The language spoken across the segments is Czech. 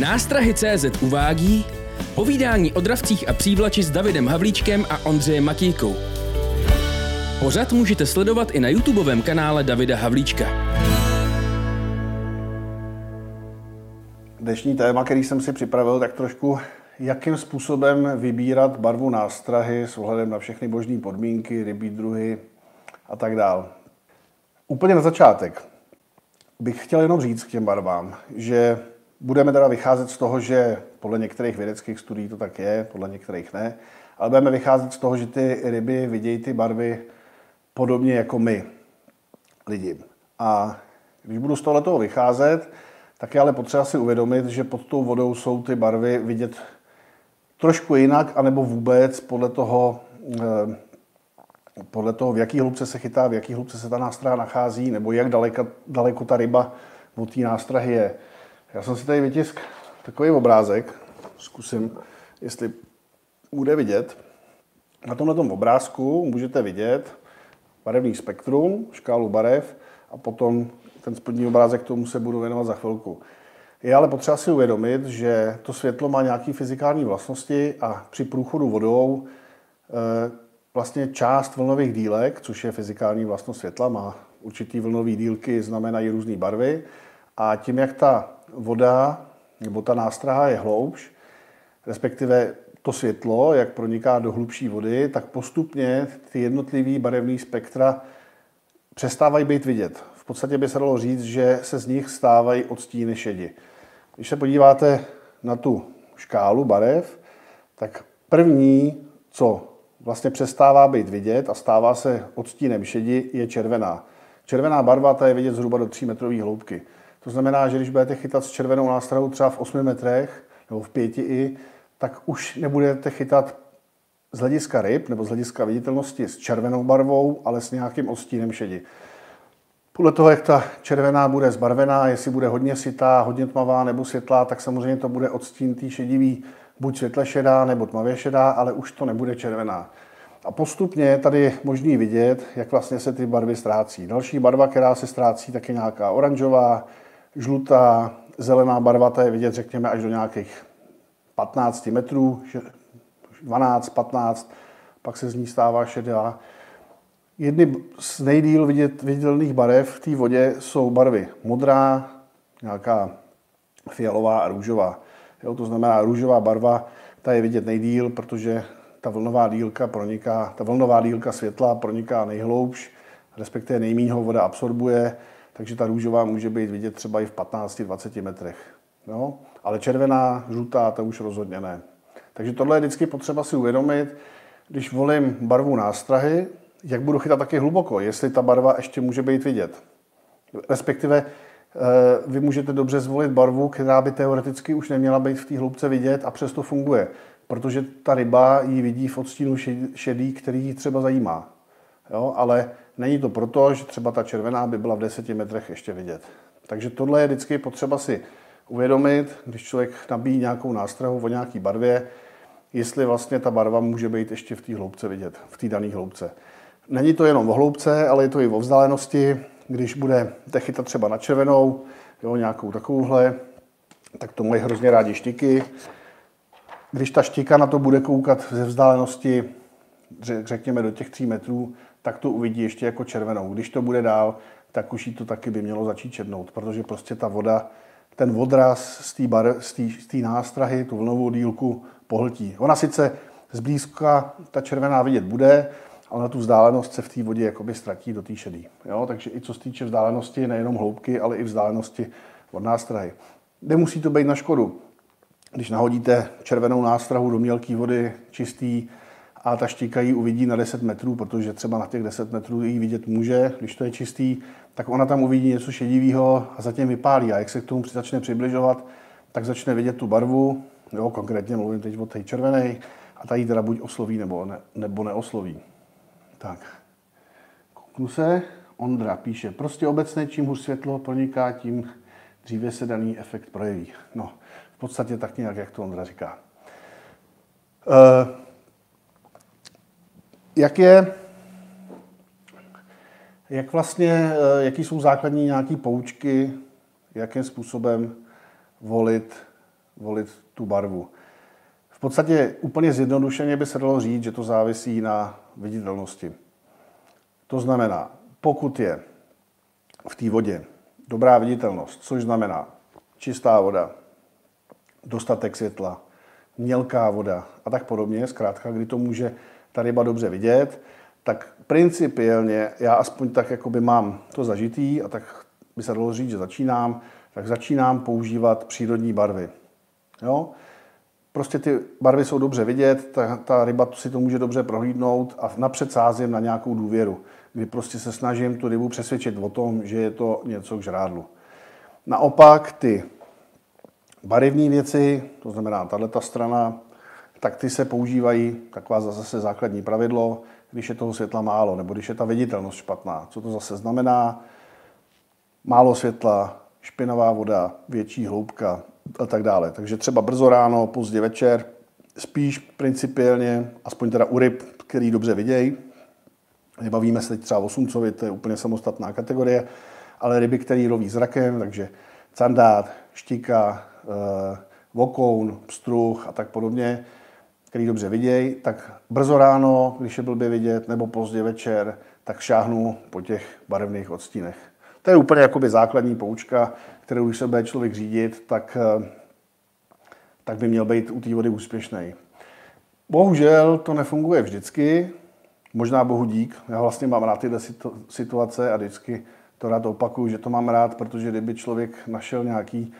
Nástrahy CZ uvádí povídání o dravcích a přívlači s Davidem Havlíčkem a Ondřejem Matějkou. Pořad můžete sledovat i na YouTubeovém kanále Davida Havlíčka. Dnešní téma, který jsem si připravil, tak trošku jakým způsobem vybírat barvu nástrahy s ohledem na všechny božní podmínky, rybí druhy a tak dál. Úplně na začátek bych chtěl jenom říct k těm barvám, že budeme teda vycházet z toho, že podle některých vědeckých studií to tak je, podle některých ne, ale budeme vycházet z toho, že ty ryby vidějí ty barvy podobně jako my, lidi. A když budu z tohoto vycházet, tak je ale potřeba si uvědomit, že pod tou vodou jsou ty barvy vidět trošku jinak, anebo vůbec podle toho, eh, podle toho, v jaký hloubce se chytá, v jaký hloubce se ta nástraha nachází, nebo jak daleko, daleko ta ryba od té nástrahy je. Já jsem si tady vytisk takový obrázek, zkusím, jestli bude vidět. Na tomhle obrázku můžete vidět barevný spektrum, škálu barev a potom ten spodní obrázek tomu se budu věnovat za chvilku. Je ale potřeba si uvědomit, že to světlo má nějaké fyzikální vlastnosti a při průchodu vodou eh, vlastně část vlnových dílek, což je fyzikální vlastnost světla, má určitý vlnový dílky, znamenají různé barvy. A tím, jak ta voda nebo ta nástraha je hloubš, respektive to světlo, jak proniká do hlubší vody, tak postupně ty jednotlivé barevné spektra přestávají být vidět. V podstatě by se dalo říct, že se z nich stávají odstíny šedi. Když se podíváte na tu škálu barev, tak první, co vlastně přestává být vidět a stává se odstínem šedi, je červená. Červená barva ta je vidět zhruba do 3 metrové hloubky. To znamená, že když budete chytat s červenou nástrahou třeba v 8 metrech nebo v 5 i, tak už nebudete chytat z hlediska ryb nebo z hlediska viditelnosti s červenou barvou, ale s nějakým odstínem šedi. Podle toho, jak ta červená bude zbarvená, jestli bude hodně sitá, hodně tmavá nebo světlá, tak samozřejmě to bude odstín tý šedivý, buď světle šedá nebo tmavě šedá, ale už to nebude červená. A postupně tady je možný vidět, jak vlastně se ty barvy ztrácí. Další barva, která se ztrácí, tak je nějaká oranžová, žlutá, zelená barva, ta je vidět, řekněme, až do nějakých 15 metrů, 12, 15, pak se z ní stává šedá. Jedny z nejdíl vidět, viditelných barev v té vodě jsou barvy modrá, nějaká fialová a růžová. Jo, to znamená, růžová barva, ta je vidět nejdíl, protože ta vlnová dílka proniká, ta vlnová dílka světla proniká nejhloubš, respektive nejméně ho voda absorbuje, takže ta růžová může být vidět třeba i v 15-20 metrech. Jo? Ale červená, žlutá, to už rozhodně ne. Takže tohle je vždycky potřeba si uvědomit, když volím barvu nástrahy, jak budu chytat taky hluboko, jestli ta barva ještě může být vidět. Respektive eh, vy můžete dobře zvolit barvu, která by teoreticky už neměla být v té hloubce vidět a přesto funguje, protože ta ryba ji vidí v odstínu šedý, který ji třeba zajímá. Jo? Ale není to proto, že třeba ta červená by byla v 10 metrech ještě vidět. Takže tohle je vždycky potřeba si uvědomit, když člověk nabíjí nějakou nástrahu o nějaké barvě, jestli vlastně ta barva může být ještě v té hloubce vidět, v té dané hloubce. Není to jenom o hloubce, ale je to i o vzdálenosti. Když bude chytat třeba na červenou, jo, nějakou takovouhle, tak to mají hrozně rádi štiky. Když ta štika na to bude koukat ze vzdálenosti, řekněme do těch 3 metrů, tak to uvidí ještě jako červenou. Když to bude dál, tak už jí to taky by mělo začít černout, protože prostě ta voda, ten odraz z té nástrahy, tu vlnovou dílku pohltí. Ona sice zblízka ta červená vidět bude, ale na tu vzdálenost se v té vodě jakoby ztratí do té šedý. Jo? Takže i co se týče vzdálenosti, nejenom hloubky, ale i vzdálenosti od nástrahy. Nemusí to být na škodu. Když nahodíte červenou nástrahu do mělké vody, čistý, a ta štíka ji uvidí na 10 metrů, protože třeba na těch 10 metrů ji vidět může, když to je čistý, tak ona tam uvidí něco šedivého a zatím vypálí. A jak se k tomu začne přibližovat, tak začne vidět tu barvu, jo, konkrétně mluvím teď o té červené, a ta ji teda buď osloví nebo, ne, nebo neosloví. Tak, kouknu se, Ondra píše, prostě obecně čím hůř světlo proniká, tím dříve se daný efekt projeví. No, v podstatě tak nějak, jak to Ondra říká. Uh, jak je, jak vlastně, eh, jaký jsou základní nějaké poučky, jakým způsobem volit volit tu barvu. V podstatě úplně zjednodušeně by se dalo říct, že to závisí na viditelnosti. To znamená, pokud je v té vodě dobrá viditelnost, což znamená čistá voda, dostatek světla, mělká voda a tak podobně, zkrátka, kdy to může ta ryba dobře vidět, tak principiálně já aspoň tak jakoby mám to zažitý a tak by se dalo říct, že začínám, tak začínám používat přírodní barvy. Jo? Prostě ty barvy jsou dobře vidět, ta, ta ryba si to může dobře prohlídnout a napřed sázím na nějakou důvěru, kdy prostě se snažím tu rybu přesvědčit o tom, že je to něco k žrádlu. Naopak ty barevné věci, to znamená tato strana, tak ty se používají, taková zase základní pravidlo, když je toho světla málo, nebo když je ta viditelnost špatná. Co to zase znamená? Málo světla, špinavá voda, větší hloubka a tak dále. Takže třeba brzo ráno, pozdě večer, spíš principiálně, aspoň teda u ryb, který dobře vidějí. Nebavíme se teď třeba o sumcovi, to je úplně samostatná kategorie, ale ryby, které loví zrakem, takže candát, štika, eh, vokoun, pstruh a tak podobně, který dobře vidějí, tak brzo ráno, když je blbě vidět, nebo pozdě večer, tak šáhnu po těch barevných odstínech. To je úplně jakoby základní poučka, kterou když se bude člověk řídit, tak, eh, tak by měl být u té vody úspěšný. Bohužel to nefunguje vždycky, možná bohu dík. Já vlastně mám rád tyhle situace a vždycky to rád opakuju, že to mám rád, protože kdyby člověk našel nějaký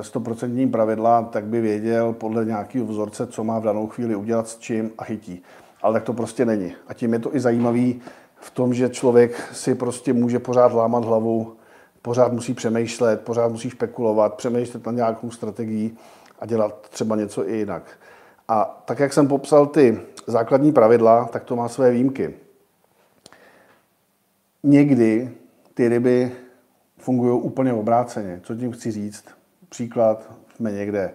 stoprocentní pravidla, tak by věděl podle nějakého vzorce, co má v danou chvíli udělat s čím a chytí. Ale tak to prostě není. A tím je to i zajímavý v tom, že člověk si prostě může pořád lámat hlavu, pořád musí přemýšlet, pořád musí špekulovat, přemýšlet na nějakou strategii a dělat třeba něco i jinak. A tak, jak jsem popsal ty základní pravidla, tak to má své výjimky. Někdy ty ryby fungují úplně obráceně. Co tím chci říct? Příklad, jsme někde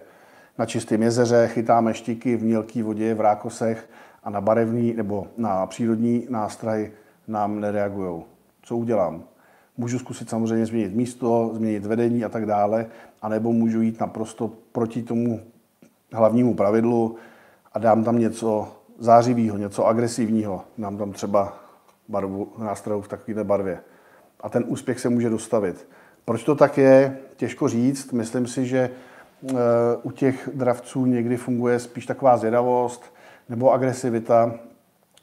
na čistém jezeře, chytáme štiky v mělké vodě, v rákosech a na barevný nebo na přírodní nástroj nám nereagují. Co udělám? Můžu zkusit samozřejmě změnit místo, změnit vedení a tak dále, anebo můžu jít naprosto proti tomu hlavnímu pravidlu a dám tam něco zářivého, něco agresivního. Dám tam třeba barvu nástrojů v takové barvě. A ten úspěch se může dostavit. Proč to tak je, těžko říct. Myslím si, že eh, u těch dravců někdy funguje spíš taková zvědavost nebo agresivita,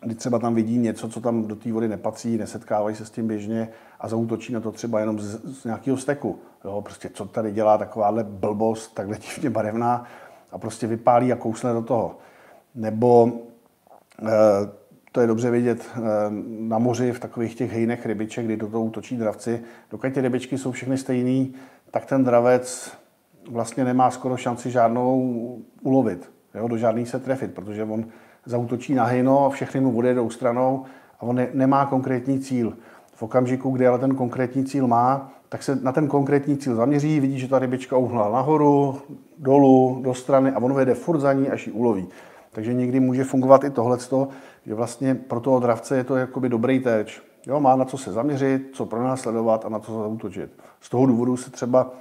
kdy třeba tam vidí něco, co tam do té vody nepatří, nesetkávají se s tím běžně a zautočí na to třeba jenom z, z nějakého steku. Jo, prostě co tady dělá takováhle blbost, takhle divně barevná a prostě vypálí a kousne do toho. Nebo e, to je dobře vidět e, na moři v takových těch hejnech rybiček, kdy do toho útočí dravci. Dokud ty rybičky jsou všechny stejný, tak ten dravec vlastně nemá skoro šanci žádnou ulovit, jo, do žádný se trefit, protože on zautočí na hejno, všechny mu odjedou stranou a on ne, nemá konkrétní cíl. V okamžiku, kdy ale ten konkrétní cíl má, tak se na ten konkrétní cíl zaměří, vidí, že ta rybička uhnula nahoru, dolů, do strany a on vede furt za ní, až ji uloví. Takže někdy může fungovat i tohle, že vlastně pro toho dravce je to jakoby dobrý terč. Jo, má na co se zaměřit, co pro nás sledovat a na co zautočit. Z toho důvodu se třeba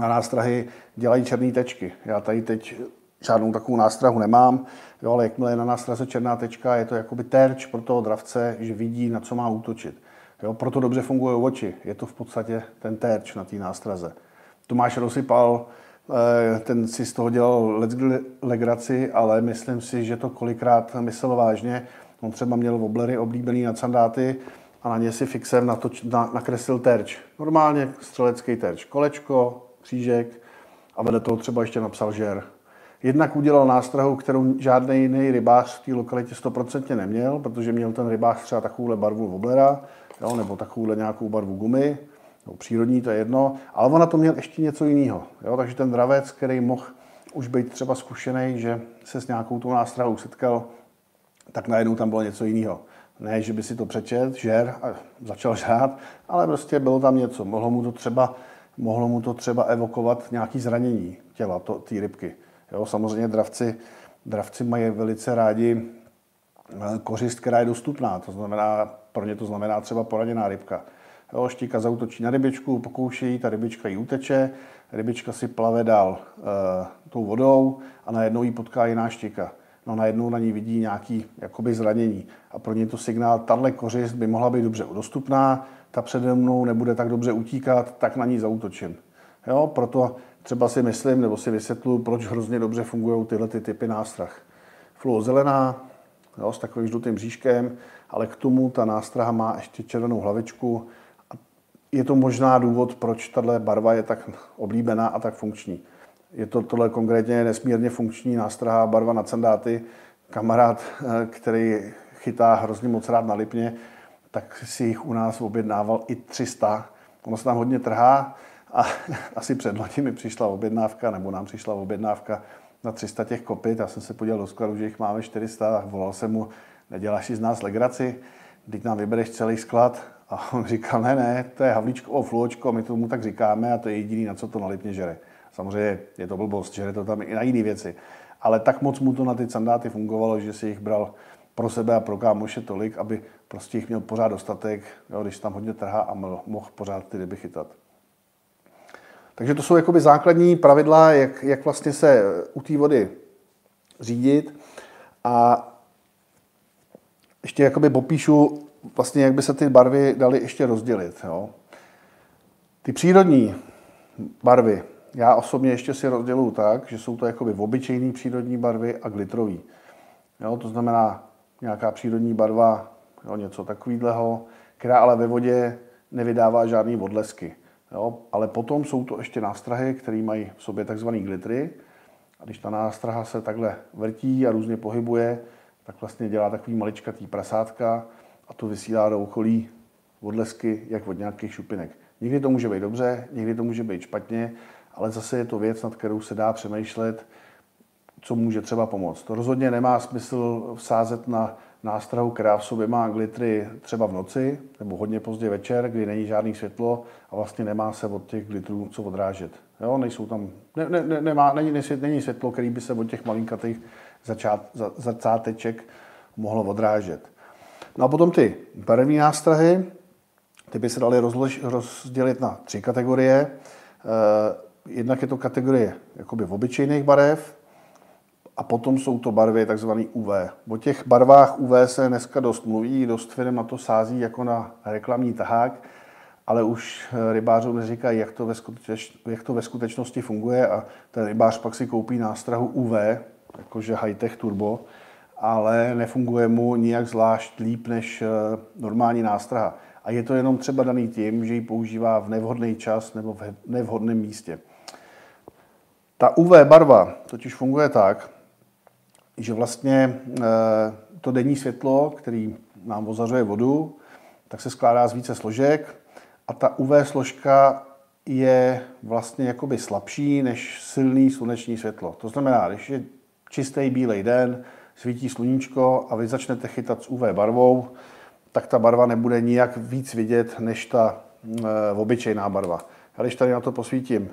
na nástrahy dělají černé tečky. Já tady teď žádnou takovou nástrahu nemám, jo, ale jakmile je na nástraze černá tečka, je to jakoby terč pro toho dravce, že vidí, na co má útočit. Jo, proto dobře fungují oči. Je to v podstatě ten terč na té nástraze. Tomáš rozsypal, ten si z toho dělal legraci, ale myslím si, že to kolikrát myslel vážně. On třeba měl oblery oblíbený na sandáty a na ně si fixem natoč, na, nakreslil terč. Normálně střelecký terč. Kolečko, křížek a vedle toho třeba ještě napsal žer. Jednak udělal nástrahu, kterou žádný jiný rybář v té lokalitě 100% neměl, protože měl ten rybář třeba takovouhle barvu oblera, jo, nebo takovouhle nějakou barvu gumy, nebo přírodní, to je jedno, ale on na to měl ještě něco jiného. Jo, takže ten dravec, který mohl už být třeba zkušený, že se s nějakou tou nástrahou setkal, tak najednou tam bylo něco jiného. Ne, že by si to přečet, žer a začal žrát, ale prostě bylo tam něco. Mohlo mu to třeba, mohlo mu to třeba evokovat nějaké zranění těla, té rybky. Jo, samozřejmě dravci, dravci mají velice rádi eh, kořist, která je dostupná. To znamená, pro ně to znamená třeba poraněná rybka. Jo, štika zautočí na rybičku, pokouší, ta rybička jí uteče, rybička si plave dál e, tou vodou a najednou jí potká jiná štika. No najednou na ní vidí nějaký jakoby zranění. A pro ně to signál, tahle kořist by mohla být dobře dostupná, ta přede mnou nebude tak dobře utíkat, tak na ní zautočím. Jo, proto třeba si myslím, nebo si vysvětlu, proč hrozně dobře fungují tyhle ty typy nástrah. Fluo zelená, jo, s takovým žlutým bříškem, ale k tomu ta nástraha má ještě červenou hlavičku. Je to možná důvod, proč tahle barva je tak oblíbená a tak funkční. Je to tohle konkrétně nesmírně funkční nástraha barva na sandáty. Kamarád, eh, který chytá hrozně moc rád na lipně, tak si jich u nás objednával i 300. Ono se tam hodně trhá a asi před loni mi přišla objednávka, nebo nám přišla objednávka na 300 těch kopit. Já jsem se podíval do skladu, že jich máme 400 a volal jsem mu, neděláš si z nás legraci, teď nám vybereš celý sklad. A on říkal, ne, ne, to je havlíčko, fluočko, my tomu tak říkáme a to je jediný, na co to nalipně žere. Samozřejmě je to blbost, žere to tam i na jiné věci. Ale tak moc mu to na ty sandáty fungovalo, že si jich bral pro sebe a pro kámoše tolik, aby prostě jich měl pořád dostatek, jo, když tam hodně trhá a mohl pořád ty ryby chytat. Takže to jsou jakoby základní pravidla, jak, jak vlastně se u té vody řídit. A ještě jakoby popíšu vlastně, jak by se ty barvy daly ještě rozdělit. Jo. Ty přírodní barvy, já osobně ještě si rozděluju tak, že jsou to jakoby obyčejné přírodní barvy a glitrový. Jo, to znamená nějaká přírodní barva, jo, něco takového, která ale ve vodě nevydává žádný odlesky. Jo? Ale potom jsou to ještě nástrahy, které mají v sobě takzvané glitry. A když ta nástraha se takhle vrtí a různě pohybuje, tak vlastně dělá takový maličkatý prasátka a to vysílá do okolí odlesky, jak od nějakých šupinek. Někdy to může být dobře, někdy to může být špatně, ale zase je to věc, nad kterou se dá přemýšlet, co může třeba pomoct. To rozhodně nemá smysl vsázet na nástrahu, která v sobě má glitry třeba v noci nebo hodně pozdě večer, kdy není žádný světlo a vlastně nemá se od těch glitrů co odrážet. Jo, nejsou tam, ne, ne, ne, nemá, není, není světlo, který by se od těch malinkatých začát, začáteček mohlo odrážet. No a potom ty barevné nástrahy, ty by se daly rozdělit na tři kategorie. Eh, jednak je to kategorie jakoby obyčejných barev, a potom jsou to barvy tzv. UV. O těch barvách UV se dneska dost mluví, dost firm na to sází jako na reklamní tahák, ale už rybářům neříkají, jak to, ve jak to ve skutečnosti funguje a ten rybář pak si koupí nástrahu UV, jakože high-tech turbo, ale nefunguje mu nijak zvlášť líp než eh, normální nástraha. A je to jenom třeba daný tím, že ji používá v nevhodný čas nebo v nevhodném místě. Ta UV barva totiž funguje tak, že vlastně eh, to denní světlo, který nám ozařuje vodu, tak se skládá z více složek a ta UV složka je vlastně jakoby slabší než silný sluneční světlo. To znamená, když je čistý bílej den, svítí sluníčko a vy začnete chytat s UV barvou, tak ta barva nebude nijak víc vidět než ta e, obyčejná barva. A když tady na to posvítím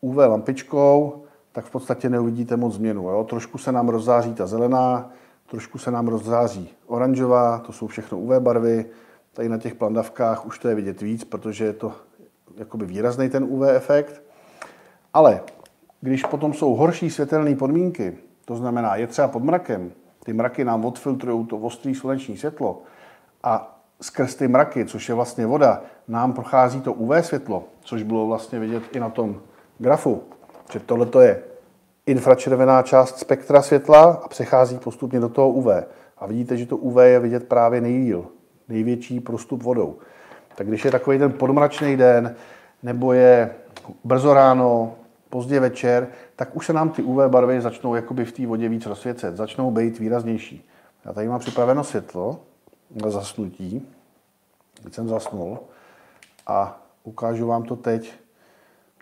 UV lampičkou, tak v podstatě neuvidíte moc změnu. Jo? Trošku se nám rozzáří ta zelená, trošku se nám rozzáří oranžová, to jsou všechno UV barvy. Tady na těch plandavkách už to je vidět víc, protože je to jakoby výrazný ten UV efekt. Ale když potom jsou horší světelné podmínky, to znamená, je třeba pod mrakem, ty mraky nám odfiltrují to ostré sluneční světlo a skrz ty mraky, což je vlastně voda, nám prochází to UV světlo, což bylo vlastně vidět i na tom grafu, že tohle je infračervená část spektra světla a přechází postupně do toho UV. A vidíte, že to UV je vidět právě nejdíl, největší prostup vodou. Tak když je takový ten podmračný den, nebo je brzo ráno, pozdě večer, tak už se nám ty UV barvy začnou jakoby v té vodě víc rozsvěcet, začnou být výraznější. Já tady mám připraveno světlo na zasnutí, teď jsem zasnul a ukážu vám to teď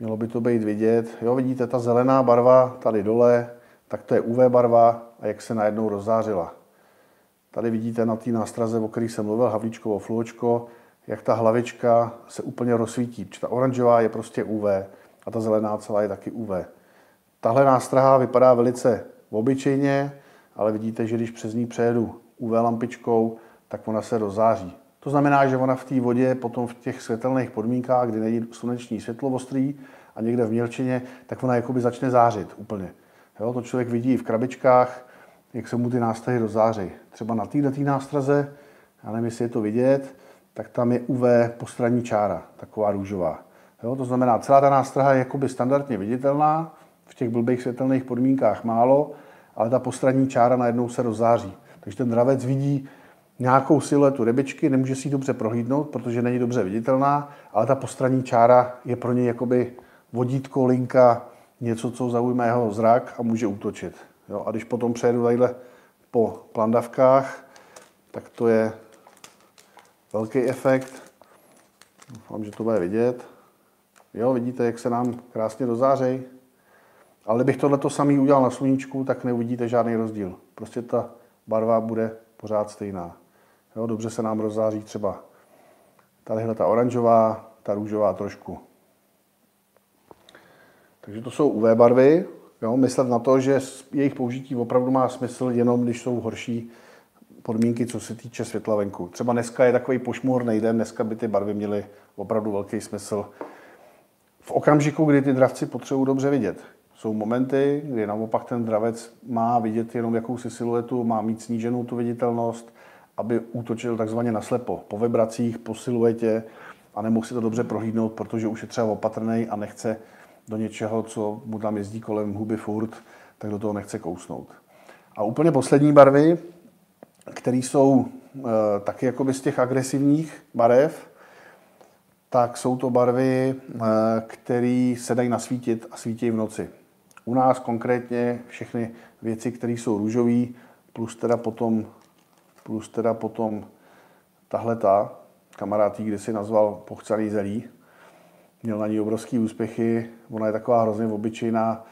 Mělo by to být vidět. Jo, vidíte, ta zelená barva tady dole, tak to je UV barva a jak se najednou rozzářila. Tady vidíte na té nástraze, o který jsem mluvil, havlíčkovo fluočko, jak ta hlavička se úplně rozsvítí. Ta oranžová je prostě UV a ta zelená celá je taky UV. Tahle nástraha vypadá velice obyčejně, ale vidíte, že když přes ní přejedu UV lampičkou, tak ona se rozzáří. To znamená, že ona v té vodě potom v těch světelných podmínkách, kdy není sluneční světlo ostrý a někde v mělčině, tak ona jakoby začne zářit úplně. Jo, to člověk vidí v krabičkách, jak se mu ty nástrahy rozáří. Třeba na této nástraze, já nevím, jestli je to vidět, tak tam je UV postranní čára, taková růžová. Jo, to znamená, celá ta nástraha je jakoby standardně viditelná, v těch blbých světelných podmínkách málo, ale ta postranní čára najednou se rozáří. Takže ten dravec vidí nějakou siluetu rybičky, nemůže si ji dobře prohlídnout, protože není dobře viditelná, ale ta postranní čára je pro něj jakoby vodítko, linka, něco, co zaujme jeho zrak a může útočit. Jo, a když potom přejedu tadyhle po plandavkách, tak to je velký efekt. Doufám, že to bude vidět. Jo, vidíte, jak se nám krásně dozářejí. Ale kdybych tohle samý udělal na sluníčku, tak neuvidíte žádný rozdíl. Prostě ta barva bude pořád stejná. Jo, dobře se nám rozzáří třeba tadyhle ta oranžová, ta růžová trošku. Takže to jsou UV barvy. Jo, myslet na to, že jejich použití opravdu má smysl jenom, když jsou horší podmínky, co se týče světla venku. Třeba dneska je takový pošmurný den, dneska by ty barvy měly opravdu velký smysl. V okamžiku, kdy ty dravci potřebují dobře vidět. Jsou momenty, kdy naopak ten dravec má vidět jenom jakousi siluetu, má mít sníženou tu viditelnost, aby útočil takzvaně na slepo, po vibracích, po siluetě a nemohl si to dobře prohlídnout, protože už je třeba opatrný a nechce do něčeho, co mu tam jezdí kolem huby furt, tak do toho nechce kousnout. A úplně poslední barvy, které jsou e, taky jakoby z těch agresivních barev, tak jsou to barvy, e, které se dají nasvítit a svítí v noci. U nás konkrétně všechny věci, které jsou růžové, plus teda potom, plus teda potom tahle ta, kamarád kde si nazval pochcaný zelí, měl na ní obrovský úspěchy, ona je taková hrozně obyčejná,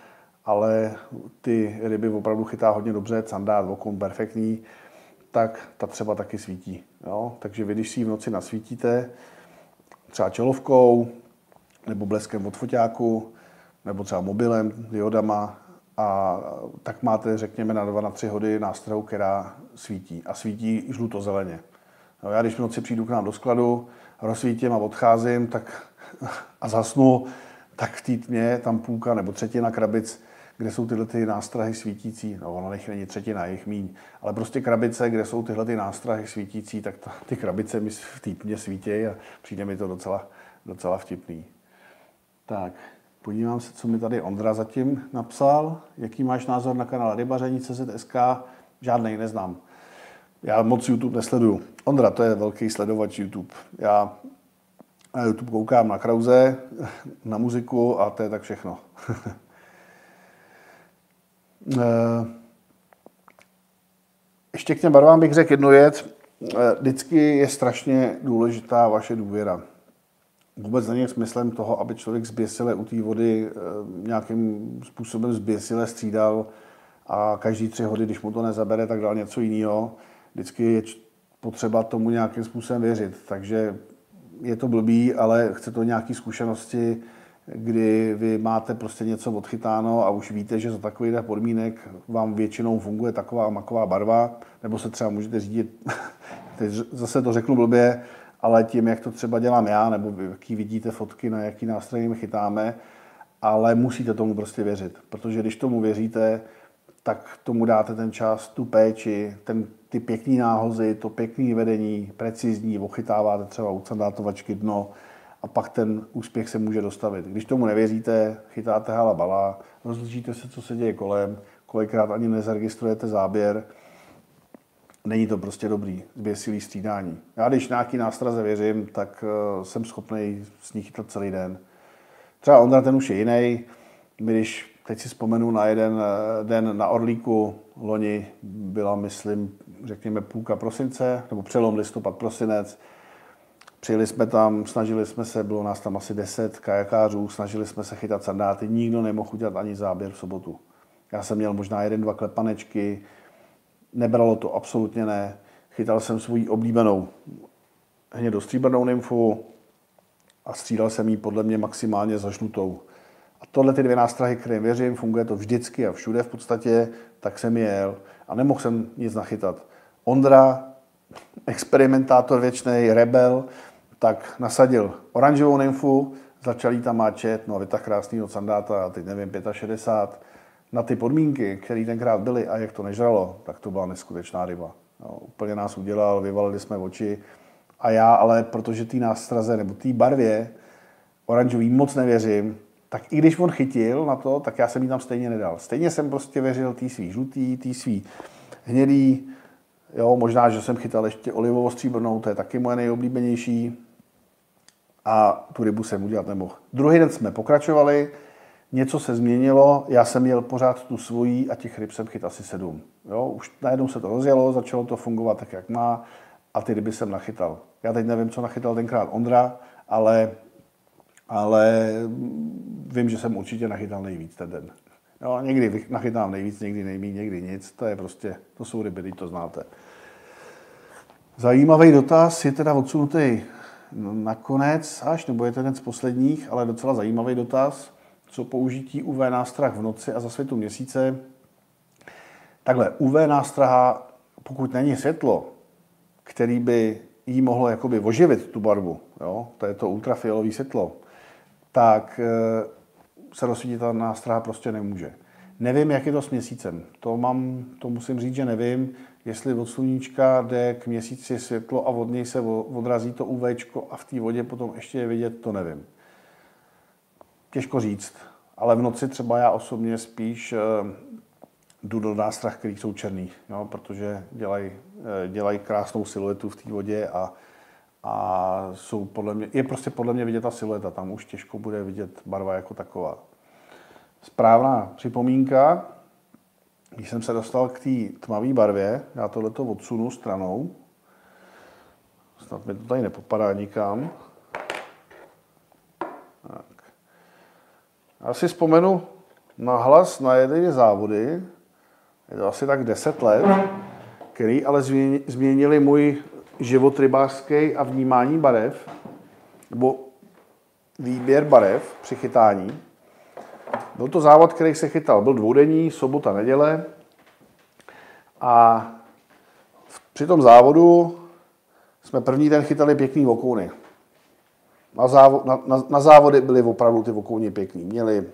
ale ty ryby opravdu chytá hodně dobře, candát, okon, perfektní, tak ta třeba taky svítí. Jo? Takže vy, když si ji v noci nasvítíte, třeba čelovkou, nebo bleskem od foťáku, nebo třeba mobilem, diodama, a tak máte, řekněme, na 2 na 3 hody nástroj, která svítí. A svítí žluto-zeleně. No, já když v noci přijdu k nám do skladu, rozsvítím a odcházím, tak a zasnu, tak v té tam půlka nebo třetina krabic, kde jsou tyhle ty nástrahy svítící, no ono nech není třetina, jejich míň, ale prostě krabice, kde jsou tyhle ty nástrahy svítící, tak ta, ty krabice mi v té svítí a přijde mi to docela, docela vtipný. Tak, podívám se, co mi tady Ondra zatím napsal. Jaký máš názor na kanál Rybaření CZSK? Žádnej neznám. Já moc YouTube nesleduju. Ondra, to je velký sledovač YouTube. Já na YouTube koukám na Krauze, na muziku a to je tak všechno. Eh, ještě k těm barvám bych řekl jednu věc. Eh, vždycky je strašně důležitá vaše důvěra. Vůbec není smyslem toho, aby člověk zběsile u té vody eh, nějakým způsobem zběsile střídal a každý tři hody, když mu to nezabere, tak dal něco jiného. Vždycky je potřeba tomu nějakým způsobem věřit. Takže je to blbý, ale chce to nějaké zkušenosti, kdy vy máte prostě něco odchytáno a už víte, že za takových podmínek vám většinou funguje taková maková barva, nebo se třeba můžete řídit, teď zase to řeknu blbě, ale tím, jak to třeba dělám já, nebo jaký vidíte fotky, na jaký nástroj my chytáme, ale musíte tomu prostě věřit, protože když tomu věříte, tak tomu dáte ten čas, tu péči, ten, ty pěkný náhozy, to pěkné vedení, precizní, ochytáváte třeba u sandátovačky dno a pak ten úspěch se může dostavit. Když tomu nevěříte, chytáte hala bala, rozličíte se, co se děje kolem, kolikrát ani nezaregistrujete záběr, není to prostě dobrý, zběsilý střídání. Já když nějaký nástraze věřím, tak uh, jsem schopný s ní chytat celý den. Třeba Ondra ten už je jiný. Když teď si vzpomenu na jeden eh, den na Orlíku, loni byla, myslím, řekněme půlka prosince, nebo přelom listopad, prosinec. Přijeli jsme tam, snažili jsme se, bylo nás tam asi 10 kajakářů, snažili jsme se chytat sandáty, nikdo nemohl udělat ani záběr v sobotu. Já jsem měl možná jeden, dva klepanečky, nebralo to, absolutně ne. Chytal jsem svoji oblíbenou hnědostříbrnou nymfu a střídal jsem ji podle mě maximálně za žlutou. A tohle ty dvě nástrahy, které věřím, funguje to vždycky a všude v podstatě, tak jsem jel a nemohl jsem nic nachytat. Ondra experimentátor věčný, rebel, tak nasadil oranžovou nymfu, začal jí tam máčet, no a vytah krásný od sandáta, teď nevím, 65, na ty podmínky, které tenkrát byly a jak to nežralo, tak to byla neskutečná ryba. No, úplně nás udělal, vyvalili jsme oči. A já ale, protože té nástraze nebo té barvě oranžový moc nevěřím, tak i když on chytil na to, tak já jsem jí tam stejně nedal. Stejně jsem prostě věřil tý svý žlutý, tý svý hnědý, jo, možná, že jsem chytal ještě olivovo stříbrnou, to je taky moje nejoblíbenější. A tu rybu jsem udělat nemohl. Druhý den jsme pokračovali, něco se změnilo, já jsem měl pořád tu svojí a těch ryb jsem chyt asi sedm. Jo, už najednou se to rozjelo, začalo to fungovat tak, jak má a ty ryby jsem nachytal. Já teď nevím, co nachytal tenkrát Ondra, ale, ale vím, že jsem určitě nachytal nejvíc ten den. Jo, někdy nachytám nejvíc, někdy nejméně, někdy nic. To je prostě, to jsou ryby, to znáte. Zajímavý dotaz je teda odsunutý nakonec až, nebo je to jeden z posledních, ale docela zajímavý dotaz co použití UV nástrah v noci a za světu měsíce. Takhle, UV nástraha, pokud není světlo, který by jí mohlo jakoby oživit tu barvu, jo, to je to ultrafialové světlo, tak eh, se rozsvítit ta nástraha prostě nemůže. Nevím, jak je to s měsícem. To, mám, to musím říct, že nevím, jestli od sluníčka jde k měsíci světlo a od něj se odrazí to UV a v té vodě potom ještě je vidět, to nevím těžko říct, ale v noci třeba já osobně spíš eh, jdu do nástrah, který jsou černý, jo, protože dělají eh, dělaj krásnou siluetu v té vodě a, a jsou podle mě, je prostě podle mě vidět ta silueta, tam už těžko bude vidět barva jako taková. Správná připomínka, když jsem se dostal k té tmavé barvě, já tohleto odsunu stranou, snad mi to tady nepopadá nikam, Já si vzpomenu na hlas na jedné závody, je to asi tak 10 let, který ale změnili můj život rybářský a vnímání barev, nebo výběr barev při chytání. Byl to závod, který se chytal. Byl dvoudenní, sobota, neděle. A při tom závodu jsme první den chytali pěkný okouny. Na, závo, na, na, na závody byly opravdu ty vokouně pěkný. Měli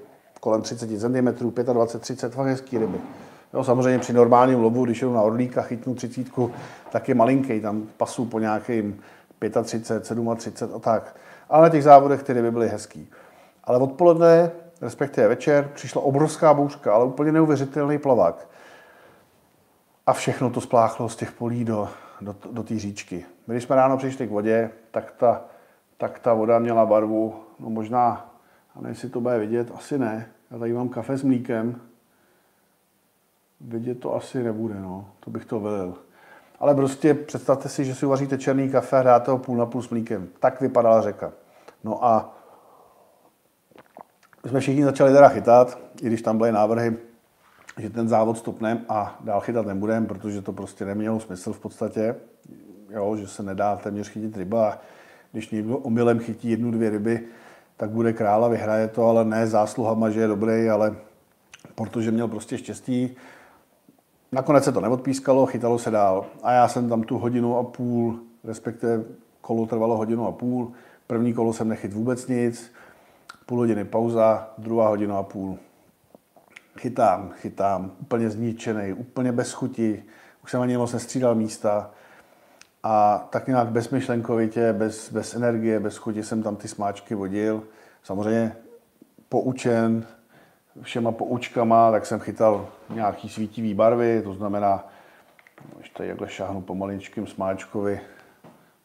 kolem 30 cm, 25, 30, fakt hezký ryby. Jo, samozřejmě při normálním lovu, když jdu na orlíka, chytnu třicítku, tak je malinký, tam pasu po nějakým 35, 37 a tak. Ale na těch závodech ty ryby byly hezký. Ale odpoledne, respektive večer, přišla obrovská bouřka, ale úplně neuvěřitelný plavák. A všechno to spláchlo z těch polí do, do, do té říčky. My, když jsme ráno přišli k vodě, tak ta tak ta voda měla barvu, no možná, a nevím, jestli to bude vidět, asi ne. Já tady mám kafe s mlíkem. Vidět to asi nebude, no. To bych to velil. Ale prostě představte si, že si uvaříte černý kafe a dáte ho půl na půl s mlíkem. Tak vypadala řeka. No a my jsme všichni začali teda chytat, i když tam byly návrhy, že ten závod stopneme a dál chytat nebudeme, protože to prostě nemělo smysl v podstatě, jo, že se nedá téměř chytit ryba když někdo omylem chytí jednu, dvě ryby, tak bude král a vyhraje to, ale ne zásluhama, že je dobrý, ale protože měl prostě štěstí. Nakonec se to neodpískalo, chytalo se dál. A já jsem tam tu hodinu a půl, respektive kolo trvalo hodinu a půl. První kolo jsem nechyt vůbec nic, půl hodiny pauza, druhá hodina a půl. Chytám, chytám, úplně zničený, úplně bez chuti. Už jsem ani moc nestřídal místa. A tak nějak bezmyšlenkovitě, bez, bez energie, bez chuti jsem tam ty smáčky vodil. Samozřejmě poučen všema poučkama, tak jsem chytal nějaký svítivý barvy, to znamená, když tady jakhle šáhnu po maličkým smáčkovi,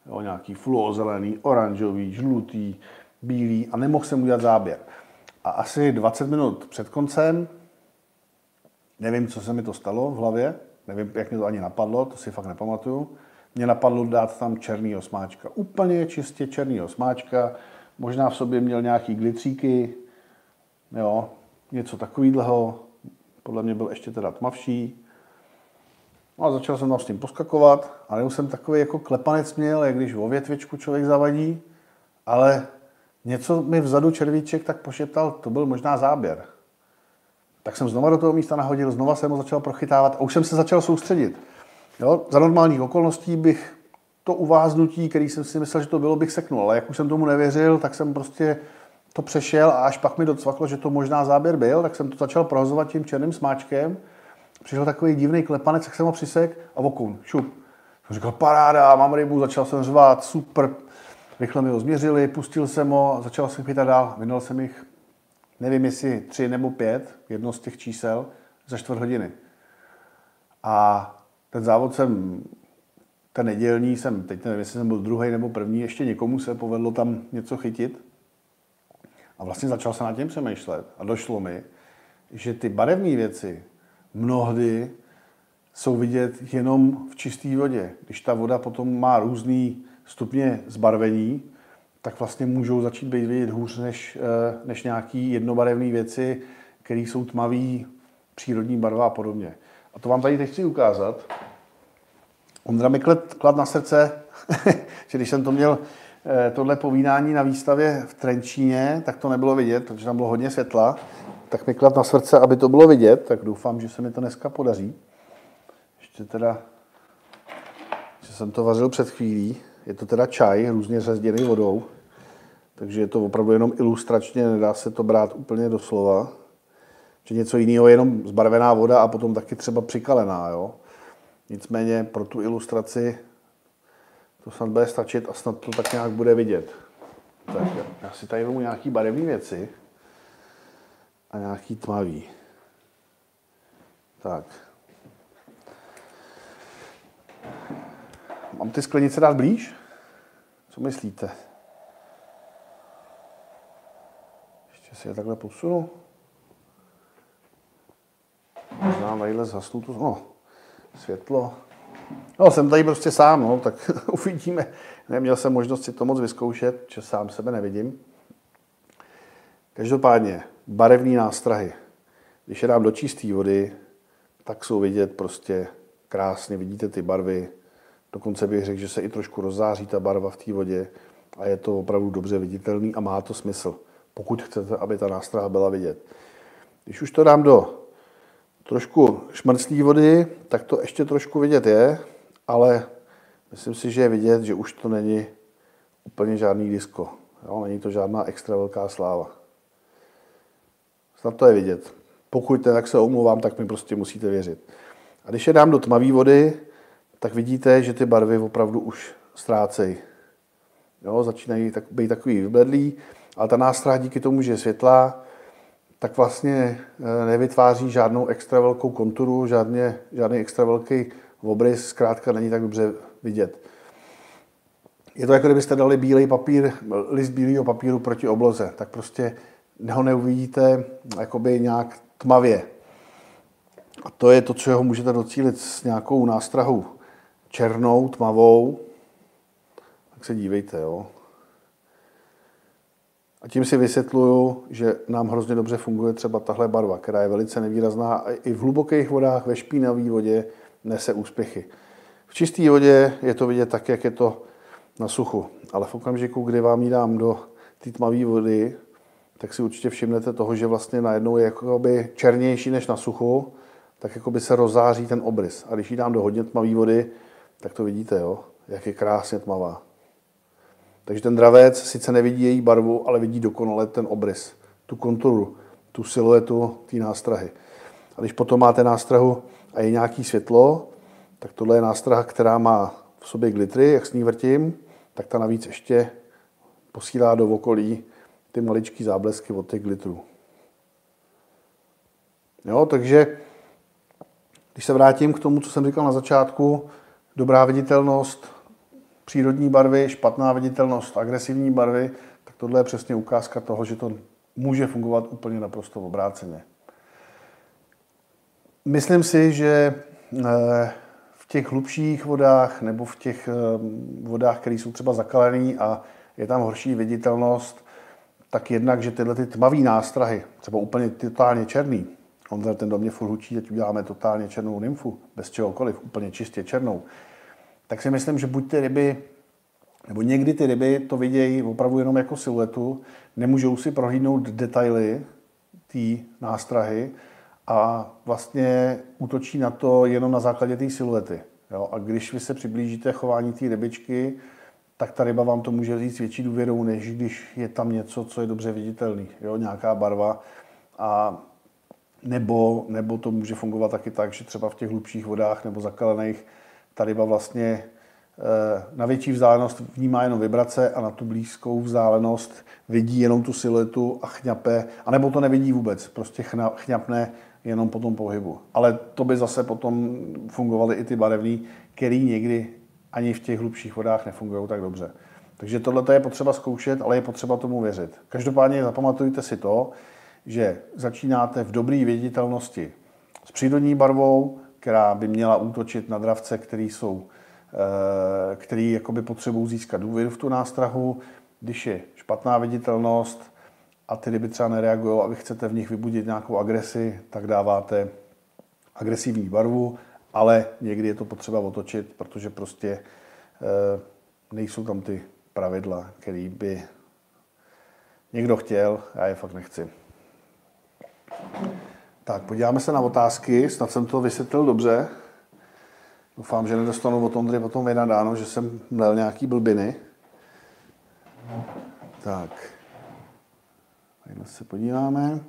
jo, nějaký fluozelený, oranžový, žlutý, bílý a nemohl jsem udělat záběr. A asi 20 minut před koncem, nevím, co se mi to stalo v hlavě, nevím, jak mi to ani napadlo, to si fakt nepamatuju, mě napadlo dát tam černý osmáčka. Úplně čistě černý osmáčka. Možná v sobě měl nějaký glitříky, jo, něco takového. Podle mě byl ještě teda tmavší. No a začal jsem tam s tím poskakovat. A už jsem takový jako klepanec měl, jak když o větvičku člověk zavadí. Ale něco mi vzadu červíček tak pošeptal, to byl možná záběr. Tak jsem znova do toho místa nahodil, znova jsem ho začal prochytávat a už jsem se začal soustředit. Jo, za normálních okolností bych to uváznutí, který jsem si myslel, že to bylo, bych seknul. Ale jak už jsem tomu nevěřil, tak jsem prostě to přešel a až pak mi docvaklo, že to možná záběr byl, tak jsem to začal prohazovat tím černým smáčkem. Přišel takový divný klepanec, tak jsem ho přisek a vokoun, šup. Jsem říkal, paráda, mám rybu, začal jsem řvát, super. Rychle mi ho změřili, pustil jsem ho, začal jsem chytat dál, vynal jsem jich, nevím jestli tři nebo pět, jedno z těch čísel, za čtvrt hodiny. A ten závod jsem, ten nedělní jsem, teď nevím, jestli jsem byl druhý nebo první, ještě někomu se povedlo tam něco chytit. A vlastně začal jsem nad tím přemýšlet a došlo mi, že ty barevné věci mnohdy jsou vidět jenom v čisté vodě. Když ta voda potom má různý stupně zbarvení, tak vlastně můžou začít být vidět hůř než, eh, než nějaký jednobarevné věci, které jsou tmavý, přírodní barva a podobně. A to vám tady teď chci ukázat. Ondra mi klad, klad na srdce, že když jsem to měl eh, tohle povídání na výstavě v Trenčíně, tak to nebylo vidět, protože tam bylo hodně světla, tak mi klad na srdce, aby to bylo vidět, tak doufám, že se mi to dneska podaří. Ještě teda, že jsem to vařil před chvílí, je to teda čaj, různě řezděný vodou, takže je to opravdu jenom ilustračně, nedá se to brát úplně doslova že něco jiného je jenom zbarvená voda a potom taky třeba přikalená. Jo? Nicméně pro tu ilustraci to snad bude stačit a snad to tak nějak bude vidět. Tak já si tady vezmu nějaký barevné věci a nějaký tmavý. Tak. Mám ty sklenice dát blíž? Co myslíte? Ještě si je takhle posunu. Možná tadyhle zhasnu to, no, světlo. No, jsem tady prostě sám, no, tak uvidíme. Neměl jsem možnost si to moc vyzkoušet, že sám sebe nevidím. Každopádně, barevné nástrahy. Když je dám do čisté vody, tak jsou vidět prostě krásně, vidíte ty barvy. Dokonce bych řekl, že se i trošku rozzáří ta barva v té vodě a je to opravdu dobře viditelný a má to smysl, pokud chcete, aby ta nástraha byla vidět. Když už to dám do trošku šmrclý vody, tak to ještě trošku vidět je, ale myslím si, že je vidět, že už to není úplně žádný disko. Jo? Není to žádná extra velká sláva. Snad to je vidět. Pokud tak se omlouvám, tak mi prostě musíte věřit. A když je dám do tmavé vody, tak vidíte, že ty barvy opravdu už ztrácejí. Jo, začínají tak, být takový vybledlý, ale ta nástrah díky tomu, že je světlá, tak vlastně eh, nevytváří žádnou extra velkou konturu, žádně, žádný extra velký obrys, zkrátka není tak dobře vidět. Je to jako kdybyste dali bílej papír, list bílého papíru proti obloze, tak prostě ho neuvidíte jakoby nějak tmavě. A to je to, čeho můžete docílit s nějakou nástrahou černou, tmavou. Tak se dívejte, jo. A tím si vysvětluju, že nám hrozně dobře funguje třeba tahle barva, která je velice nevýrazná a i v hlubokých vodách, ve špinavé vodě nese úspěchy. V čisté vodě je to vidět tak, jak je to na suchu, ale v okamžiku, kdy vám ji dám do té tmavé vody, tak si určitě všimnete toho, že vlastně najednou je jakoby černější než na suchu, tak jakoby se rozáří ten obrys. A když ji dám do hodně tmavé vody, tak to vidíte, jo, jak je krásně tmavá. Takže ten dravec sice nevidí její barvu, ale vidí dokonale ten obrys, tu konturu, tu siluetu té nástrahy. A když potom máte nástrahu a je nějaký světlo, tak tohle je nástraha, která má v sobě glitry, jak s ní vrtím, tak ta navíc ještě posílá do okolí ty maličké záblesky od těch glitrů. Jo, takže když se vrátím k tomu, co jsem říkal na začátku, dobrá viditelnost, přírodní barvy, špatná viditelnost, agresivní barvy, tak tohle je přesně ukázka toho, že to může fungovat úplně naprosto obráceně. Myslím si, že eh, v těch hlubších vodách nebo v těch eh, vodách, které jsou třeba zakalené a je tam horší viditelnost, tak jednak, že tyhle ty tmavé nástrahy, třeba úplně totálně černý, on ten do mě furt hučí, teď uděláme totálně černou nymfu, bez čehokoliv, úplně čistě černou, tak si myslím, že buď ty ryby, nebo někdy ty ryby to vidějí opravdu jenom jako siluetu, nemůžou si prohlídnout detaily té nástrahy a vlastně útočí na to jenom na základě té siluety. Jo? A když vy se přiblížíte chování té rybičky, tak ta ryba vám to může říct větší důvěrou, než když je tam něco, co je dobře viditelný, jo? nějaká barva. A nebo, nebo to může fungovat taky tak, že třeba v těch hlubších vodách nebo zakalených ta ryba vlastně eh, na větší vzdálenost vnímá jenom vibrace a na tu blízkou vzdálenost vidí jenom tu siluetu a chňape, anebo to nevidí vůbec, prostě chňapne jenom po tom pohybu. Ale to by zase potom fungovaly i ty barevný, který někdy ani v těch hlubších vodách nefungují tak dobře. Takže tohle je potřeba zkoušet, ale je potřeba tomu věřit. Každopádně zapamatujte si to, že začínáte v dobré viditelnosti s přírodní barvou, která by měla útočit na dravce, který jsou, eh, který jakoby potřebují získat důvěru v tu nástrahu. Když je špatná viditelnost a ty ryby třeba nereagují a vy chcete v nich vybudit nějakou agresi, tak dáváte agresivní barvu, ale někdy je to potřeba otočit, protože prostě eh, nejsou tam ty pravidla, které by někdo chtěl, já je fakt nechci. Tak, podíváme se na otázky, snad jsem to vysvětlil dobře. Doufám, že nedostanu od Ondry potom vynadáno, že jsem měl nějaký blbiny. Tak, tady se podíváme.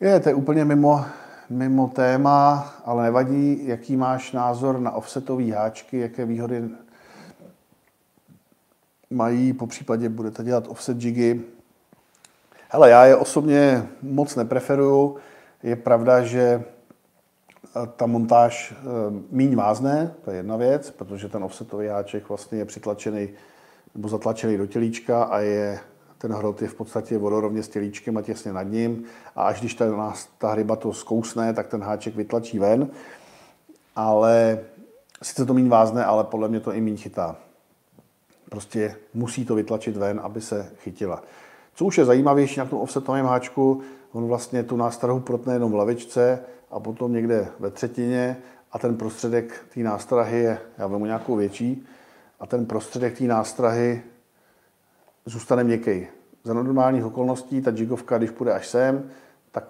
Je, to je úplně mimo, mimo téma, ale nevadí, jaký máš názor na offsetové háčky, jaké výhody mají, po případě budete dělat offset jigy, Hele, já je osobně moc nepreferuju. Je pravda, že eh, ta montáž eh, míň vázne, to je jedna věc, protože ten offsetový háček vlastně je přitlačený nebo zatlačený do tělíčka a je ten hrot je v podstatě vodorovně s tělíčkem a těsně nad ním a až když ta, ta hryba to zkousne, tak ten háček vytlačí ven, ale sice to méně vázne, ale podle mě to i méně chytá. Prostě musí to vytlačit ven, aby se chytila. Co už je zajímavější na tom offsetovém háčku, on vlastně tu nástrahu protne jenom v lavičce a potom někde ve třetině a ten prostředek té nástrahy je, já vemu nějakou větší, a ten prostředek té nástrahy zůstane měkký. Za normálních okolností ta jigovka, když půjde až sem, tak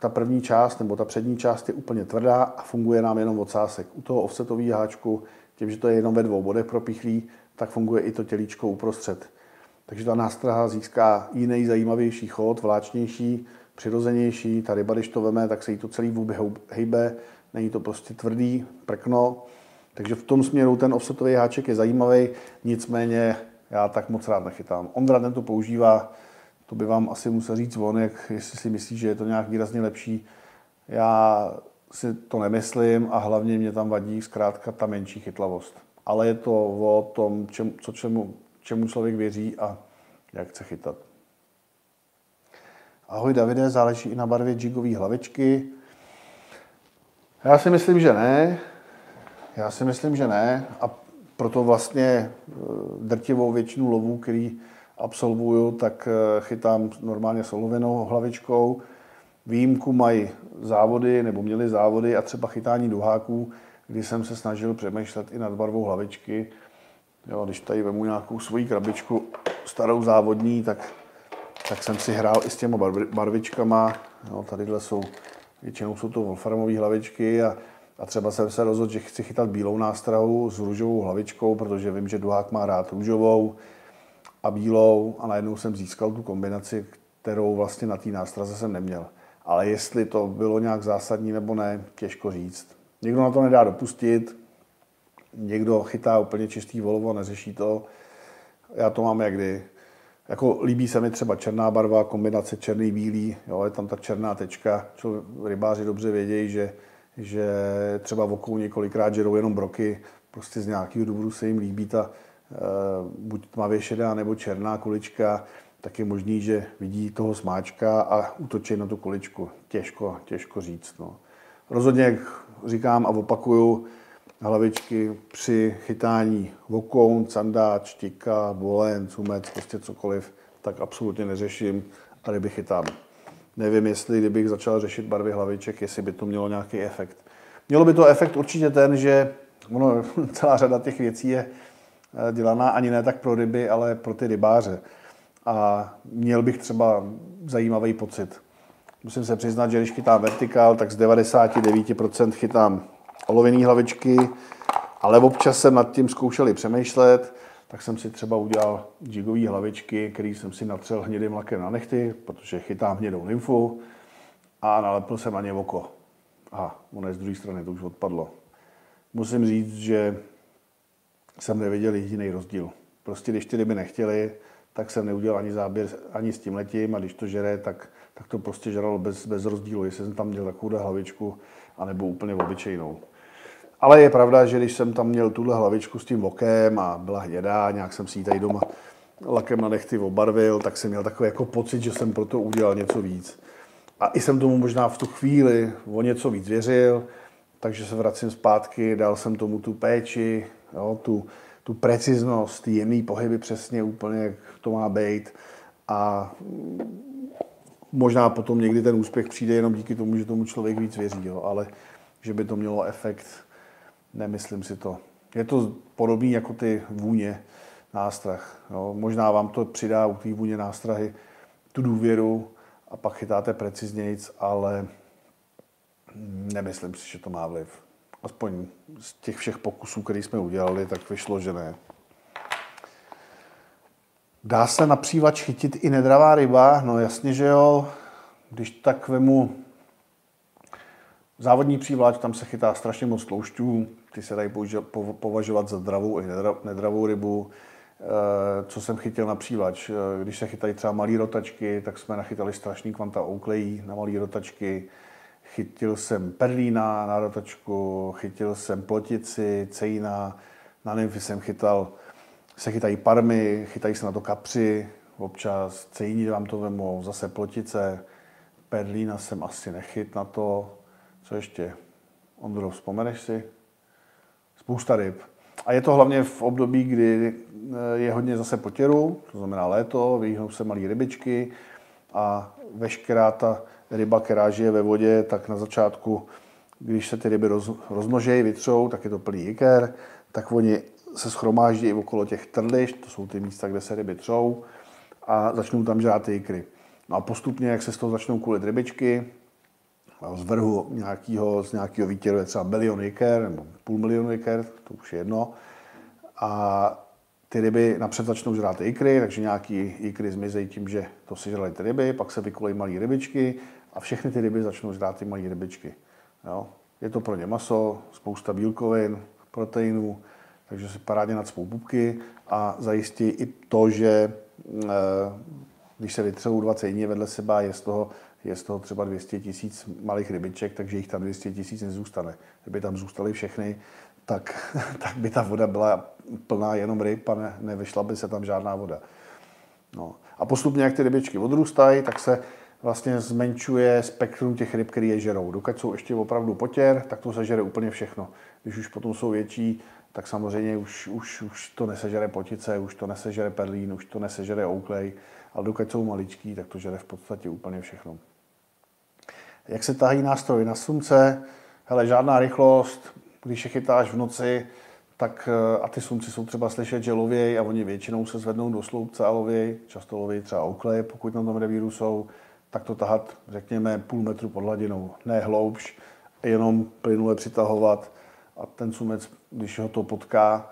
ta první část nebo ta přední část je úplně tvrdá a funguje nám jenom odsásek. U toho offsetového háčku, tím, že to je jenom ve dvou bodech propichlý, tak funguje i to tělíčko uprostřed. Takže ta nástraha získá jiný zajímavější chod, vláčnější, přirozenější. Ta ryba, když to veme, tak se jí to celý vůbec hejbe, není to prostě tvrdý, prkno. Takže v tom směru ten offsetový háček je zajímavý, nicméně já tak moc rád nechytám. Ondra ten to používá, to by vám asi musel říct on, jak, jestli si myslí, že je to nějak výrazně lepší. Já si to nemyslím a hlavně mě tam vadí zkrátka ta menší chytlavost. Ale je to o tom, čem, co čemu čemu člověk věří a jak chce chytat. Ahoj Davide, záleží i na barvě jigové hlavičky. Já si myslím, že ne. Já si myslím, že ne. A proto vlastně eh, drtivou většinu lovů, který absolvuju, tak eh, chytám normálně solovinou hlavičkou. Výjimku mají závody, nebo měli závody a třeba chytání duháků, kdy jsem se snažil přemýšlet i nad barvou hlavičky. Jo, když tady vemu nějakou svoji krabičku starou závodní, tak, tak jsem si hrál i s těma barvičkama. Jo, tadyhle jsou, většinou jsou to wolframové hlavičky a, a třeba jsem se rozhodl, že chci chytat bílou nástrahu s růžovou hlavičkou, protože vím, že duhák má rád růžovou a bílou a najednou jsem získal tu kombinaci, kterou vlastně na té nástraze jsem neměl. Ale jestli to bylo nějak zásadní nebo ne, těžko říct. Někdo na to nedá dopustit, někdo chytá úplně čistý volovo a neřeší to. Já to mám jakdy. Jako líbí se mi třeba černá barva, kombinace černý, bílý, jo, je tam ta černá tečka. Čo rybáři dobře vědějí, že, že třeba v okou několikrát žerou jenom broky, prostě z nějakého důvodu se jim líbí ta e, buď tmavě šedá nebo černá kulička, tak je možný, že vidí toho smáčka a útočí na tu kuličku. Těžko, těžko říct. No. Rozhodně, jak říkám a opakuju, hlavičky při chytání vokoun, sandáč, tika, bolen, cumec, prostě cokoliv, tak absolutně neřeším a ryby chytám. Nevím, jestli kdybych začal řešit barvy hlaviček, jestli by to mělo nějaký efekt. Mělo by to efekt určitě ten, že ono, celá řada těch věcí je eh, dělaná ani ne tak pro ryby, ale pro ty rybáře. A měl bych třeba zajímavý pocit. Musím se přiznat, že když chytám vertikál, tak z 99% chytám olověné hlavičky, ale občas jsem nad tím zkoušeli přemýšlet, tak jsem si třeba udělal jigové hlavičky, který jsem si natřel hnědým lakem na nechty, protože chytám hnědou nymfu a nalepil jsem na ně oko. A ono je z druhé strany, to už odpadlo. Musím říct, že jsem neviděl jediný rozdíl. Prostě když ty ryby nechtěli, tak jsem neudělal ani záběr ani s tím letím a když to žere, tak, tak to prostě žralo bez, bez rozdílu, jestli jsem tam měl takovou hlavičku, anebo úplně obyčejnou. Ale je pravda, že když jsem tam měl tuhle hlavičku s tím okem a byla hnědá, nějak jsem si ji tady doma lakem na nechty obarvil, tak jsem měl takový jako pocit, že jsem pro to udělal něco víc. A i jsem tomu možná v tu chvíli o něco víc věřil, takže se vracím zpátky, dal jsem tomu tu péči, jo, tu, tu preciznost, ty jemný pohyby přesně úplně, jak to má být. A možná potom někdy ten úspěch přijde jenom díky tomu, že tomu člověk víc věří, jo, ale že by to mělo efekt, nemyslím si to. Je to podobné jako ty vůně nástrah. Jo. Možná vám to přidá u té vůně nástrahy tu důvěru a pak chytáte preciznějc, ale nemyslím si, že to má vliv. Aspoň z těch všech pokusů, které jsme udělali, tak vyšlo, že ne. Dá se na přívač chytit i nedravá ryba? No jasně, že jo. Když tak vemu závodní přívlač, tam se chytá strašně moc tloušťů, ty se dají považovat za dravou i nedravou rybu. Eh, co jsem chytil na přívač, eh, když se chytají třeba malé rotačky, tak jsme nachytali strašný kvanta ouklejí na malé rotačky. Chytil jsem perlína na rotačku, chytil jsem plotici, cejna, na nymfy jsem chytal, se chytají parmy, chytají se na to kapři, občas cejní vám to vemou, zase plotice, perlína jsem asi nechyt na to, co ještě? Ondro, vzpomeneš si? Spousta ryb. A je to hlavně v období, kdy eh, je hodně zase potěru, to znamená léto, vyhnou se malé rybičky a veškerá ta ryba, která žije ve vodě, tak na začátku, když se ty ryby roz, rozmnožejí, vytřou, tak je to plný jiker, tak oni se schromáždí okolo těch trlišť, to jsou ty místa, kde se ryby třou, a začnou tam žrát ty jikry. No a postupně, jak se z toho začnou kulit rybičky, z vrhu nějakého, z nějakého výtěru je třeba milion jiker nebo půl milionu jiker, to už je jedno. A ty ryby napřed začnou žrát ikry, takže nějaký ikry zmizejí tím, že to sežrali ty ryby, pak se vykolejí malé rybičky a všechny ty ryby začnou žrát ty malé rybičky. Jo? Je to pro ně maso, spousta bílkovin, proteinů, takže si parádně nad svou bubky a zajistí i to, že eh, když se vytřou 20 dní vedle sebe, je z toho je z toho třeba 200 tisíc malých rybiček, takže jich tam 200 tisíc nezůstane. Kdyby tam zůstaly všechny, tak, tak by ta voda byla plná jenom ryb a ne, nevyšla by se tam žádná voda. No. A postupně, jak ty rybičky odrůstají, tak se vlastně zmenšuje spektrum těch ryb, které je žerou. Dokud jsou ještě opravdu potěr, tak to sežere úplně všechno. Když už potom jsou větší, tak samozřejmě už, už, už to nesežere potice, už to nesežere perlín, už to nesežere ouklej, ale dokud jsou maličký, tak to žere v podstatě úplně všechno. Jak se tahají nástroj na slunce? Hele, žádná rychlost, když je chytáš v noci, tak eh, a ty slunci jsou třeba slyšet, že lověj a oni většinou se zvednou do sloupce a lověj, často lověj třeba oukleje, pokud na tom revíru jsou, tak to tahat, řekněme, půl metru pod hladinou, ne hloubš, jenom plynule přitahovat a ten sumec, když ho to potká,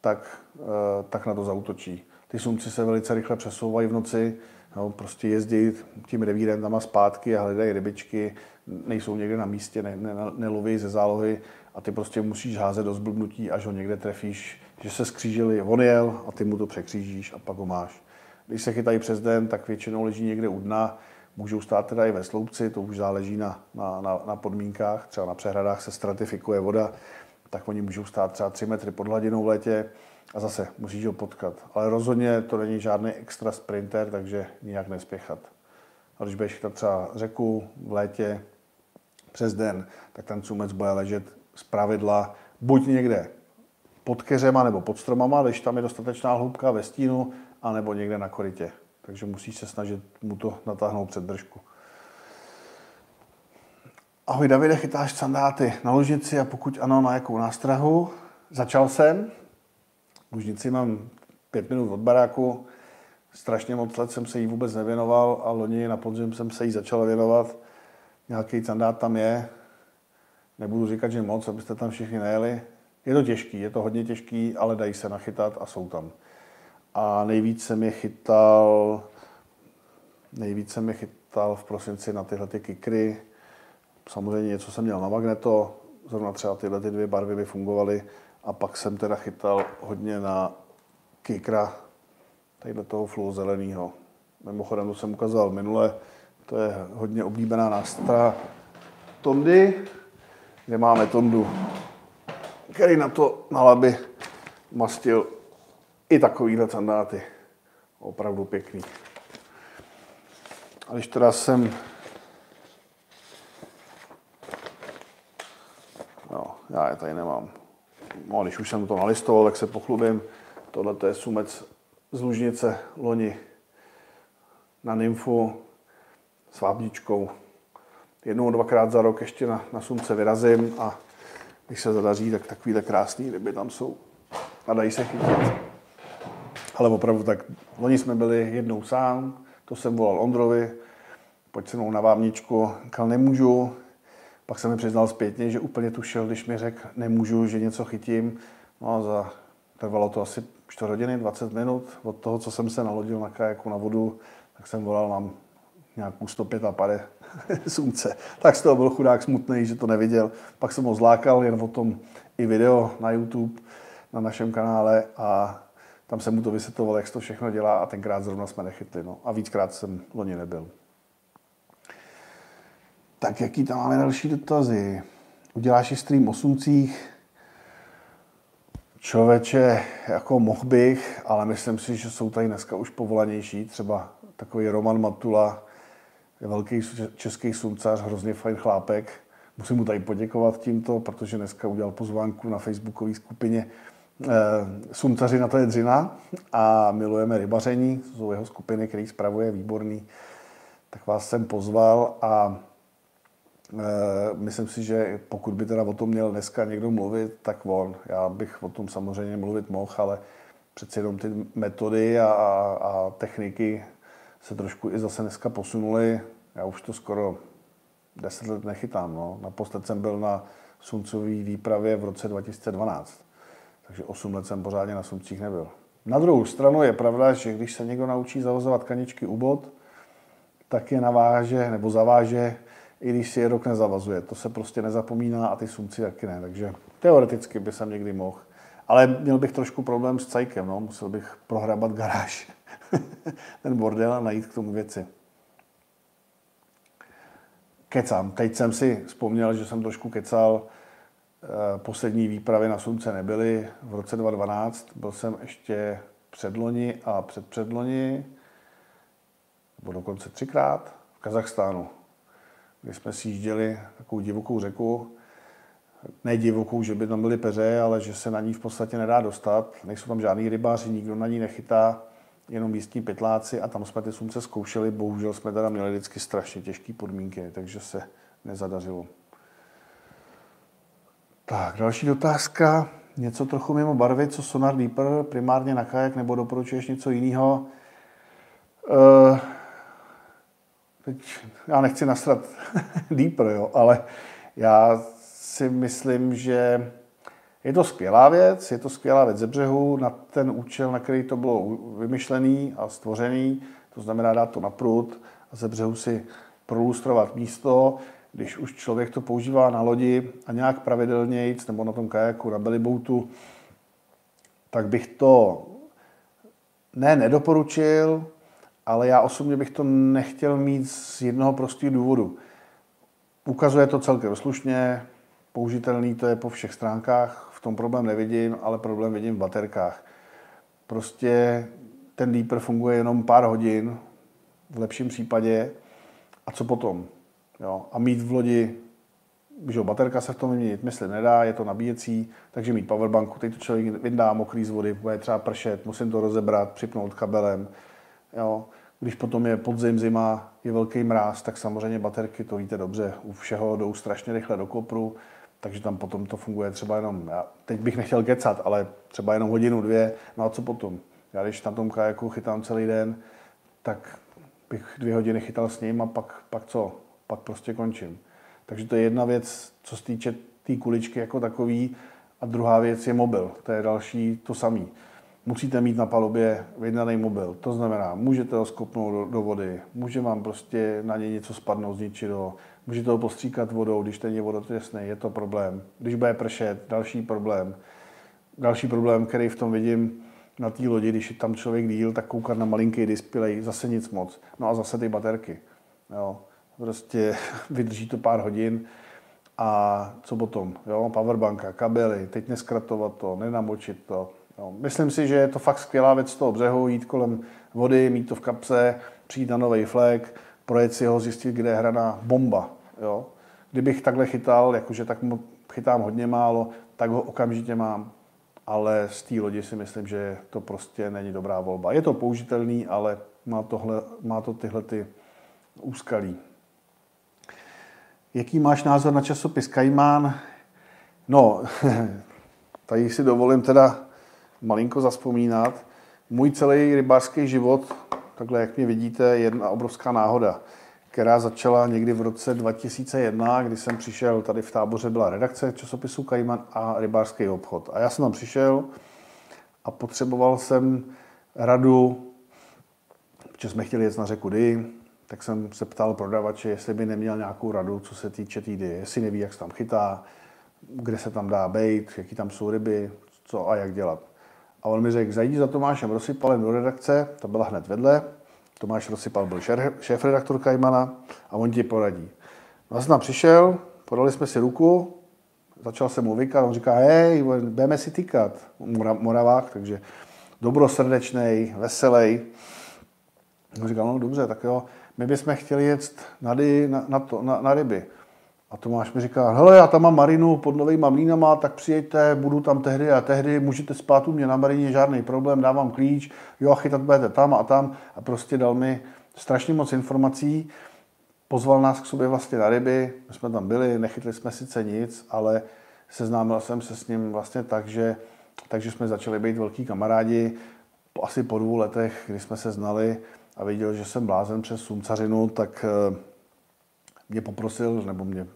tak, eh, tak na to zautočí. Ty sumci se velice rychle přesouvají v noci, no, prostě jezdí tím revírem tam a zpátky a hledají rybičky, nejsou někde na místě, ne, ne, neloví ze zálohy a ty prostě musíš házet do zblbnutí, až ho někde trefíš, že se skřížili, on jel a ty mu to překřížíš a pak ho máš. Když se chytají přes den, tak většinou leží někde u dna, můžou stát teda i ve sloupci, to už záleží na, na, na, na podmínkách, třeba na přehradách se stratifikuje voda, tak oni můžou stát třeba 3 metry pod hladinou v létě a zase musíš ho potkat. Ale rozhodně to není žádný extra sprinter, takže nijak nespěchat. A když budeš chytat třeba řeku v létě přes den, tak ten cumec bude ležet z pravidla buď někde pod keřema nebo pod stromama, když tam je dostatečná hloubka ve stínu, anebo někde na korytě. Takže musíš se snažit mu to natáhnout před držku. Ahoj Davide, chytáš sandáty na ložnici a pokud ano, na jakou nástrahu? Začal jsem. Lužnici mám pět minut od baráku. Strašně moc let jsem se jí vůbec nevěnoval a loni na podzim jsem se jí začal věnovat. Nějaký sandát tam je. Nebudu říkat, že moc, abyste tam všichni nejeli. Je to těžký, je to hodně těžký, ale dají se nachytat a jsou tam. A nejvíc jsem je chytal, nejvíc jsem je chytal v prosinci na tyhle ty kikry. Samozřejmě něco jsem měl na magneto, zrovna třeba tyhle ty dvě barvy by fungovaly. A pak jsem teda chytal hodně na kikra, tadyhle toho fluozeleného. Mimochodem, to jsem ukazoval minule, to je hodně oblíbená nástra Tondy, kde máme Tondu, který na to na laby mastil i takovýhle sandáty. Opravdu pěkný. A když teda jsem No, já je tady nemám. No, když už jsem to nalistoval, tak se pochlubím. Tohle je sumec z Lužnice loni na nymfu s vábničkou. Jednou, dvakrát za rok ještě na, na sumce vyrazím a když se zadaří, tak takovýhle krásný ryby tam jsou a dají se chytit. Ale opravdu tak, loni jsme byli jednou sám, to jsem volal Ondrovi, pojď se mnou na vábničku, kal nemůžu, pak jsem mi přiznal zpětně, že úplně tušil, když mi řekl, nemůžu, že něco chytím. No a za, trvalo to asi 4 hodiny, 20 minut od toho, co jsem se nalodil na kajaku na vodu, tak jsem volal, mám nějakou 105 a pade slunce. Tak z toho byl chudák smutný, že to neviděl. Pak jsem ho zlákal, jen o tom i video na YouTube, na našem kanále a tam jsem mu to vysvětloval, jak se to všechno dělá a tenkrát zrovna jsme nechytli. No. A víckrát jsem loni nebyl. Tak jaký tam máme další dotazy? Uděláš i stream o sumcích? Člověče, jako mohl bych, ale myslím si, že jsou tady dneska už povolanější. Třeba takový Roman Matula, velký český sumcař, hrozně fajn chlápek. Musím mu tady poděkovat tímto, protože dneska udělal pozvánku na facebookové skupině eh, Sumcaři na to je dřina a milujeme rybaření. Jsou jeho skupiny, který spravuje, výborný. Tak vás jsem pozval a myslím si, že pokud by teda o tom měl dneska někdo mluvit, tak on. Já bych o tom samozřejmě mluvit mohl, ale přeci jenom ty metody a, a, a techniky se trošku i zase dneska posunuly. Já už to skoro 10 let nechytám. No. Naposled jsem byl na suncové výpravě v roce 2012. Takže 8 let jsem pořádně na suncích nebyl. Na druhou stranu je pravda, že když se někdo naučí zavozovat kaničky u bod, tak je naváže nebo zaváže i když si je rok nezavazuje. To se prostě nezapomíná a ty sumci taky ne. Takže teoreticky by jsem někdy mohl. Ale měl bych trošku problém s cajkem, no. musel bych prohrabat garáž, ten bordel a najít k tomu věci. Kecám. Teď jsem si vzpomněl, že jsem trošku kecal. Eh, poslední výpravy na slunce nebyly. V roce 2012 byl jsem ještě předloni a předpředloni, nebo dokonce třikrát v Kazachstánu kdy jsme si jížděli takovou divokou řeku, ne divokou, že by tam byly peře, ale že se na ní v podstatě nedá dostat. Nejsou tam žádný rybáři, nikdo na ní nechytá, jenom místní pytláci a tam jsme ty sumce zkoušeli. Bohužel jsme teda měli vždycky strašně těžké podmínky, takže se nezadařilo. Tak, další otázka. Něco trochu mimo barvy, co Sonar Deeper, primárně na kajak, nebo doporučuješ něco jiného? Uh, teď já nechci nasrat deeper, jo, ale já si myslím, že je to skvělá věc, je to skvělá věc ze břehu na ten účel, na který to bylo vymyšlený a stvořený, to znamená dát to na prut a ze břehu si prolustrovat místo, když už člověk to používá na lodi a nějak pravidelně nebo na tom kajaku, na bellyboatu, tak bych to ne nedoporučil, ale já osobně bych to nechtěl mít z jednoho prostého důvodu. Ukazuje to celkem slušně, použitelný to je po všech stránkách, v tom problém nevidím, ale problém vidím v baterkách. Prostě ten Deeper funguje jenom pár hodin, v lepším případě, a co potom? Jo? A mít v lodi, že baterka se v tom vyměnit, mysli nedá, je to nabíjecí, takže mít powerbanku, teď to člověk vyndá mokrý z vody, bude třeba pršet, musím to rozebrat, připnout kabelem, Jo. Když potom je podzim, zima, je velký mráz, tak samozřejmě baterky, to víte dobře, u všeho jdou strašně rychle do kopru, takže tam potom to funguje třeba jenom, já teď bych nechtěl kecat, ale třeba jenom hodinu, dvě, no a co potom? Já když na tom kajaku chytám celý den, tak bych dvě hodiny chytal s ním a pak, pak co? Pak prostě končím. Takže to je jedna věc, co se týče té kuličky jako takový. A druhá věc je mobil, to je další to samý. Musíte mít na palubě vyjednaný mobil. To znamená, můžete ho skopnout do, do vody, může vám prostě na něj něco spadnout, zničit ho, můžete ho postříkat vodou, když ten je vodotěsný, je to problém. Když bude pršet, další problém. Další problém, který v tom vidím na té lodi, když je tam člověk díl, tak koukat na malinký displej, zase nic moc. No a zase ty baterky. Jo. Prostě vydrží to pár hodin a co potom? Jo? Powerbanka, kabely, teď neskratovat to, nenamočit to. Jo. Myslím si, že je to fakt skvělá věc z toho břehu, jít kolem vody, mít to v kapse, přijít na nový flek, projet si ho, zjistit, kde je hraná bomba. Jo. Kdybych takhle chytal, jakože tak chytám hodně málo, tak ho okamžitě mám. Ale z té lodi si myslím, že to prostě není dobrá volba. Je to použitelný, ale má, tohle, má to tyhle ty úskalí. Jaký máš názor na časopis Kajmán? No, tady si dovolím teda malinko zaspomínat. Můj celý rybářský život, takhle jak mě vidíte, je jedna obrovská náhoda, která začala někdy v roce 2001, kdy jsem přišel, tady v táboře byla redakce časopisu Kajman a rybářský obchod. A já jsem tam přišel a potřeboval jsem radu, protože jsme chtěli jet na řeku Dy, tak jsem se ptal prodavače, jestli by neměl nějakou radu, co se týče týdy, jestli neví, jak se tam chytá, kde se tam dá bejt, jaký tam jsou ryby, co a jak dělat. A on mi řekl, zajdi za Tomášem Rosypalem do redakce, to byla hned vedle. Tomáš Rosypal byl šéf redaktor Kajmana a on ti poradí. No tam přišel, podali jsme si ruku, začal jsem mu vykat, on říká, hej, budeme si týkat, Moravák, takže dobrosrdečný, veselý. On říkal, no dobře, tak jo, my bychom chtěli jet na, na, na, na, na ryby. A Tomáš mi říká, hele, já tam mám marinu pod novými mlínama, tak přijďte, budu tam tehdy a tehdy, můžete spát u mě na marině, žádný problém, dávám klíč, jo, a chytat budete tam a tam. A prostě dal mi strašně moc informací, pozval nás k sobě vlastně na ryby, my jsme tam byli, nechytli jsme sice nic, ale seznámil jsem se s ním vlastně tak, že, takže jsme začali být velký kamarádi. Po, asi po dvou letech, kdy jsme se znali, a viděl, že jsem blázen přes sumcařinu, tak eh, mě poprosil, nebo mě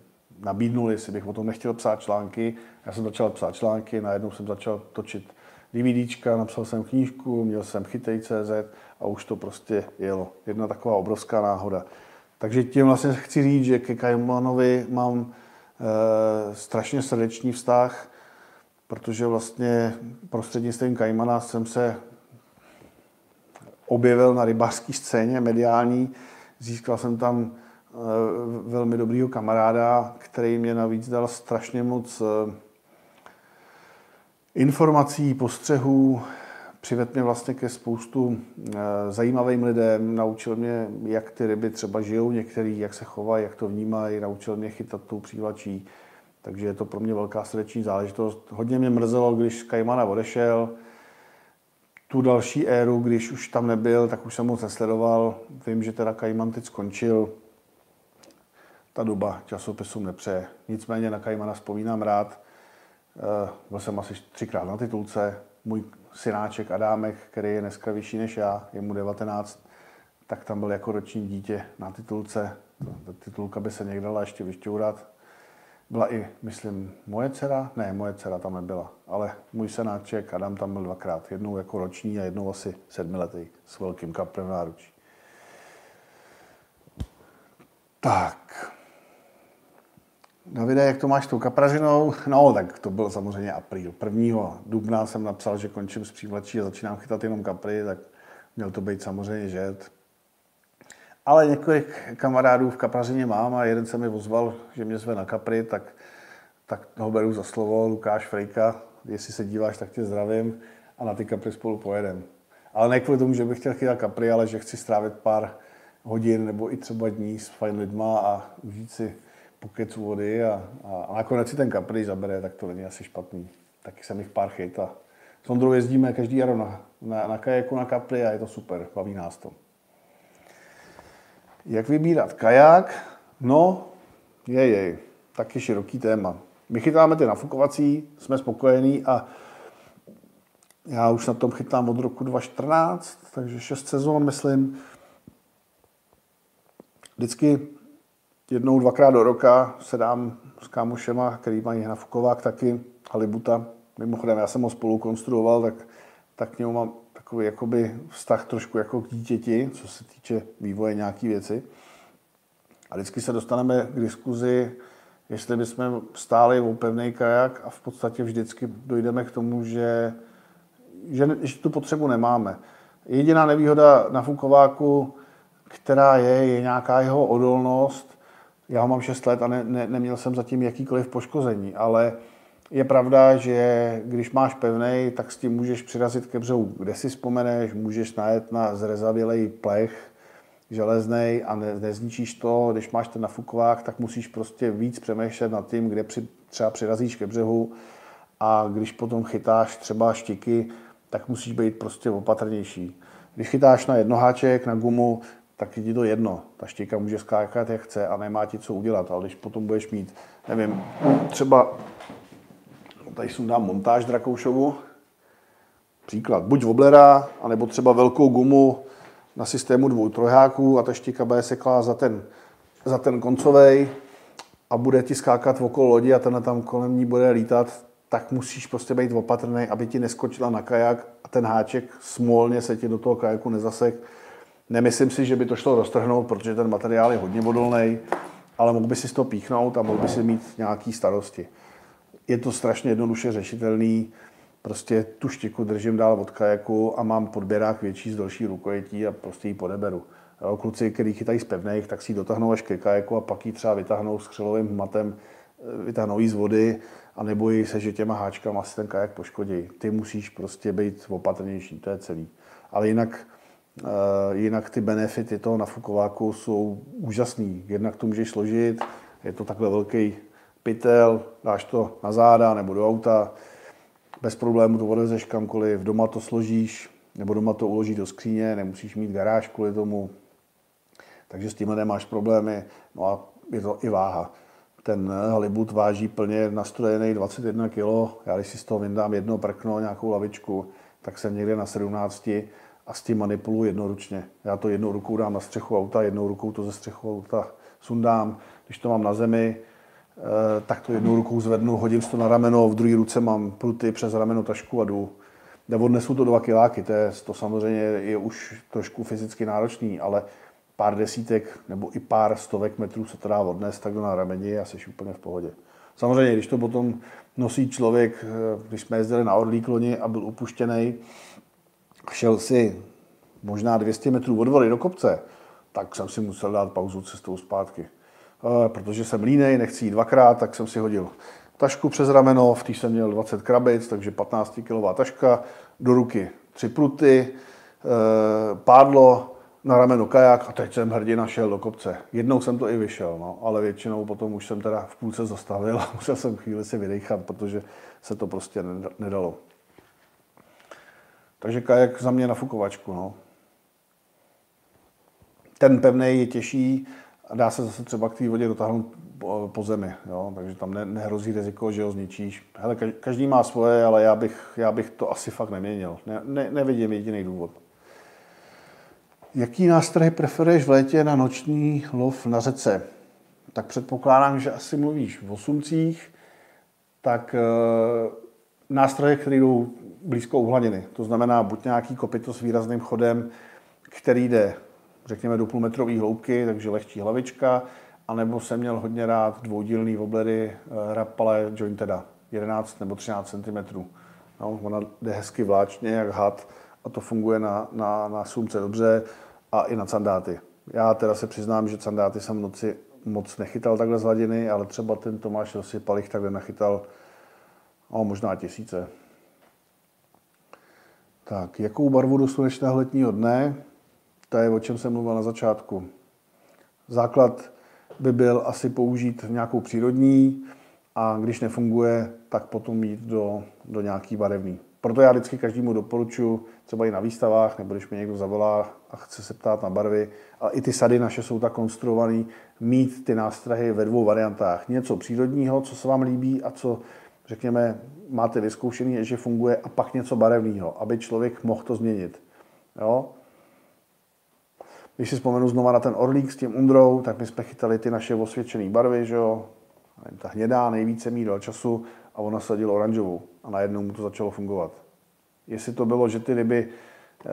nabídnul, jestli bych o tom nechtěl psát články. Já jsem začal psát články, najednou jsem začal točit DVDčka, napsal jsem knížku, měl jsem chytej.cz a už to prostě jelo. Jedna taková obrovská náhoda. Takže tím vlastně chci říct, že ke Kajmanovi mám e, strašně srdečný vztah, protože vlastně prostřednictvím Kajmana jsem se objevil na rybářské scéně mediální. Získal jsem tam velmi dobrýho kamaráda, který mě navíc dal strašně moc eh, informací, postřehů, přivedl mě vlastně ke spoustu eh, zajímavým lidem, naučil mě, jak ty ryby třeba žijou některý, jak se chovají, jak to vnímají, naučil mě chytat tou přívlačí. Takže je to pro mě velká srdeční záležitost. Hodně mě mrzelo, když Kajmana odešel, tu další éru, když už tam nebyl, tak už jsem moc nesledoval. Vím, že teda Kajman teď skončil. Ta doba časopisu nepřeje. Nicméně na Kajmana vzpomínám rád. Eh, byl jsem asi třikrát na titulce. Můj synáček Adámek, který je dneska vyšší než já, je mu 19, tak tam byl jako roční dítě na titulce. Ta titulka by se někde dala ještě vyšťourat. Byla i, myslím, moje dcera? Ne, moje dcera tam nebyla, ale můj senáček Adam tam byl dvakrát. Jednou jako roční a jednou asi sedmiletý s velkým kaprem náručí. Tak. Davide, jak to máš s tou kapražinou? No, tak to byl samozřejmě apríl. Prvního dubna jsem napsal, že končím s přívlačí a začínám chytat jenom kapry, tak měl to být samozřejmě žet. Ale několik kamarádů v kaprařině mám a jeden se mi ozval, že mě zve na kapry, tak, tak ho beru za slovo, Lukáš Frejka, jestli se díváš, tak tě zdravím a na ty kapry spolu pojedem. Ale ne kvůli tomu, že bych chtěl chytat kapry, ale že chci strávit pár hodin nebo i třeba dní s fajn lidma a užít si pokecu vody a, a, a nakonec si ten kapry zabere, tak to není asi špatný. Taky jsem jich pár chyt a s Ondrou jezdíme každý jaro na, na, na kajaku na kapry a je to super, baví nás to. Jak vybírat kaják? No, je, je, taky široký téma. My chytáme ty nafukovací, jsme spokojení a já už na tom chytám od roku 2014, takže 6 sezon, myslím. Vždycky jednou, dvakrát do roka se dám s kámošema, který mají nafukovák taky, halibuta. Mimochodem, já jsem ho spolu konstruoval, tak, tak k němu mám takový jakoby vztah trošku jako k dítěti, co se týče vývoje nějaký věci. A vždycky se dostaneme k diskuzi, jestli bychom stáli o pevný kajak a v podstatě vždycky dojdeme k tomu, že, že, že tu potřebu nemáme. Jediná nevýhoda na Fukováku, která je, je nějaká jeho odolnost. Já ho mám 6 let a ne, ne, neměl jsem zatím jakýkoliv poškození, ale je pravda, že když máš pevný, tak s tím můžeš přirazit ke břehu, kde si vzpomeneš, můžeš najet na zrezavělej plech, železný a ne, nezničíš to. Když máš ten nafukovák, tak musíš prostě víc přemýšlet nad tím, kde při, třeba přirazíš ke břehu a když potom chytáš třeba štiky, tak musíš být prostě opatrnější. Když chytáš na jednoháček, na gumu, tak je ti to jedno. Ta štika může skákat, jak chce a nemá ti co udělat. Ale když potom budeš mít, nevím, třeba tady dám montáž Drakoušovu, příklad, buď woblera, anebo třeba velkou gumu na systému dvou trojháků a ta štika bude seklá za ten, za ten koncovej a bude ti skákat okolo lodi a ten tam kolem ní bude lítat, tak musíš prostě být opatrný, aby ti neskočila na kajak a ten háček smolně se ti do toho kajaku nezasek. Nemyslím si, že by to šlo roztrhnout, protože ten materiál je hodně vodolný, ale mohl by si to píchnout a mohl by si mít nějaký starosti. Je to strašně jednoduše řešitelný prostě tu štiku držím dál od kajaku a mám podběrák větší z další rukojetí a prostě ji podeberu. Kluci, kteří chytají z pevných, tak si ji dotáhnou až ke kajaku a pak ji třeba vytáhnou s křelovým matem, eh, vytáhnou ji z vody a nebojí se, že těma háčkama si ten kajak poškodí. Ty musíš prostě být opatrnější, to je celý. Ale jinak, jinak ty benefity toho nafukováku jsou úžasný. Jednak to můžeš složit, je to takhle velký pytel, dáš to na záda nebo do auta, bez problému to odvezeš kamkoliv, doma to složíš, nebo doma to uložíš do skříně, nemusíš mít garáž kvůli tomu, takže s tímhle nemáš problémy. No a je to i váha. Ten halibut váží plně nastrojený 21 kg. Já když si z toho vyndám jedno prkno, nějakou lavičku, tak jsem někde na 17 a s tím manipuluji jednoručně. Já to jednou rukou dám na střechu auta, jednou rukou to ze střechu auta sundám. Když to mám na zemi, Eh, tak to jednou rukou zvednu, hodím to na rameno, v druhé ruce mám pruty přes rameno tašku a jdu. Neodnesu to dva kiláky, to, je, to samozřejmě je už trošku fyzicky náročný, ale pár desítek nebo i pár stovek metrů se to dá odnést tak na rameni a jsi úplně v pohodě. Samozřejmě, když to potom nosí člověk, eh, když jsme jezdili na Orlík loni a byl upuštěný, šel si možná 200 metrů od vody do kopce, tak jsem si musel dát pauzu cestou zpátky protože jsem línej, nechci jít dvakrát, tak jsem si hodil tašku přes rameno, v té jsem měl 20 krabic, takže 15 kilová taška, do ruky tři pruty, e, pádlo, na rameno kajak a teď jsem hrdina šel do kopce. Jednou jsem to i vyšel, no, ale většinou potom už jsem teda v půlce zastavil a musel jsem chvíli si vydechat, protože se to prostě nedalo. Takže kajak za mě na fukovačku. No. Ten pevný je těžší, a dá se zase třeba k té vodě dotáhnout po, zemi, jo? takže tam ne, nehrozí riziko, že ho zničíš. Hele, každý má svoje, ale já bych, já bych to asi fakt neměnil. Ne, ne, nevidím jediný důvod. Jaký nástroj preferuješ v létě na noční lov na řece? Tak předpokládám, že asi mluvíš v osumcích, tak e, nástroje, které jdou blízko uhladiny. To znamená buď nějaký kopito s výrazným chodem, který jde řekněme do půlmetrové hloubky, takže lehčí hlavička, anebo jsem měl hodně rád dvoudílný oblery eh, Rapale Jointeda, 11 nebo 13 cm. No, ona jde hezky vláčně, jak had, a to funguje na, na, na sumce dobře a i na sandáty. Já teda se přiznám, že sandáty jsem v noci moc nechytal takhle z hladiny, ale třeba ten Tomáš Rosipal jich takhle nachytal no, možná tisíce. Tak, jakou barvu do slunečného letního dne? To je, o čem jsem mluvil na začátku. Základ by byl asi použít nějakou přírodní a když nefunguje, tak potom jít do, do nějaký barevný. Proto já vždycky každému doporučuji, třeba i na výstavách, nebo když mi někdo zavolá a chce se ptát na barvy, ale i ty sady naše jsou tak konstruované, mít ty nástrahy ve dvou variantách. Něco přírodního, co se vám líbí a co, řekněme, máte vyzkoušený, že funguje, a pak něco barevného, aby člověk mohl to změnit. Jo? Když si vzpomenu znova na ten orlík s tím undrou, tak my jsme chytali ty naše osvědčené barvy, že jo? Ta hnědá nejvíce mít dal času a ona sadil oranžovou. A najednou mu to začalo fungovat. Jestli to bylo, že ty ryby eh,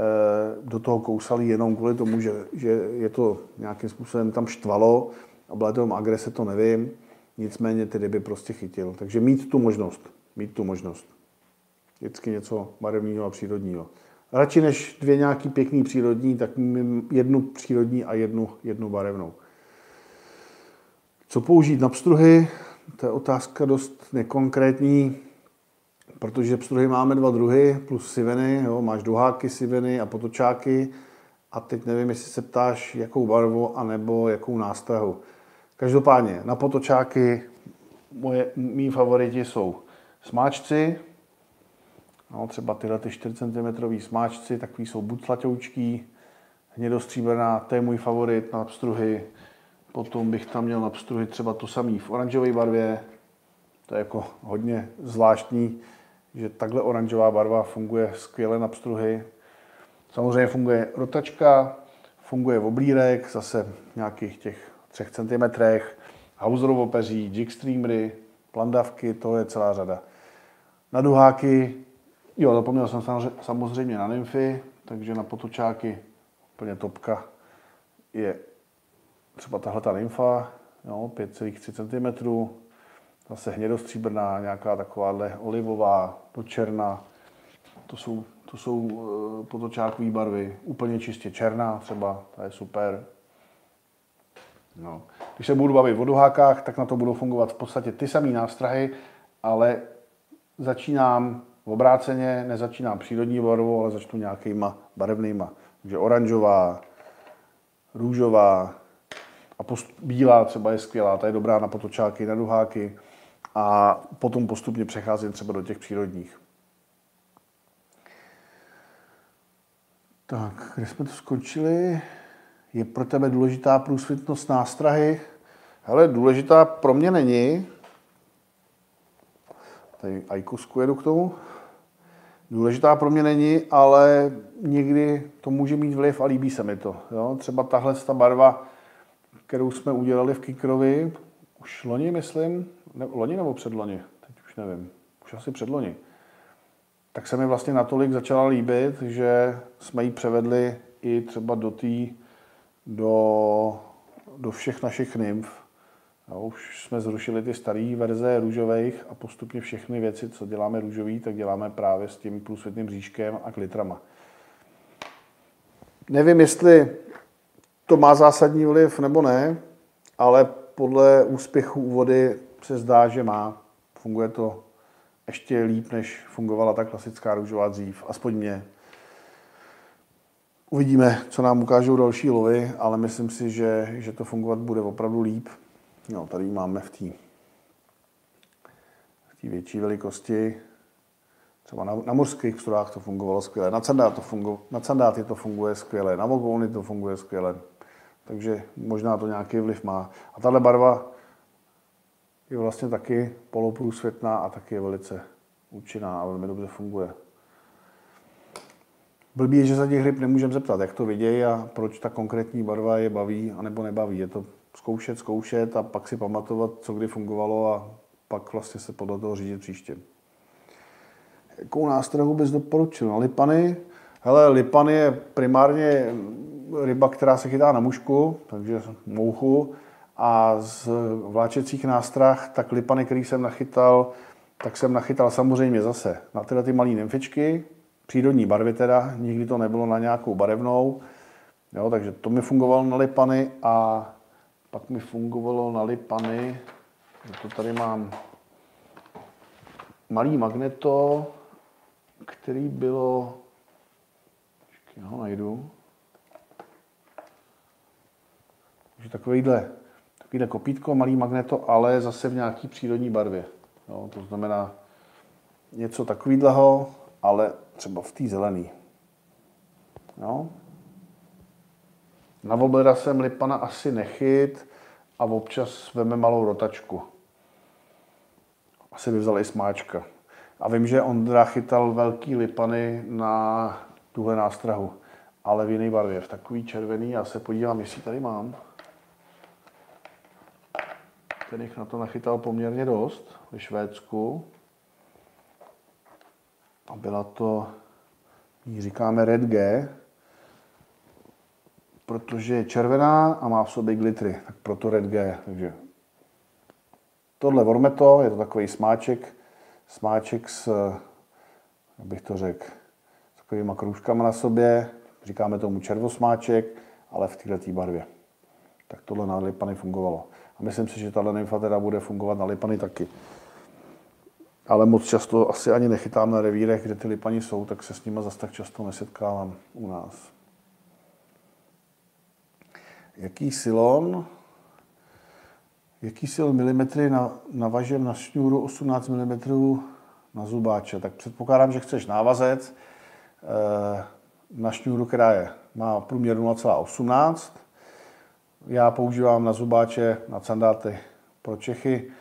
do toho kousali jenom kvůli tomu, že, že je to nějakým způsobem tam štvalo a byla to agrese, to nevím. Nicméně ty ryby prostě chytil. Takže mít tu možnost. Mít tu možnost. Vždycky něco barevného a přírodního. Radši než dvě nějaký pěkný přírodní, tak jednu přírodní a jednu, jednu barevnou. Co použít na pstruhy? To je otázka dost nekonkrétní, protože pstruhy máme dva druhy, plus siveny, jo, máš duháky, siveny a potočáky. A teď nevím, jestli se ptáš, jakou barvu, anebo jakou nástrahu. Každopádně, na potočáky moje, mý favoriti jsou smáčci, no, třeba tyhle ty 4 cm smáčci, takový jsou buď slatoučký, hnědostříbrná, to je můj favorit na pstruhy. Potom bych tam měl na pstruhy třeba to samý v oranžové barvě. To je jako hodně zvláštní, že takhle oranžová barva funguje skvěle na pstruhy. Samozřejmě funguje rotačka, funguje oblírek, zase v nějakých těch 3 cm, Hauserovo peří, jigstreamery, plandavky, to je celá řada. Na duháky, jo, zapomněl jsem samozřejmě na nymfy, takže na potočáky úplně topka je třeba tahle ta nymfa, jo, 5,3 cm, zase hnědostříbrná, nějaká takováhle olivová, černá. To jsou, to jsou eh, potočákové barvy, úplně čistě černá třeba, ta je super. No. Když se budu bavit o duhákách, tak na to budou fungovat v podstatě ty samé nástrahy, ale začínám obráceně, nezačínám přírodní barvou, ale začnu nějakýma barevnýma. Takže oranžová, růžová a post- bílá třeba je skvělá, ta je dobrá na potočáky, na duháky a potom postupně přecházím třeba do těch přírodních. Tak, kde jsme to skončili? Je pro tebe důležitá průsvitnost nástrahy? Hele, důležitá pro mě není. Tady ajkusku jedu k tomu. Důležitá pro mě není, ale někdy to může mít vliv a líbí se mi to. Jo? Třeba tahle ta barva, kterou jsme udělali v Kikrovi, už loni, myslím, ne, loni nebo předloni, teď už nevím, už asi předloni, tak se mi vlastně natolik začala líbit, že jsme ji převedli i třeba do té, do, do všech našich nymf. Jo, už jsme zrušili ty staré verze růžových a postupně všechny věci, co děláme růžový, tak děláme právě s tím průsvětným říškem a klitrama. Nevím, jestli to má zásadní vliv nebo ne, ale podle úspěchu úvody se zdá, že má. Funguje to ještě líp, než fungovala ta klasická růžová dřív, aspoň mě. Uvidíme, co nám ukážou další lovy, ale myslím si, že, že to fungovat bude opravdu líp. No, tady máme v té v větší velikosti. Třeba na, na mořských pstrojách to fungovalo skvěle, na, candát to fungu, na to funguje skvěle, na vogouny to funguje skvěle. Takže možná to nějaký vliv má. A tahle barva je vlastně taky poloprůsvětná a taky je velice účinná a velmi dobře funguje. Blbý je, že za těch ryb nemůžeme zeptat, jak to vidějí a proč ta konkrétní barva je baví a nebo nebaví. Je to zkoušet, zkoušet a pak si pamatovat, co kdy fungovalo a pak vlastně se podle toho řídit příště. Jakou nástrahu bys doporučil? No, lipany? Hele, lipan je primárně ryba, která se chytá na mušku, takže mouchu. A z vláčecích nástrah, tak lipany, který jsem nachytal, tak jsem nachytal samozřejmě zase na tyhle ty malé nymfičky, přírodní barvy teda, nikdy to nebylo na nějakou barevnou, jo, takže to mi fungovalo na lipany a pak mi fungovalo na lipany, to tady mám malý magneto, který bylo, já ho najdu, takže takovýhle, takovýhle kopítko, malý magneto, ale zase v nějaký přírodní barvě. Jo, to znamená něco takového, ale třeba v té zelené. No. Na voblera jsem lipana asi nechyt a občas veme malou rotačku. Asi by vzal i smáčka. A vím, že Ondra chytal velký lipany na tuhle nástrahu. ale v jiné barvě, v takový červený. Já se podívám, jestli tady mám. Ten jich na to nachytal poměrně dost ve Švédsku. A byla to, jí říkáme Red G, protože je červená a má v sobě glitry, tak proto Red G. Takže tohle Vormeto, je to takový smáček, smáček s, jak bych to řekl, s takovýma kroužkama na sobě, říkáme tomu červosmáček, ale v této barvě. Tak tohle na Lipany fungovalo. A myslím si, že tahle nymfa teda bude fungovat na Lipany taky. Ale moc často asi ani nechytám na revírech, kde ty Lipani jsou, tak se s nimi zase tak často nesetkávám u nás. Jaký silon? Jaký sil milimetry na, navažem na šňůru 18 mm na zubáče? Tak předpokládám, že chceš návazec eh, na šňůru, která je, má průměr 0,18. Já používám na zubáče, na sandáty pro Čechy,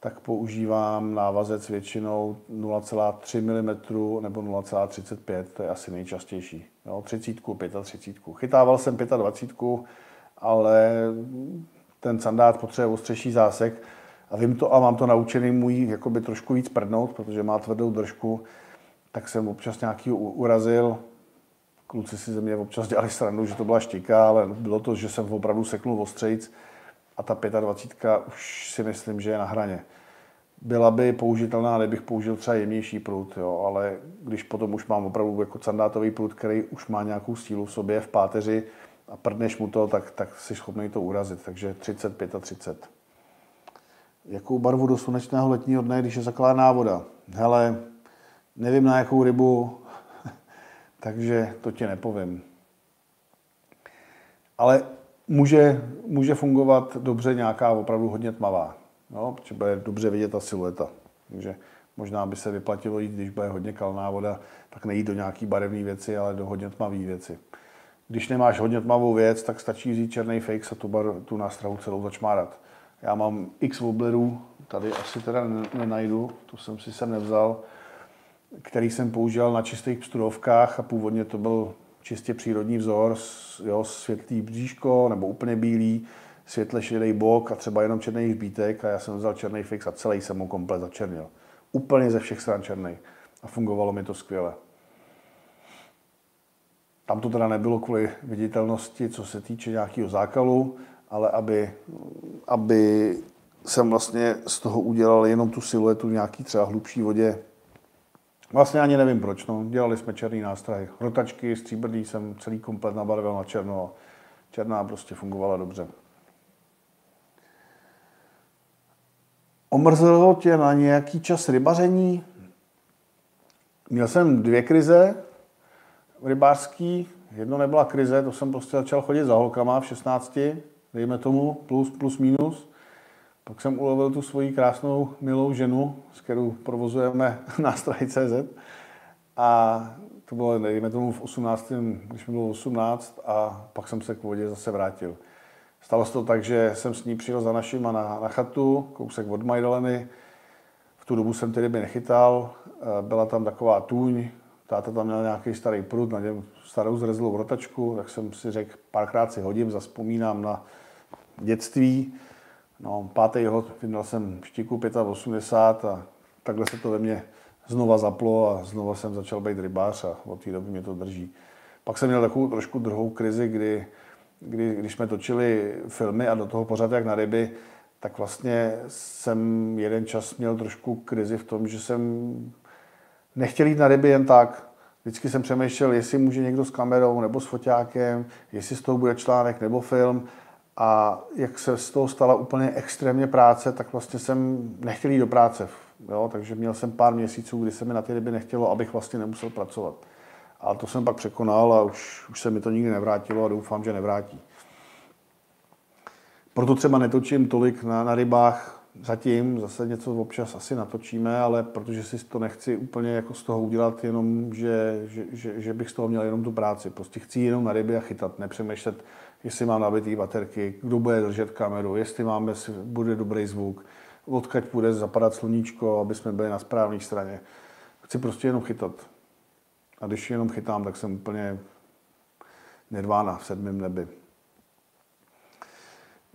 tak používám návazec většinou 0,3 mm nebo 0,35, to je asi nejčastější. Jo, 30, 35. Chytával jsem 25, ale ten sandát potřebuje ostřejší zásek a vím to a mám to naučený můj jakoby trošku víc prdnout, protože má tvrdou držku, tak jsem občas nějaký urazil. Kluci si ze mě občas dělali srandu, že to byla štika, ale bylo to, že jsem opravdu seknul ostřejc a ta 25 už si myslím, že je na hraně. Byla by použitelná, kdybych použil třeba jemnější prut, jo, ale když potom už mám opravdu jako sandátový prut, který už má nějakou sílu v sobě, v páteři, a prdneš mu to, tak, tak jsi schopný to urazit. Takže 35 a 30. Jakou barvu do slunečného letního dne, když je zakládná voda? Hele, nevím na jakou rybu, takže to ti nepovím. Ale může, může fungovat dobře nějaká opravdu hodně tmavá, no, protože bude dobře vidět ta silueta. Takže možná by se vyplatilo jít, když bude hodně kalná voda, tak nejít do nějaký barevné věci, ale do hodně tmavé věci. Když nemáš hodně tmavou věc, tak stačí říct černý fake a tu, bar, tu nástrahu celou začmárat. Já mám x wobblerů, tady asi teda nenajdu, to jsem si sem nevzal, který jsem používal na čistých psturovkách a původně to byl čistě přírodní vzor, jo, světlý bříško nebo úplně bílý, světle šedý bok a třeba jenom černý hřbítek a já jsem vzal černý fix a celý jsem mu komplet začernil. Úplně ze všech stran černý. A fungovalo mi to skvěle. Tam to teda nebylo kvůli viditelnosti, co se týče nějakého zákalu, ale aby, aby jsem vlastně z toho udělal jenom tu siluetu v nějaký třeba hlubší vodě. Vlastně ani nevím proč, no. dělali jsme černý nástroj. Rotačky, stříbrný jsem celý komplet nabarvil na černo. Černá prostě fungovala dobře. Omrzelo tě na nějaký čas rybaření? Měl jsem dvě krize, rybářský, jedno nebyla krize, to jsem prostě začal chodit za holkama v 16, dejme tomu, plus, plus, minus. Pak jsem ulovil tu svoji krásnou, milou ženu, s kterou provozujeme nástroj CZ. A to bylo, dejme tomu, v 18, když mi bylo 18 a pak jsem se k vodě zase vrátil. Stalo se to tak, že jsem s ní přijel za našima na, na chatu, kousek od Majdaleny. V tu dobu jsem ty ryby nechytal, byla tam taková tůň, táta tam měl nějaký starý prut, na něm starou zrezlou rotačku, tak jsem si řekl, párkrát si hodím, zaspomínám na dětství. No, pátý hod, vydal jsem štiku 85 a takhle se to ve mně znova zaplo a znova jsem začal být rybář a od té doby mě to drží. Pak jsem měl takovou trošku druhou krizi, kdy, kdy, když jsme točili filmy a do toho pořád jak na ryby, tak vlastně jsem jeden čas měl trošku krizi v tom, že jsem nechtěl jít na ryby jen tak. Vždycky jsem přemýšlel, jestli může někdo s kamerou nebo s foťákem, jestli z toho bude článek nebo film. A jak se z toho stala úplně extrémně práce, tak vlastně jsem nechtěl jít do práce. Jo? Takže měl jsem pár měsíců, kdy se mi na ty ryby nechtělo, abych vlastně nemusel pracovat. Ale to jsem pak překonal a už, už se mi to nikdy nevrátilo a doufám, že nevrátí. Proto třeba netočím tolik na, na rybách, zatím zase něco občas asi natočíme, ale protože si to nechci úplně jako z toho udělat jenom, že, že, že, že bych z toho měl jenom tu práci. Prostě chci jenom na ryby a chytat, nepřemýšlet, jestli mám nabitý baterky, kdo bude držet kameru, jestli máme, bude dobrý zvuk, odkaď bude zapadat sluníčko, aby jsme byli na správné straně. Chci prostě jenom chytat. A když jenom chytám, tak jsem úplně nedvána v sedmém nebi.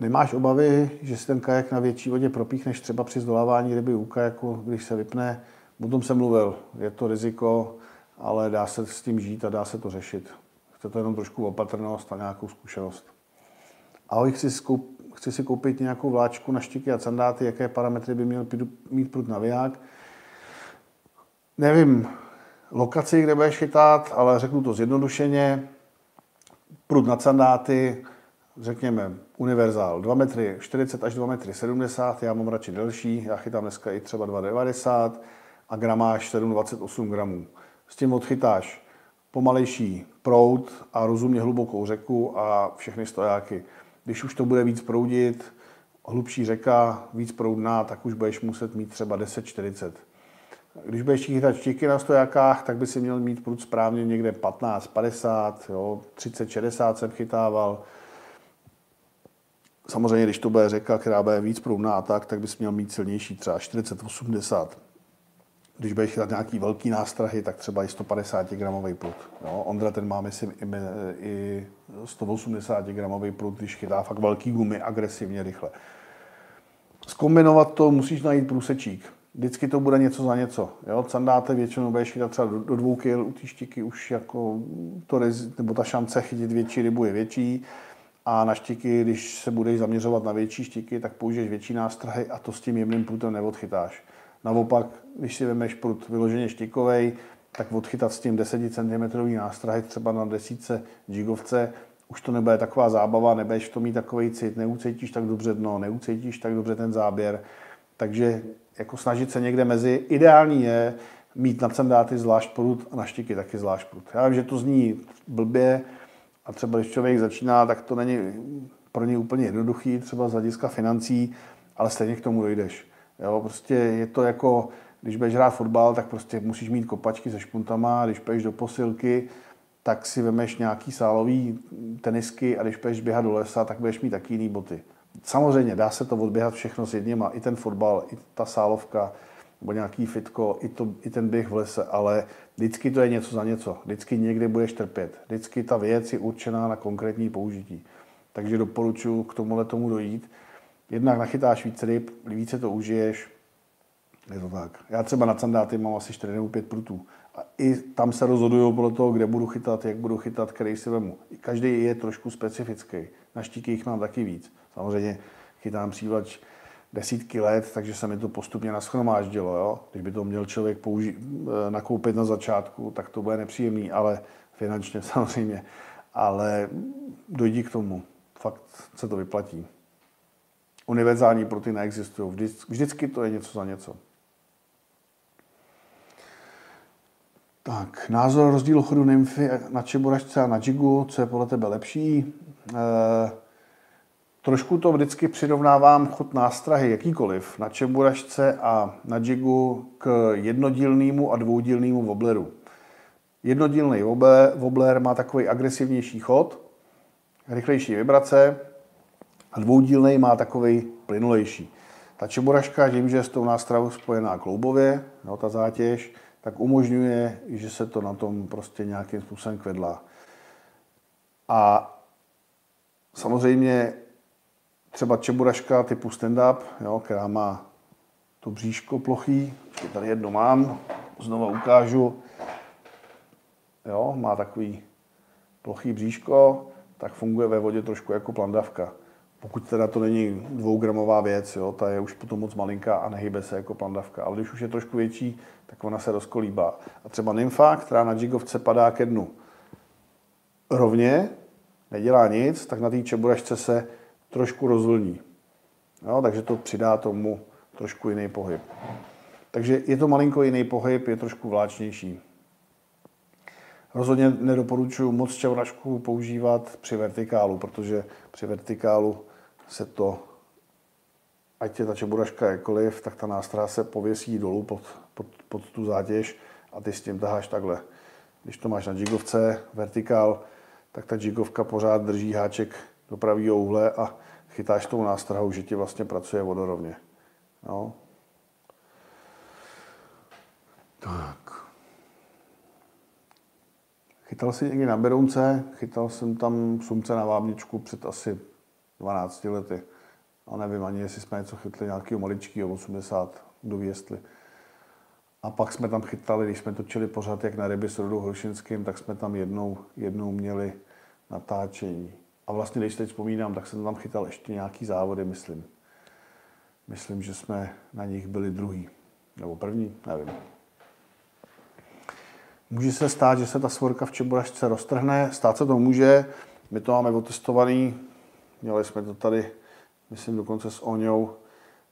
Nemáš obavy, že si ten kajak na větší vodě propíchneš třeba při zdolávání ryby u kajaku, když se vypne? O tom jsem mluvil, je to riziko, ale dá se s tím žít a dá se to řešit. Chce to jenom trošku opatrnost a nějakou zkušenost. Ahoj, chci, skoup, chci si koupit nějakou vláčku na štiky a sandáty, jaké parametry by měl mít prut naviják. Nevím lokaci, kde budeš chytat, ale řeknu to zjednodušeně. Prut na sandáty, řekněme, univerzál 2 metry 40 až 2 metry 70, já mám radši delší, já chytám dneska i třeba 2,90 a gramáž 7,28 gramů. S tím odchytáš pomalejší proud a rozumně hlubokou řeku a všechny stojáky. Když už to bude víc proudit, hlubší řeka, víc proudná, tak už budeš muset mít třeba 10-40. Když budeš chytat štiky na stojákách, tak by si měl mít prut správně někde 15, 50, jo, 30, 60 jsem chytával. Samozřejmě, když to bude řeka, která bude víc proudná a tak, tak bys měl mít silnější, třeba 40, 80. Když budeš chytat nějaký velký nástrahy, tak třeba i 150 gramový prut. Jo. Ondra ten má, myslím, i, i 180 gramový prut, když chytá fakt velký gumy agresivně rychle. Zkombinovat to musíš najít průsečík. Vždycky to bude něco za něco. Jo? Sandáte většinou budeš chytat třeba do, do dvou kil, u té štiky už jako to, nebo ta šance chytit větší rybu je větší. A na štiky, když se budeš zaměřovat na větší štiky, tak použiješ větší nástrahy a to s tím jemným prutem neodchytáš. Naopak, když si vemeš prut vyloženě štikovej, tak odchytat s tím 10 cm nástrahy třeba na desíce jigovce, už to nebude taková zábava, nebudeš to mít takový cit, neucítíš tak dobře dno, neucítíš tak dobře ten záběr. Takže jako snažit se někde mezi, ideální je mít na sandáty zvlášť prut a na štiky taky zvlášť prut. Já vím, že to zní blbě a třeba když člověk začíná, tak to není pro něj úplně jednoduchý, třeba z hlediska financí, ale stejně k tomu dojdeš. Jo, prostě je to jako, když budeš hrát fotbal, tak prostě musíš mít kopačky se špuntama, když půjdeš do posilky, tak si vemeš nějaký sálový tenisky a když půjdeš běhat do lesa, tak budeš mít taky jiný boty. Samozřejmě dá se to odběhat všechno s jedněma, i ten fotbal, i ta sálovka, nebo nějaký fitko, i, to, i ten běh v lese, ale vždycky to je něco za něco. Vždycky někde budeš trpět. Vždycky ta věc je určená na konkrétní použití. Takže doporučuji k tomuhle tomu dojít. Jednak nachytáš víc ryb, více to užiješ, je to tak. Já třeba na sandáty mám asi 4 nebo 5 prutů. A i tam se rozhoduju podle toho, kde budu chytat, jak budu chytat, který si vemu. Každý je trošku specifický. Na štíky jich mám taky víc. Samozřejmě chytám přívlač desítky let, takže se mi to postupně naschromáždilo. Jo? Když by to měl člověk použi- eh, nakoupit na začátku, tak to bude nepříjemný, ale finančně samozřejmě. Ale dojdi k tomu. Fakt se to vyplatí. Univerzální pruty neexistují. Vždycky to je něco za něco. Tak, názor rozdíl chodu nymfy na čeboražce a na jigu, co je podle tebe lepší? E, trošku to vždycky přirovnávám chod nástrahy, jakýkoliv, na čeburažce a na jigu k jednodílnému a dvoudílnému wobleru. Jednodílný wobbler má takový agresivnější chod, rychlejší vibrace a dvoudílný má takový plynulejší. Ta čeboražka tím, že je s tou nástrahou spojená kloubově, no, ta zátěž, tak umožňuje, že se to na tom prostě nějakým způsobem kvedlá. A samozřejmě třeba čeburaška typu stand-up, jo, která má to bříško plochý, tady jedno mám, znova ukážu, jo, má takový plochý bříško, tak funguje ve vodě trošku jako plandavka. Pokud teda to není dvougramová věc, jo, ta je už potom moc malinká a nehybe se jako plandavka. Ale když už je trošku větší, tak ona se rozkolíbá. A třeba nymfa, která na jigovce padá ke dnu rovně, nedělá nic, tak na té čeburašce se trošku rozvlní. Jo, takže to přidá tomu trošku jiný pohyb. Takže je to malinko jiný pohyb, je trošku vláčnější. Rozhodně nedoporučuji moc čevoračku používat při vertikálu, protože při vertikálu se to, ať je ta čeburaška jakkoliv, tak ta nástraha se pověsí dolů pod, pod, pod tu zátěž a ty s tím taháš takhle. Když to máš na jigovce, vertikál, tak ta jigovka pořád drží háček do pravého úhle a chytáš tou nástrahou, že ti vlastně pracuje vodorovně. No. Tak. Chytal si někdy na Berounce, chytal jsem tam sumce na vábničku před asi 12 lety. A nevím ani, jestli jsme něco chytli nějakého maličkého, 80, kdo ví jestli. A pak jsme tam chytali, když jsme točili pořád jak na ryby s Rodou Hlšinským, tak jsme tam jednou, jednou měli natáčení. A vlastně, když teď vzpomínám, tak jsem tam chytal ještě nějaký závody, myslím. Myslím, že jsme na nich byli druhý. Nebo první, nevím. Může se stát, že se ta svorka v čeboražce roztrhne. Stát se to může. My to máme otestovaný. Měli jsme to tady, myslím, dokonce s Oňou.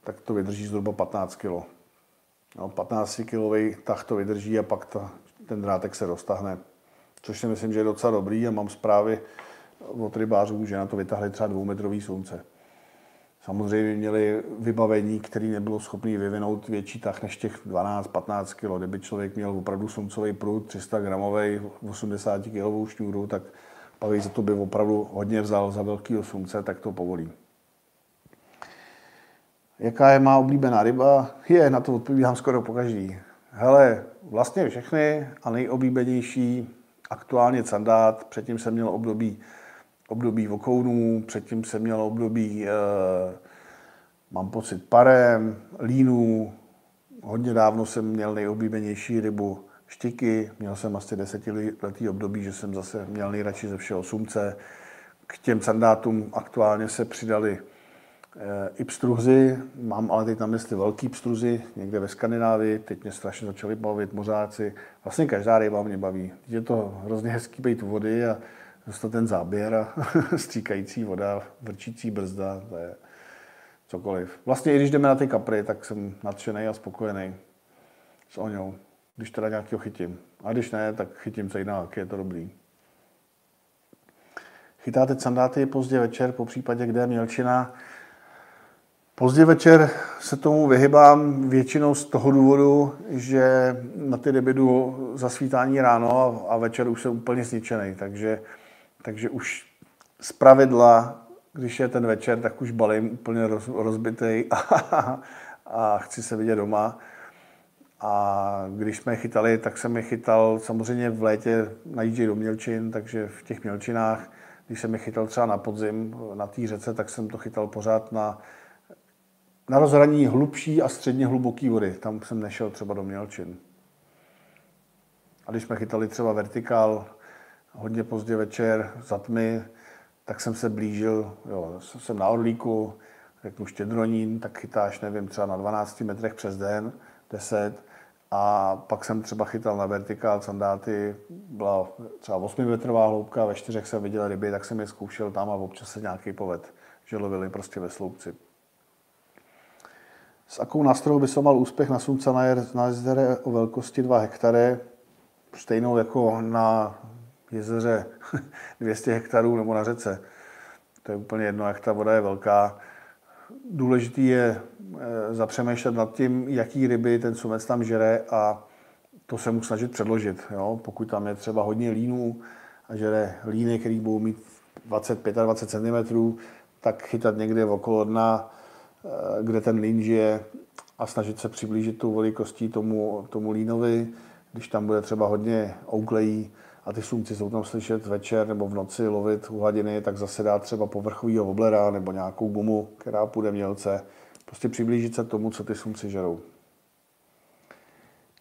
Tak to vydrží zhruba 15 kg. No, 15 kg tah to vydrží a pak ta, ten drátek se roztahne. Což si myslím, že je docela dobrý a mám zprávy od rybářů, že na to vytahli třeba dvoumetrový slunce. Samozřejmě měli vybavení, který nebylo schopný vyvinout větší tah než těch 12-15 kg. Kdyby člověk měl opravdu slunцový prut, 300 gramový, 80 kg šňůru, tak pak za to by opravdu hodně vzal za velký slunce, tak to povolí. Jaká je má oblíbená ryba? Je, na to odpovídám skoro po každý. Hele, vlastně všechny a nejoblíbenější aktuálně sandát. Předtím jsem měl období období vokounů, předtím jsem měl období, eh, mám pocit, parem, línů. Hodně dávno jsem měl nejoblíbenější rybu štiky. Měl jsem asi desetiletý období, že jsem zase měl nejradši ze všeho sumce. K těm sandátům aktuálně se přidali eh, i pstruzy, mám ale teď na mysli velký pstruzy, někde ve Skandinávii, teď mě strašně začali bavit mořáci. Vlastně každá ryba mě baví. Je to hrozně hezký být vody a dostat ten záběr a stříkající voda, vrčící brzda, to je cokoliv. Vlastně i když jdeme na ty kapry, tak jsem nadšený a spokojený s oňou, když teda nějakého chytím. A když ne, tak chytím jiného, je to dobrý. Chytáte sandáty pozdě večer, po případě, kde je mělčina. Pozdě večer se tomu vyhybám většinou z toho důvodu, že na ty ryby jdu za svítání ráno a večer už jsem úplně zničený, takže takže už z pravidla, když je ten večer, tak už balím úplně roz, rozbitý a, a chci se vidět doma. A když jsme je chytali, tak jsem je chytal samozřejmě v létě najíždějí do Mělčin, takže v těch Mělčinách, když jsem je chytal třeba na podzim, na té řece, tak jsem to chytal pořád na, na rozhraní hlubší a středně hluboké vody. Tam jsem nešel třeba do Mělčin. A když jsme chytali třeba vertikál, hodně pozdě večer, za tmy, tak jsem se blížil, jo, jsem na Orlíku, řeknu štědronín, tak chytáš, nevím, třeba na 12 metrech přes den, 10, a pak jsem třeba chytal na vertikál sandáty, byla třeba 8 metrová hloubka, ve čtyřech jsem viděl ryby, tak jsem je zkoušel tam a občas se nějaký poved, že lovili prostě ve sloupci. S akou nástrojou by mal úspěch na slunce na jezere o velkosti 2 hektary, stejnou jako na jezeře 200 hektarů nebo na řece. To je úplně jedno, jak ta voda je velká. Důležitý je eh, zapřemýšlet nad tím, jaký ryby ten sumec tam žere a to se mu snažit předložit. Jo? Pokud tam je třeba hodně línů a žere líny, které budou mít 20-25 cm, tak chytat někde okolo dna, eh, kde ten lín žije a snažit se přiblížit tou velikostí tomu, tomu línovi. Když tam bude třeba hodně ouklejí, a ty sumci jsou tam slyšet večer nebo v noci lovit u hladiny, tak zase dát třeba povrchovýho oblera nebo nějakou gumu, která půjde mělce. Prostě přiblížit se tomu, co ty sumci žerou.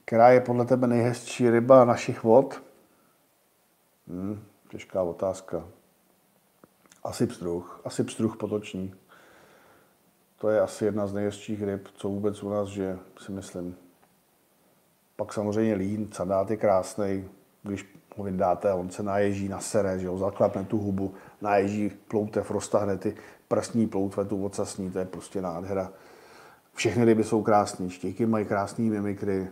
Která je podle tebe nejhezčí ryba našich vod? Hmm, těžká otázka. Asi pstruh. Asi pstruh potoční. To je asi jedna z nejhezčích ryb, co vůbec u nás že si myslím. Pak samozřejmě lín, sadát je krásný, když ho vydáte a on se naježí na sere, že jo, zaklapne tu hubu, naježí ploutev, roztahne ty prsní ploutve, tu ocasní, to je prostě nádhera. Všechny ryby jsou krásné, štěky mají krásné mimikry,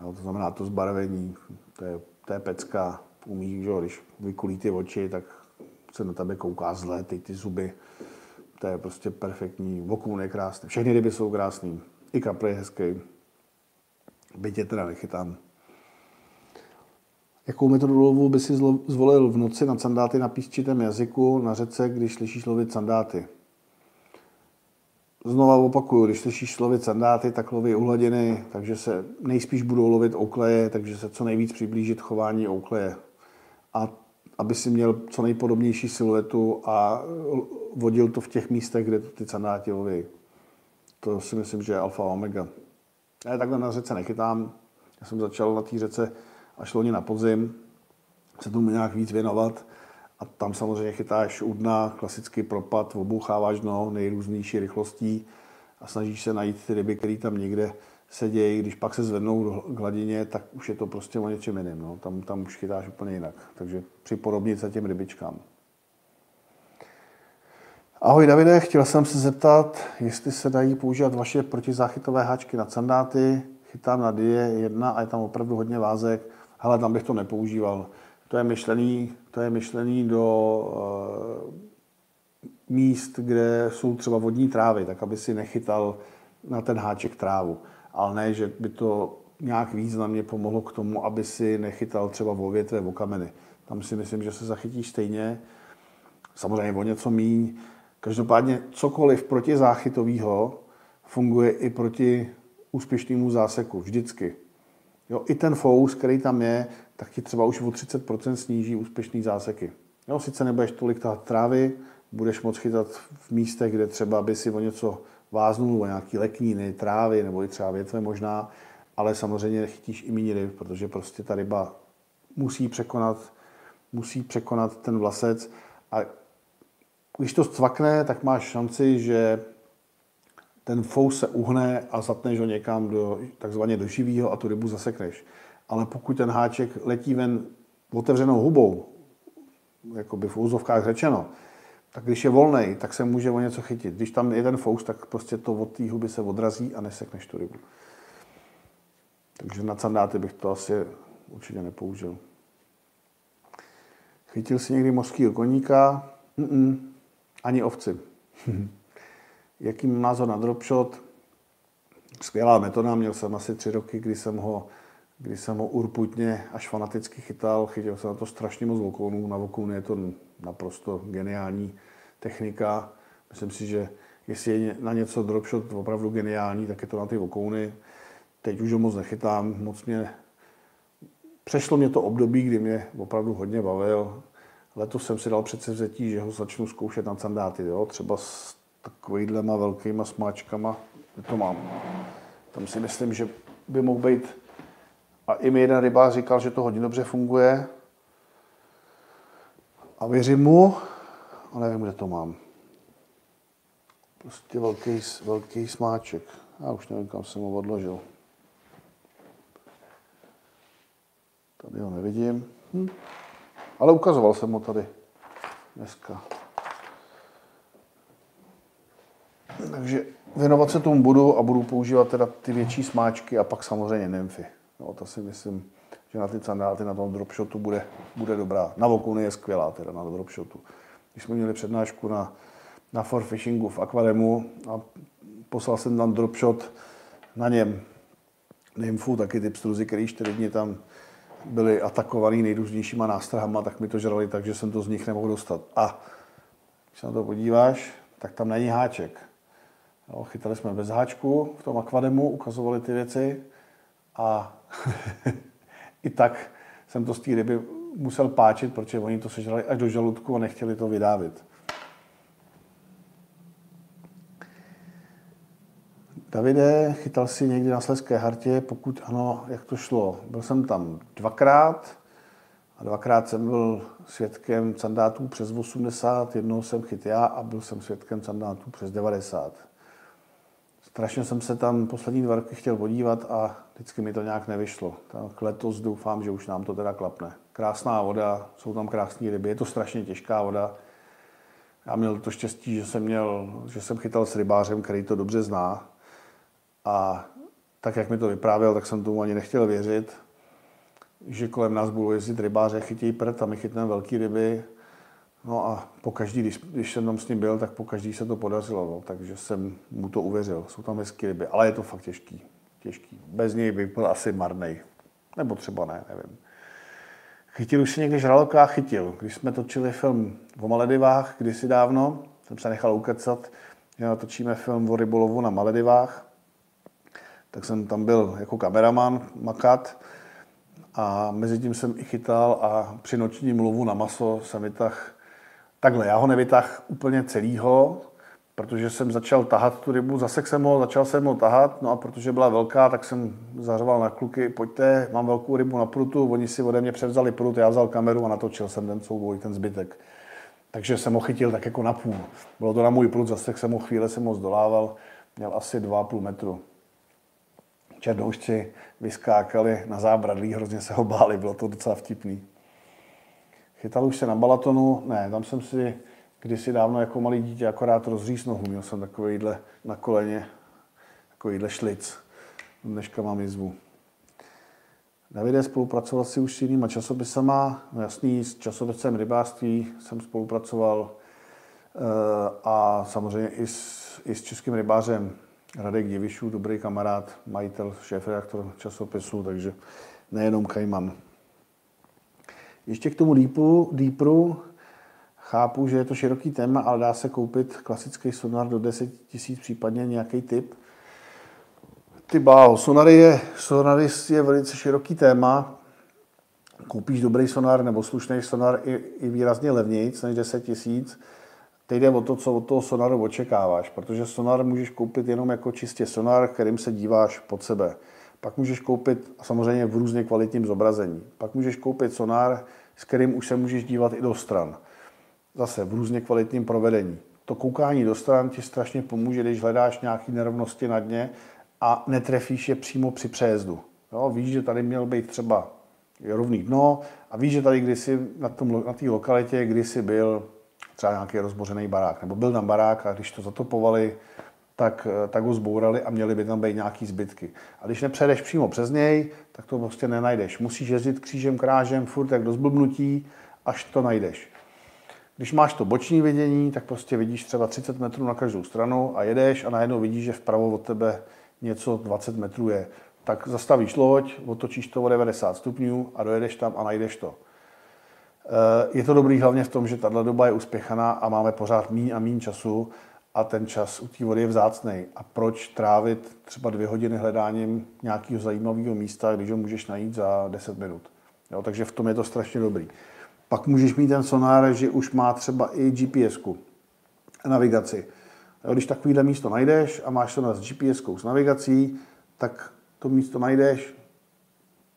jo, to znamená to zbarvení, to je, to je pecka, umí, že jo, když vykulí ty oči, tak se na tebe kouká zle, ty, ty zuby, to je prostě perfektní, vokoun je krásný, všechny ryby jsou krásné, i kapr je hezký, bytě teda nechytám. Jakou metodu lovu by si zvolil v noci na sandáty na písčitém jazyku na řece, když slyšíš lovit sandáty? Znova opakuju, když slyšíš lovit sandáty, tak loví uhladiny, takže se nejspíš budou lovit oukleje, takže se co nejvíc přiblížit chování oukleje. a aby si měl co nejpodobnější siluetu a vodil to v těch místech, kde to ty sandáti loví. To si myslím, že je alfa a omega. Já takhle na řece nechytám. Já jsem začal na té řece až loni na podzim se tomu nějak víc věnovat. A tam samozřejmě chytáš u dna, klasický propad, oboucháváš dno nejrůznější rychlostí a snažíš se najít ty ryby, které tam někde sedějí. Když pak se zvednou k hladině, tak už je to prostě o něčem jiném. No. Tam, tam už chytáš úplně jinak. Takže připodobnit se těm rybičkám. Ahoj Davide, chtěl jsem se zeptat, jestli se dají používat vaše protizáchytové háčky na sandáty. Chytám na die jedna a je tam opravdu hodně vázek. Hele, tam bych to nepoužíval. To je myšlený, to je myšlený do uh, míst, kde jsou třeba vodní trávy, tak aby si nechytal na ten háček trávu. Ale ne, že by to nějak významně pomohlo k tomu, aby si nechytal třeba o větve, o kameny. Tam si myslím, že se zachytíš stejně. Samozřejmě o něco míň. Každopádně cokoliv protizáchytového funguje i proti úspěšnému záseku. Vždycky. Jo, I ten fous, který tam je, tak ti třeba už o 30% sníží úspěšný záseky. Jo, sice nebudeš tolik tahat trávy, budeš moct chytat v místech, kde třeba by si o něco váznul, o nějaký lekníny, trávy nebo i třeba větve možná, ale samozřejmě chytíš i méně ryb, protože prostě ta ryba musí překonat, musí překonat ten vlasec a když to cvakne, tak máš šanci, že ten fous se uhne a zatneš ho někam do, takzvaně do živého a tu rybu zasekneš. Ale pokud ten háček letí ven otevřenou hubou, jako by v úzovkách řečeno, tak když je volný, tak se může o něco chytit. Když tam je ten fous, tak prostě to od té huby se odrazí a nesekneš tu rybu. Takže na sandáty bych to asi určitě nepoužil. Chytil si někdy mořského koníka? Mm-mm. Ani ovci. Jaký mám názor na dropshot? Skvělá metoda, měl jsem asi tři roky, kdy jsem ho, kdy jsem ho urputně až fanaticky chytal. Chytil jsem na to strašně moc vokounů. Na vokouny je to naprosto geniální technika. Myslím si, že jestli je na něco dropshot opravdu geniální, tak je to na ty vokouny. Teď už ho moc nechytám, moc mě... Přešlo mě to období, kdy mě opravdu hodně bavil. Letos jsem si dal přece vzetí, že ho začnu zkoušet na sandáty, jo? třeba s takovýhlema velkýma smáčkama, to mám. Tam si myslím, že by mohl být, a i mi jeden rybář říkal, že to hodně dobře funguje, a věřím mu, ale nevím, kde to mám. Prostě velký, velký smáček. Já už nevím, kam jsem ho odložil. Tady ho nevidím. Hm. Ale ukazoval jsem ho tady dneska. Takže věnovat se tomu budu a budu používat teda ty větší smáčky a pak samozřejmě nymfy. No, to si myslím, že na ty sandáty na tom dropshotu bude, bude dobrá. Na Vokuny je skvělá teda na dropshotu. Když jsme měli přednášku na, na for fishingu v Aquaremu a poslal jsem tam dropshot na něm nymfu, taky ty pstruzy, který čtyři dny tam byly atakovaný nejrůznějšíma nástrahama, tak mi to žrali tak, že jsem to z nich nemohl dostat. A když se na to podíváš, tak tam není háček. Jo, chytali jsme bez háčku v tom akvademu, ukazovali ty věci a i tak jsem to z té ryby musel páčit, protože oni to sežrali až do žaludku a nechtěli to vydávit. Davide, chytal si někdy na Sleské hartě? Pokud ano, jak to šlo? Byl jsem tam dvakrát a dvakrát jsem byl svědkem sandátů přes 80, jednou jsem chyt já a byl jsem svědkem sandátů přes 90. Strašně jsem se tam poslední dva roky chtěl podívat a vždycky mi to nějak nevyšlo. Tak letos doufám, že už nám to teda klapne. Krásná voda, jsou tam krásné ryby, je to strašně těžká voda. Já měl to štěstí, že jsem, měl, že jsem chytal s rybářem, který to dobře zná. A tak, jak mi to vyprávěl, tak jsem tomu ani nechtěl věřit, že kolem nás budou jezdit rybáře, chytí prd a my chytneme velké ryby. No a po každý, když, když jsem tam s ním byl, tak po každý se to podařilo, no, takže jsem mu to uvěřil. Jsou tam hezké ryby, ale je to fakt těžký. těžký. Bez něj by byl asi marnej. Nebo třeba ne, nevím. Chytil už si někdy žraloka? Chytil. Když jsme točili film o Maledivách kdysi dávno, jsem se nechal ukecat, že natočíme film o rybolovu na Maledivách, tak jsem tam byl jako kameraman makat a mezi tím jsem i chytal a při nočním lovu na maso jsem vytahl takhle. Já ho nevytah úplně celýho, protože jsem začal tahat tu rybu, zase jsem ho, začal jsem ho tahat, no a protože byla velká, tak jsem zařval na kluky, pojďte, mám velkou rybu na prutu, oni si ode mě převzali prut, já vzal kameru a natočil jsem ten souboj, ten zbytek. Takže jsem ho chytil tak jako na půl. Bylo to na můj prut, zase jsem ho chvíle jsem ho zdolával, měl asi 2,5 metru. Černoušci vyskákali na zábradlí, hrozně se ho báli, bylo to docela vtipný. Chytal už se na balatonu, ne, tam jsem si kdysi dávno jako malý dítě akorát rozříz nohu. Měl jsem takovýhle na koleně, takovýhle šlic. Dneška mám jizvu. Davide spolupracoval si už s jinýma časopisama, no jasný, s časopisem rybářství jsem spolupracoval eh, a samozřejmě i s, i s českým rybářem Radek Divišů, dobrý kamarád, majitel, šéf-redaktor časopisu, takže nejenom Kajman. Ještě k tomu Deepu, Deepru, chápu, že je to široký téma, ale dá se koupit klasický sonar do 10 000, případně nějaký typ. Ty báho, sonary je, sonary je velice široký téma. Koupíš dobrý sonar nebo slušný sonar i, i výrazně levněji, než 10 tisíc. Teď jde o to, co od toho sonaru očekáváš, protože sonar můžeš koupit jenom jako čistě sonar, kterým se díváš pod sebe. Pak můžeš koupit samozřejmě v různě kvalitním zobrazení. Pak můžeš koupit sonar, s kterým už se můžeš dívat i do stran. Zase v různě kvalitním provedení. To koukání do stran ti strašně pomůže, když hledáš nějaké nerovnosti na dně a netrefíš je přímo při přejezdu. Jo, víš, že tady měl být třeba rovný dno a víš, že tady kdysi na té na lokalitě kdysi byl třeba nějaký rozbořený barák, nebo byl tam barák a když to zatopovali, tak, tak ho zbourali a měly by tam být nějaký zbytky. A když nepřejdeš přímo přes něj, tak to prostě nenajdeš. Musíš jezdit křížem, krážem, furt jak do zblbnutí, až to najdeš. Když máš to boční vidění, tak prostě vidíš třeba 30 metrů na každou stranu a jedeš a najednou vidíš, že vpravo od tebe něco 20 metrů je. Tak zastavíš loď, otočíš to o 90 stupňů a dojedeš tam a najdeš to. Eh, je to dobrý hlavně v tom, že tato doba je uspěchaná a máme pořád míň a míň času a ten čas u té vody je vzácný. A proč trávit třeba dvě hodiny hledáním nějakého zajímavého místa, když ho můžeš najít za 10 minut. Jo, takže v tom je to strašně dobrý. Pak můžeš mít ten sonár, že už má třeba i gps navigaci. Jo, když takovýhle místo najdeš a máš sonár s gps s navigací, tak to místo najdeš,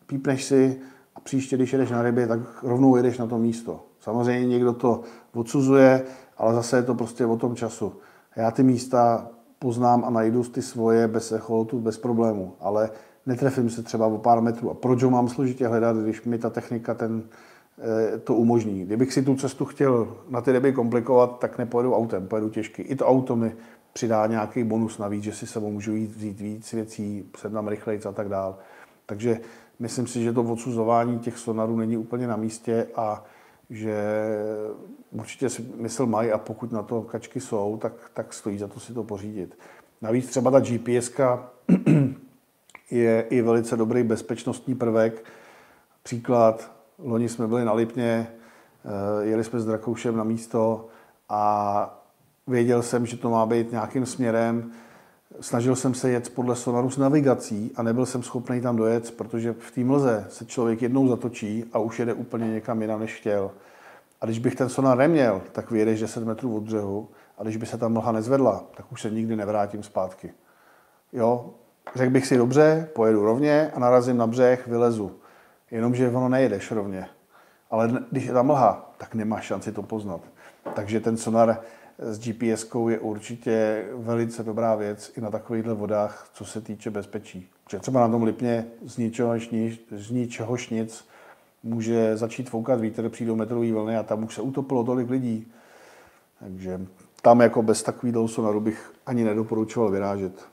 pípneš si a příště, když jedeš na rybě, tak rovnou jedeš na to místo. Samozřejmě někdo to odsuzuje, ale zase je to prostě o tom času. Já ty místa poznám a najdu ty svoje bez echolotu, bez problému, ale netrefím se třeba o pár metrů. A proč ho mám složitě hledat, když mi ta technika ten, eh, to umožní. Kdybych si tu cestu chtěl na ty ryby komplikovat, tak nepojedu autem, pojedu těžky. I to auto mi přidá nějaký bonus navíc, že si sebou můžu jít vzít víc věcí, tam rychleji a tak dál. Takže myslím si, že to odsuzování těch sonarů není úplně na místě a že určitě si mysl mají a pokud na to kačky jsou, tak, tak stojí za to si to pořídit. Navíc třeba ta GPS je i velice dobrý bezpečnostní prvek. Příklad, loni jsme byli na Lipně, eh, jeli jsme s Drakoušem na místo a věděl jsem, že to má být nějakým směrem. Snažil jsem se jet podle sonaru s navigací a nebyl jsem schopný tam dojet, protože v té mlze se člověk jednou zatočí a už jede úplně někam jinam, než chtěl. A když bych ten sonar neměl, tak vyjedeš 10 metrů od břehu a když by se tam mlha nezvedla, tak už se nikdy nevrátím zpátky. Jo, řekl bych si dobře, pojedu rovně a narazím na břeh, vylezu. Jenomže ono nejedeš rovně. Ale když je tam mlha, tak nemáš šanci to poznat. Takže ten sonar s gps je určitě velice dobrá věc i na takovýchhle vodách, co se týče bezpečí. Že třeba na tom Lipně z ničeho, z ničeho nic může začít foukat vítr, přijdou metrový vlny a tam už se utopilo tolik lidí. Takže tam jako bez takového sonaru bych ani nedoporučoval vyrážet.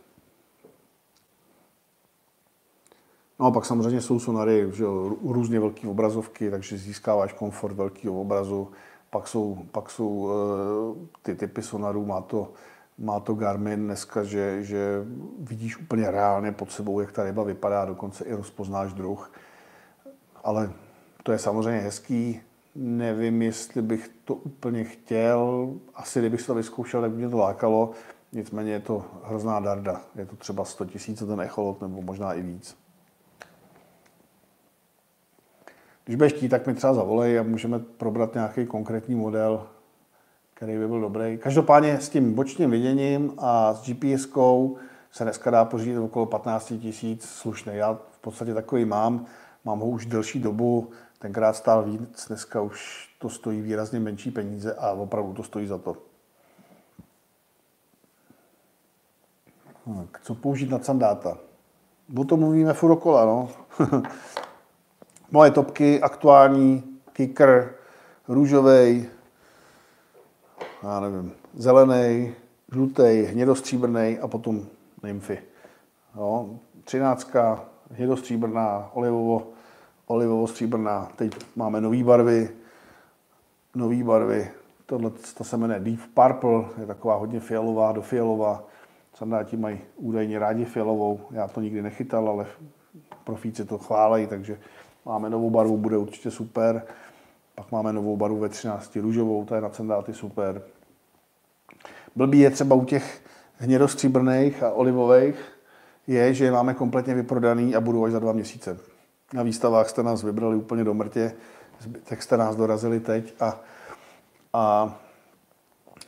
No a pak samozřejmě jsou sonary, že jo, různě velké obrazovky, takže získáváš komfort velkého obrazu. Pak jsou, pak jsou eh, ty typy sonarů, má to, má to Garmin dneska, že, že vidíš úplně reálně pod sebou, jak ta ryba vypadá, dokonce i rozpoznáš druh. Ale to je samozřejmě hezký, nevím, jestli bych to úplně chtěl. Asi kdybych to vyzkoušel, tak by mě to lákalo. Nicméně je to hrozná darda. Je to třeba 100 tisíc ten echolot, nebo možná i víc. Když budeš chtít, tak mi třeba zavolej a můžeme probrat nějaký konkrétní model, který by byl dobrý. Každopádně s tím bočním viděním a s GPS-kou se dneska dá pořídit okolo 15 tisíc slušný. Já v podstatě takový mám, mám ho už delší dobu, tenkrát stál víc, dneska už to stojí výrazně menší peníze a opravdu to stojí za to. Tak, co použít na sandáta? O tom mluvíme furt okola, no. Moje topky, aktuální, kicker, růžový, já nevím, zelený, žlutý, hnědostříbrný a potom nymfy. No, třináctka, hnědostříbrná, olivovo, olivovo-stříbrná. Teď máme nové barvy, nové barvy. Tohle to se jmenuje Deep Purple, je taková hodně fialová do fialová. Sandáti mají údajně rádi fialovou, já to nikdy nechytal, ale profíci to chválejí, takže máme novou barvu, bude určitě super. Pak máme novou barvu ve 13 růžovou, ta je na sandáty super. Blbý je třeba u těch hnědostříbrných a olivových, je, že je máme kompletně vyprodaný a budou až za dva měsíce. Na výstavách jste nás vybrali úplně do mrtě, tak jste nás dorazili teď a, a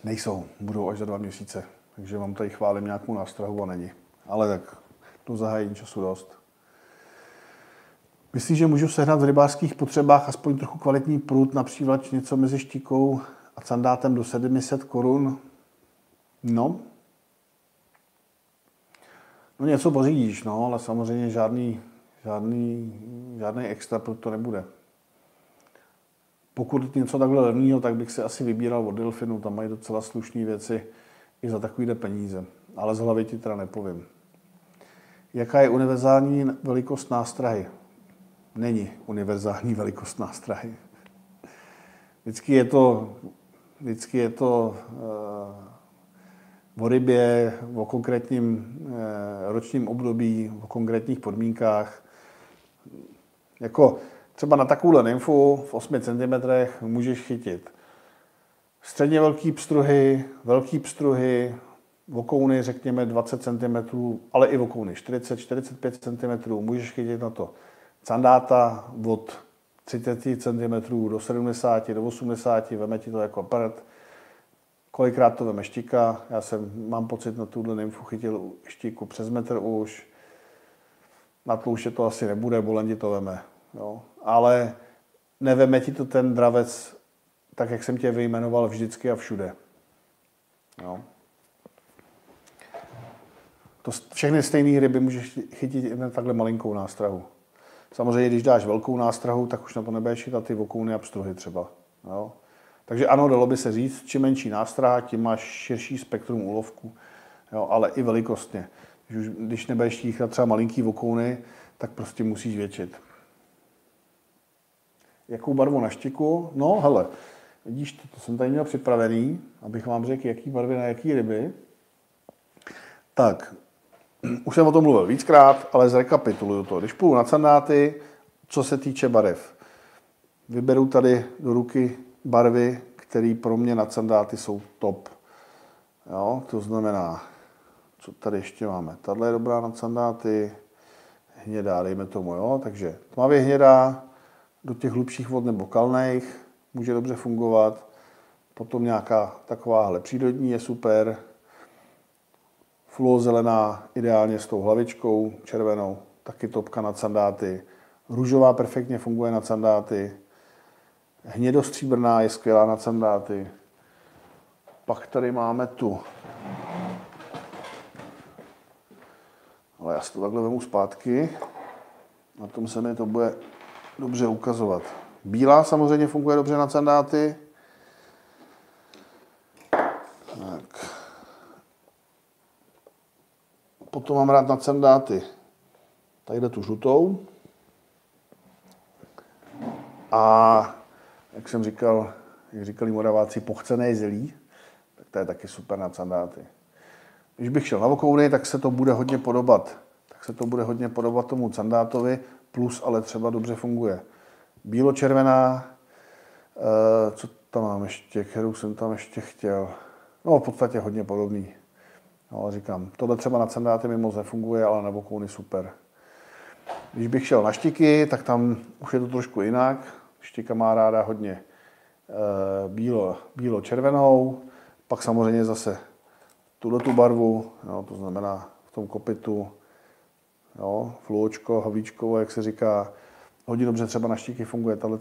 nejsou, budou až za dva měsíce. Takže vám tady chválím nějakou nástrahu a není. Ale tak to zahájení času dost. Myslíš, že můžu sehnat v rybářských potřebách aspoň trochu kvalitní prut na přívlač něco mezi štíkou a sandátem do 700 korun? No. No něco pořídíš, no, ale samozřejmě žádný, žádný, žádný extra prut to nebude. Pokud něco takhle levného, tak bych si asi vybíral od Delfinu, tam mají docela slušné věci i za takovýhle peníze. Ale z hlavy ti teda nepovím. Jaká je univerzální velikost nástrahy? Není univerzální velikost nástrahy. Vždycky je to, vždycky je to uh, o rybě, o konkrétním uh, ročním období, o konkrétních podmínkách. Jako třeba na takovouhle nymfu v 8 cm můžeš chytit Středně velký pstruhy, velký pstruhy, vokouny řekněme 20 cm, ale i vokouny 40-45 cm, můžeš chytit na to sandáta od 30 cm do 70, do 80, veme ti to jako prd. Kolikrát to veme štika, já jsem, mám pocit, na tuhle nymfu chytil štiku přes metr už. Na tlouště to asi nebude, bolen ti to veme. Jo. Ale neveme ti to ten dravec tak, jak jsem tě vyjmenoval vždycky a všude. Jo. To všechny stejné ryby můžeš chytit jen takhle malinkou nástrahu. Samozřejmě, když dáš velkou nástrahu, tak už na to nebudeš chytat ty vokouny a pstruhy třeba. Jo. Takže ano, dalo by se říct, čím menší nástraha, tím máš širší spektrum úlovku, jo, ale i velikostně. Když, už, když nebudeš chytat třeba malinký vokouny, tak prostě musíš většit. Jakou barvu na štiku? No, hele, Vidíš, to, to jsem tady měl připravený, abych vám řekl, jaký barvy na jaký ryby. Tak, už jsem o tom mluvil víckrát, ale zrekapituluju to. Když půjdu na sandáty, co se týče barev, vyberu tady do ruky barvy, které pro mě na sandáty jsou top. Jo, to znamená, co tady ještě máme. Tahle je dobrá na sandáty, hnědá, dejme tomu, jo. Takže tmavě hnědá, do těch hlubších vod nebo kalných, může dobře fungovat. Potom nějaká takováhle přírodní je super. Fluo zelená, ideálně s tou hlavičkou červenou, taky topka na sandáty. Růžová perfektně funguje na sandáty. Hnědostříbrná je skvělá na sandáty. Pak tady máme tu. Ale já si to takhle vemu zpátky. Na tom se mi to bude dobře ukazovat. Bílá samozřejmě funguje dobře na sandáty. Tak. Potom mám rád na sandáty tadyhle tu žlutou. A jak jsem říkal, jak říkali moraváci, pochcené zelí, tak to je taky super na sandáty. Když bych šel na vokouny, tak se to bude hodně podobat. Tak se to bude hodně podobat tomu sandátovi, plus ale třeba dobře funguje bílo-červená, eh, co tam mám ještě, kterou jsem tam ještě chtěl. No, v podstatě hodně podobný. No, říkám, tohle třeba na sandáty mi moc nefunguje, ale na bokouny super. Když bych šel na štiky, tak tam už je to trošku jinak. Štika má ráda hodně e, bílo, bílo-červenou, pak samozřejmě zase tuhle tu barvu, jo, to znamená v tom kopitu, jo, fluočko, havlíčkovo, jak se říká. Hodně dobře třeba na štiky funguje tahle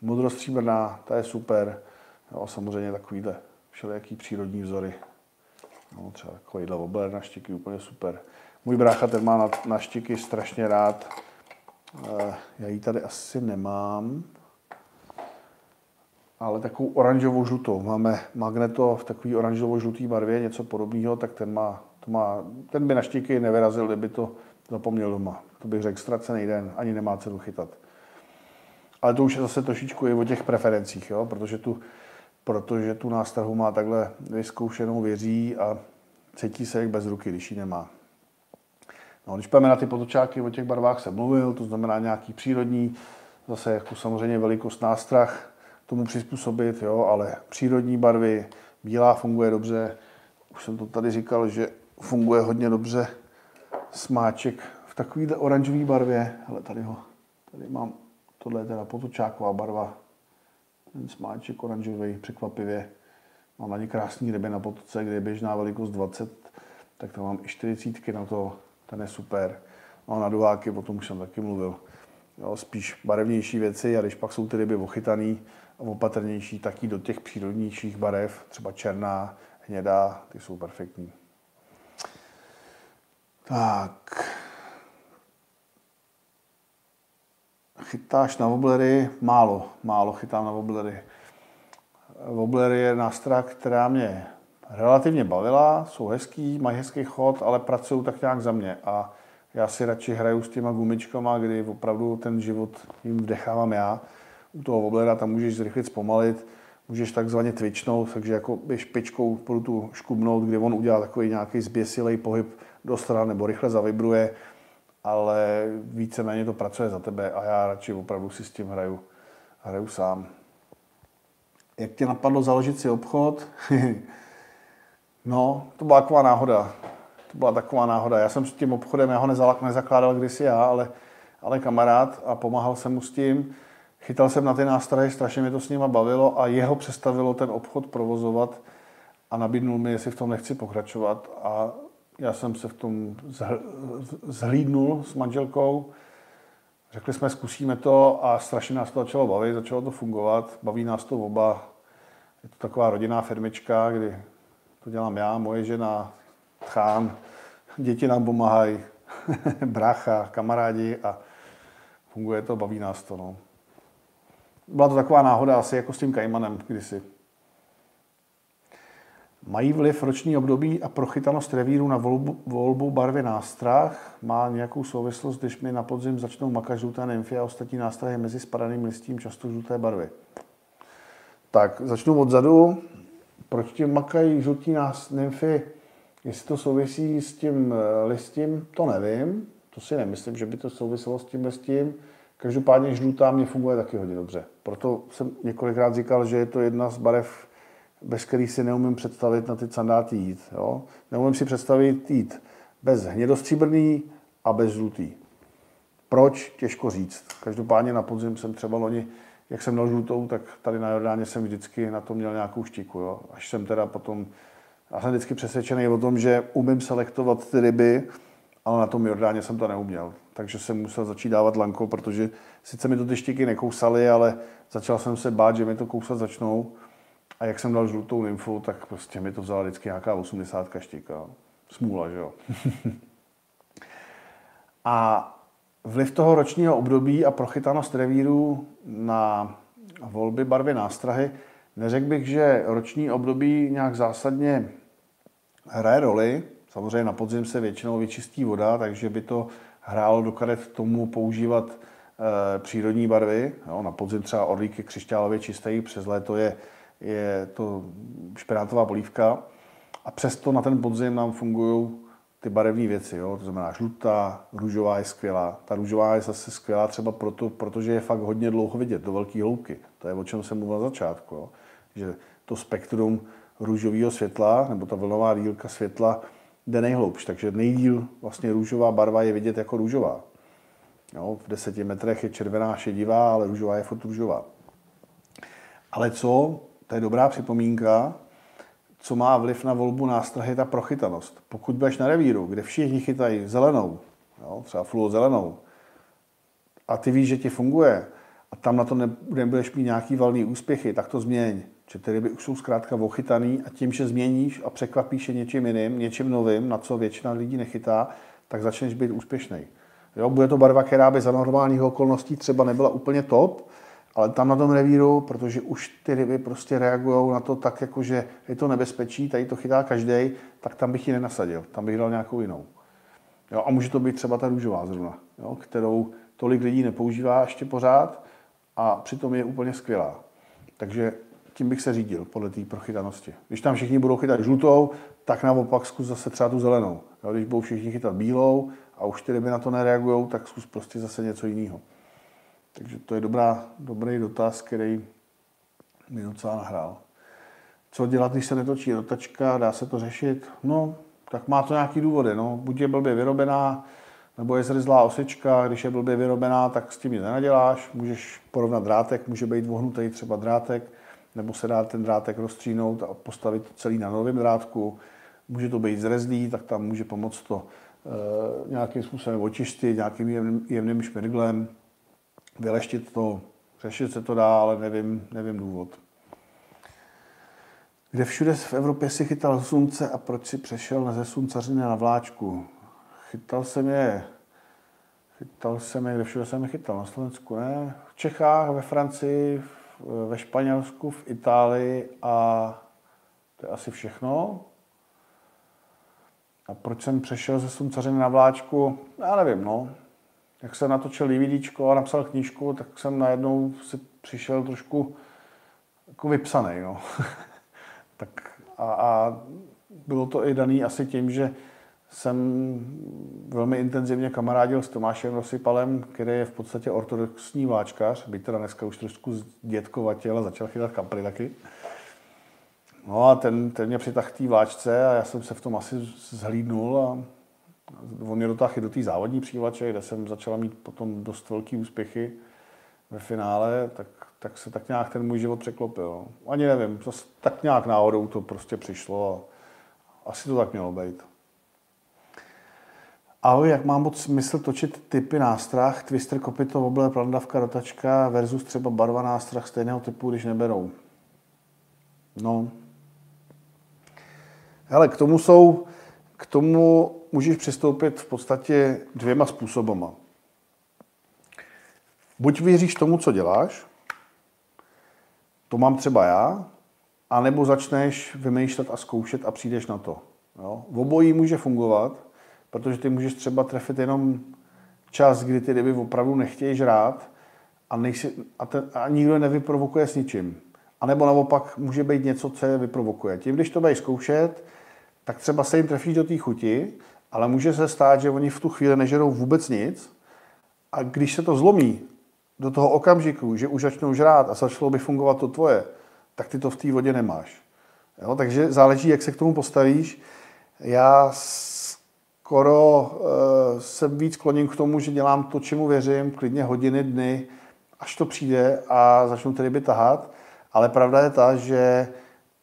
modrostříbrná, ta je super. Jo, samozřejmě takovýhle všelijaký přírodní vzory. Třeba takovýhle obler na štiky, úplně super. Můj brácha ten má na, na štiky strašně rád. Eh, já ji tady asi nemám, ale takovou oranžovou žlutou. Máme magneto v takové oranžovo žluté barvě, něco podobného, tak ten, má, to má, ten by na štiky nevyrazil, kdyby to zapomněl doma. To bych řekl ztracený den, ani nemá cenu chytat. Ale to už je zase trošičku i o těch preferencích, jo? Protože, tu, protože tu nástrahu má takhle vyzkoušenou věří a cítí se jak bez ruky, když ji nemá. No, když půjdeme na ty potočáky, o těch barvách jsem mluvil, to znamená nějaký přírodní, zase jako samozřejmě velikost nástrah tomu přizpůsobit, jo, ale přírodní barvy, bílá funguje dobře, už jsem to tady říkal, že funguje hodně dobře smáček v takovéhle oranžové barvě, ale tady ho, tady mám, tohle je teda potočáková barva, ten smáček oranžový, překvapivě, mám na ně krásný ryby na potoce, kde je běžná velikost 20, tak tam mám i 40 na to, ten je super. No a na duváky, o tom už jsem taky mluvil. Jo, spíš barevnější věci a když pak jsou ty ryby ochytaný a opatrnější, tak i do těch přírodnějších barev, třeba černá, hnědá, ty jsou perfektní. Tak. Chytáš na woblery? Málo, málo chytám na woblery. Wobbler je nástroj, která mě relativně bavila, jsou hezký, mají hezký chod, ale pracují tak nějak za mě. A já si radši hraju s těma gumičkama, kdy opravdu ten život jim vdechávám já. U toho woblera tam můžeš zrychlit zpomalit, můžeš takzvaně twitchnout, takže jako špičkou po tu škubnout, kde on udělá takový nějaký zběsilej pohyb do stran nebo rychle zavibruje, ale více méně to pracuje za tebe a já radši opravdu si s tím hraju, hraju sám. Jak tě napadlo založit si obchod? No, to byla taková náhoda. To byla taková náhoda. Já jsem s tím obchodem, já ho nezakládal kdysi já, ale, ale kamarád a pomáhal jsem mu s tím. Chytal jsem na ty nástroje, strašně mě to s nima bavilo a jeho přestavilo ten obchod provozovat a nabídnul mi, jestli v tom nechci pokračovat. A já jsem se v tom zhlídnul s manželkou. Řekli jsme, zkusíme to a strašně nás to začalo bavit, začalo to fungovat. Baví nás to oba. Je to taková rodinná firmička, kdy to dělám já, moje žena, chán, děti nám pomáhají, brácha, kamarádi a funguje to, baví nás to. No. Byla to taková náhoda asi jako s tím Kajmanem kdysi. Mají vliv roční období a prochytanost revíru na volbu, volbu barvy nástrah? Má nějakou souvislost, když mi na podzim začnou makat žluté nymfy a ostatní nástrahy mezi spadaným listím často žluté barvy? Tak, začnu odzadu proč tím makají žlutí nymfy, jestli to souvisí s tím eh, listím, to nevím. To si nemyslím, že by to souviselo s tím listím. Každopádně žlutá mě funguje taky hodně dobře. Proto jsem několikrát říkal, že je to jedna z barev, bez kterých si neumím představit na ty sandáty jít. Jo? Neumím si představit jít bez hnědostříbrný a bez žlutý. Proč? Těžko říct. Každopádně na podzim jsem třeba loni jak jsem dal žlutou, tak tady na Jordáně jsem vždycky na to měl nějakou štiku. Jo. Až jsem teda potom, já jsem vždycky přesvědčený o tom, že umím selektovat ty ryby, ale na tom Jordáně jsem to neuměl. Takže jsem musel začít dávat lanko, protože sice mi to ty štiky nekousaly, ale začal jsem se bát, že mi to kousat začnou. A jak jsem dal žlutou nymfu, tak prostě mi to vzala vždycky nějaká 80 štika. Smůla, že jo. a Vliv toho ročního období a prochytanost revíru na volby barvy nástrahy. Neřekl bych, že roční období nějak zásadně hraje roli. Samozřejmě na podzim se většinou vyčistí voda, takže by to hrálo do karet tomu používat e, přírodní barvy. Jo, na podzim třeba orlík je křišťálově čistý, přes léto je, je to špenátová polívka. A přesto na ten podzim nám fungují ty barevné věci, jo? to znamená žlutá, růžová je skvělá. Ta růžová je zase skvělá třeba proto, protože je fakt hodně dlouho vidět, do velké hloubky. To je o čem jsem mluvil na začátku. Jo? Že to spektrum růžového světla, nebo ta vlnová dílka světla, jde nejhloubš. Takže nejdíl vlastně růžová barva je vidět jako růžová. Jo, v deseti metrech je červená šedivá, ale růžová je furt růžová. Ale co, to je dobrá připomínka, co má vliv na volbu nástrahy, ta prochytanost. Pokud budeš na revíru, kde všichni chytají zelenou, jo, třeba fluo zelenou, a ty víš, že ti funguje, a tam na to nebudeš mít nějaký valný úspěchy, tak to změň. Že ty ryby už jsou zkrátka ochytaný a tím, že změníš a překvapíš je něčím jiným, něčím novým, na co většina lidí nechytá, tak začneš být úspěšný. Jo, bude to barva, která by za normálních okolností třeba nebyla úplně top, ale tam na tom revíru, protože už ty ryby prostě reagují na to tak, jako že je to nebezpečí, tady to chytá každý, tak tam bych ji nenasadil, tam bych dal nějakou jinou. Jo, a může to být třeba ta růžová zrovna, jo, kterou tolik lidí nepoužívá ještě pořád a přitom je úplně skvělá. Takže tím bych se řídil podle té prochytanosti. Když tam všichni budou chytat žlutou, tak naopak zkus zase třeba tu zelenou. Jo, když budou všichni chytat bílou a už ty ryby na to nereagují, tak zkus prostě zase něco jiného. Takže to je dobrá, dobrý dotaz, který mi docela nahrál. Co dělat, když se netočí rotačka, dá se to řešit? No, tak má to nějaký důvody. No. Buď je blbě vyrobená, nebo je zryzlá osička, když je blbě vyrobená, tak s tím nic nenaděláš. Můžeš porovnat drátek, může být vohnutý třeba drátek, nebo se dá ten drátek rozstřínout a postavit celý na novém drátku. Může to být zrezlý, tak tam může pomoct to e, nějakým způsobem očistit, nějakým jemným, jemným šmirglem, vyleštit to, řešit se to dá, ale nevím, nevím důvod. Kde všude v Evropě si chytal slunce a proč si přešel na ze sluncařiny na vláčku? Chytal jsem je, chytal jsem je, kde všude jsem je chytal, na Slovensku ne, v Čechách, ve Francii, ve Španělsku, v Itálii a to je asi všechno. A proč jsem přešel ze sluncařiny na vláčku? Já nevím, no jak jsem natočil DVD a napsal knížku, tak jsem najednou si přišel trošku jako vypsaný. No. tak a, a, bylo to i daný asi tím, že jsem velmi intenzivně kamarádil s Tomášem Rosypalem, který je v podstatě ortodoxní vláčkař, byť teda dneska už trošku dětkovatěl a začal chytat kapry taky. No a ten, ten mě přitah k té vláčce a já jsem se v tom asi zhlídnul a on mě dotáhl do té závodní přívlače, kde jsem začala mít potom dost velký úspěchy ve finále, tak, tak se tak nějak ten můj život překlopil. Ani nevím, to, tak nějak náhodou to prostě přišlo a asi to tak mělo být. Ahoj, jak mám moc smysl točit typy nástrah, twister, kopito, wobbler, plandavka, rotačka versus třeba barva nástrah stejného typu, když neberou? No. Hele, k tomu jsou, k tomu můžeš přistoupit v podstatě dvěma způsobama. Buď věříš tomu, co děláš, to mám třeba já, anebo začneš vymýšlet a zkoušet a přijdeš na to. Jo? V obojí může fungovat, protože ty můžeš třeba trefit jenom čas, kdy ty ryby opravdu nechtějí žrát a, nejsi, a, ten, a nikdo je nevyprovokuje s ničím. A nebo naopak může být něco, co je vyprovokuje. Tím, když to budeš zkoušet, tak třeba se jim trefíš do té chuti ale může se stát, že oni v tu chvíli nežerou vůbec nic a když se to zlomí do toho okamžiku, že už začnou žrát a začalo by fungovat to tvoje, tak ty to v té vodě nemáš. Jo? Takže záleží, jak se k tomu postavíš. Já skoro uh, se víc kloním k tomu, že dělám to, čemu věřím, klidně hodiny, dny, až to přijde a začnu ty ryby tahat. Ale pravda je ta, že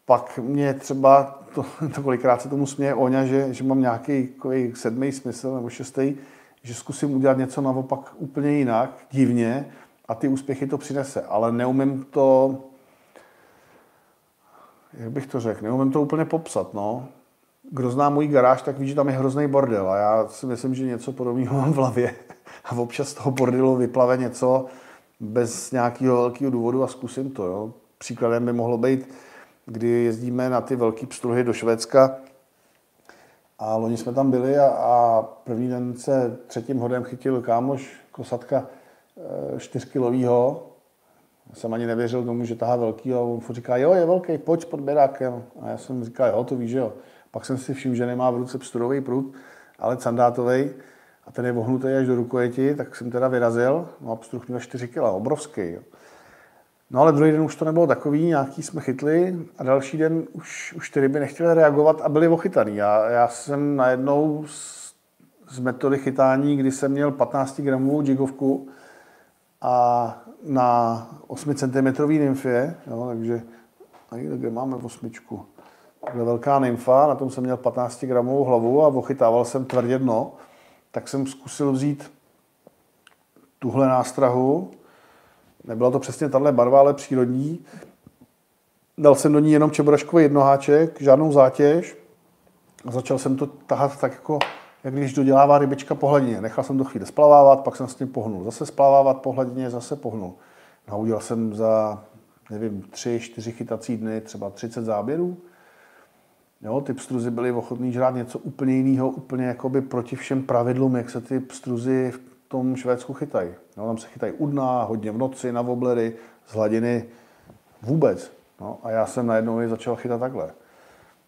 pak mě třeba to, to kolikrát se tomu směje Oňa, že, že mám nějaký sedmý smysl nebo šestý, že zkusím udělat něco naopak úplně jinak, divně, a ty úspěchy to přinese. Ale neumím to, jak bych to řekl, neumím to úplně popsat, no. Kdo zná můj garáž, tak ví, že tam je hrozný bordel a já si myslím, že něco podobného mám v hlavě. A občas z toho bordelu vyplave něco bez nějakého velkého důvodu a zkusím to. Jo. Příkladem by mohlo být kdy jezdíme na ty velké pstruhy do Švédska. A loni jsme tam byli a, a první den se třetím hodem chytil kámoš kosatka e, čtyřkilovýho. Jsem ani nevěřil tomu, že tahá velký a on říká, jo, je velký, pojď pod berákem. A já jsem říkal, jo, to víš, jo. Pak jsem si všiml, že nemá v ruce pstruhový prut, ale sandátový a ten je vohnutý až do rukojeti, tak jsem teda vyrazil, no a pstruh měl 4 kg, obrovský. Jo. No ale druhý den už to nebylo takový, nějaký jsme chytli a další den už, už ty ryby nechtěly reagovat a byly ochytaný. Já, já jsem najednou z metody chytání, kdy jsem měl 15 gramovou jigovku a na 8 cm nymfě, jo, takže kde máme osmičku. Takhle velká nymfa, na tom jsem měl 15 gramovou hlavu a ochytával jsem tvrdě dno, tak jsem zkusil vzít tuhle nástrahu. Nebyla to přesně tahle barva, ale přírodní. Dal jsem do ní jenom čeboraškový jednoháček, žádnou zátěž. A začal jsem to tahat tak jako, jak když dodělává rybička po hladině. Nechal jsem to chvíli splavávat, pak jsem s tím pohnul. Zase splavávat po hladině, zase pohnul. No, udělal jsem za, nevím, tři, čtyři chytací dny, třeba 30 záběrů. Jo, ty pstruzy byly ochotní žrát něco úplně jiného, úplně jakoby proti všem pravidlům, jak se ty pstruzy tom Švédsku chytají. No, tam se chytají u dna, hodně v noci, na woblery, z hladiny vůbec. No, a já jsem najednou je začal chytat takhle.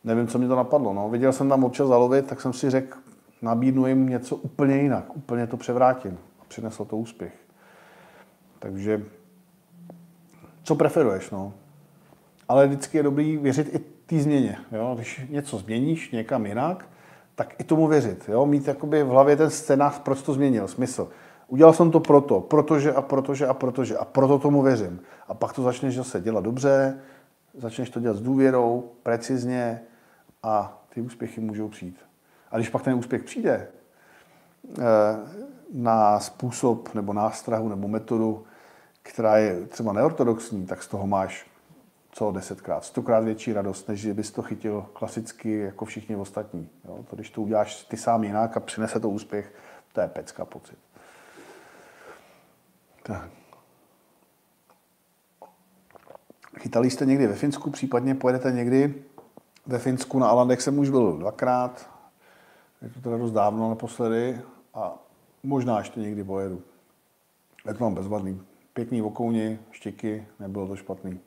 Nevím, co mi to napadlo. No. Viděl jsem tam občas zalovit, tak jsem si řekl, nabídnu jim něco úplně jinak, úplně to převrátím. A přineslo to úspěch. Takže co preferuješ? No? Ale vždycky je dobrý věřit i té změně. Jo? Když něco změníš někam jinak, tak i tomu věřit. Jo? Mít jakoby v hlavě ten scénář, proč to změnil, smysl. Udělal jsem to proto, protože a protože a protože a proto tomu věřím. A pak to začneš zase dělat dobře, začneš to dělat s důvěrou, precizně a ty úspěchy můžou přijít. A když pak ten úspěch přijde eh, na způsob nebo nástrahu nebo metodu, která je třeba neortodoxní, tak z toho máš co desetkrát, stokrát větší radost, než bys to chytil klasicky jako všichni ostatní. Jo? To, když to uděláš ty sám jinak a přinese to úspěch, to je pecka pocit. Tak. Chytali jste někdy ve Finsku, případně pojedete někdy ve Finsku na Alandech jsem už byl dvakrát, je to teda dost dávno naposledy a možná ještě někdy pojedu. Je to mám bezvadný. Pěkný okouni, štiky, nebylo to špatný.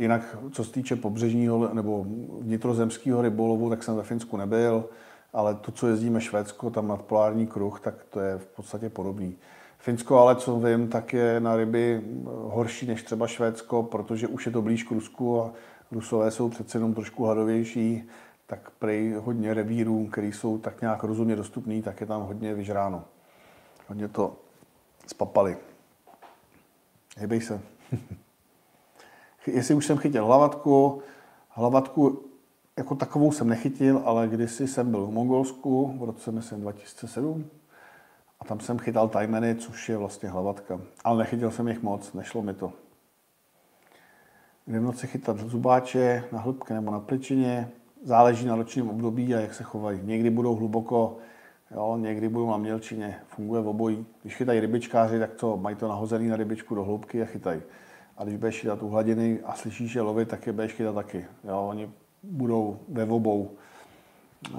Jinak, co se týče pobřežního nebo vnitrozemského rybolovu, tak jsem ve Finsku nebyl, ale to, co jezdíme Švédsko, tam nad polární kruh, tak to je v podstatě podobný. Finsko ale, co vím, tak je na ryby horší než třeba Švédsko, protože už je to blíž k Rusku a Rusové jsou přece jenom trošku hladovější, tak prej hodně revírů, které jsou tak nějak rozumně dostupný, tak je tam hodně vyžráno. Hodně to spapali. Hejbej se. Jestli už jsem chytil hlavatku, hlavatku jako takovou jsem nechytil, ale kdysi jsem byl v Mongolsku v roce myslím 2007 a tam jsem chytal tajmeny, což je vlastně hlavatka. Ale nechytil jsem jich moc, nešlo mi to. Kde v noci chytat zubáče na hĺbke nebo na pličině, záleží na ročním období a jak se chovají. Někdy budou hluboko, jo, někdy budou na mělčině, funguje v obojí. Když chytají rybičkáři, tak to mají to nahozený na rybičku do hloubky a chytají. A když budeš chytat u hladiny a slyšíš je lovit, tak je budeš chytat taky. Jo, oni budou ve obou eh,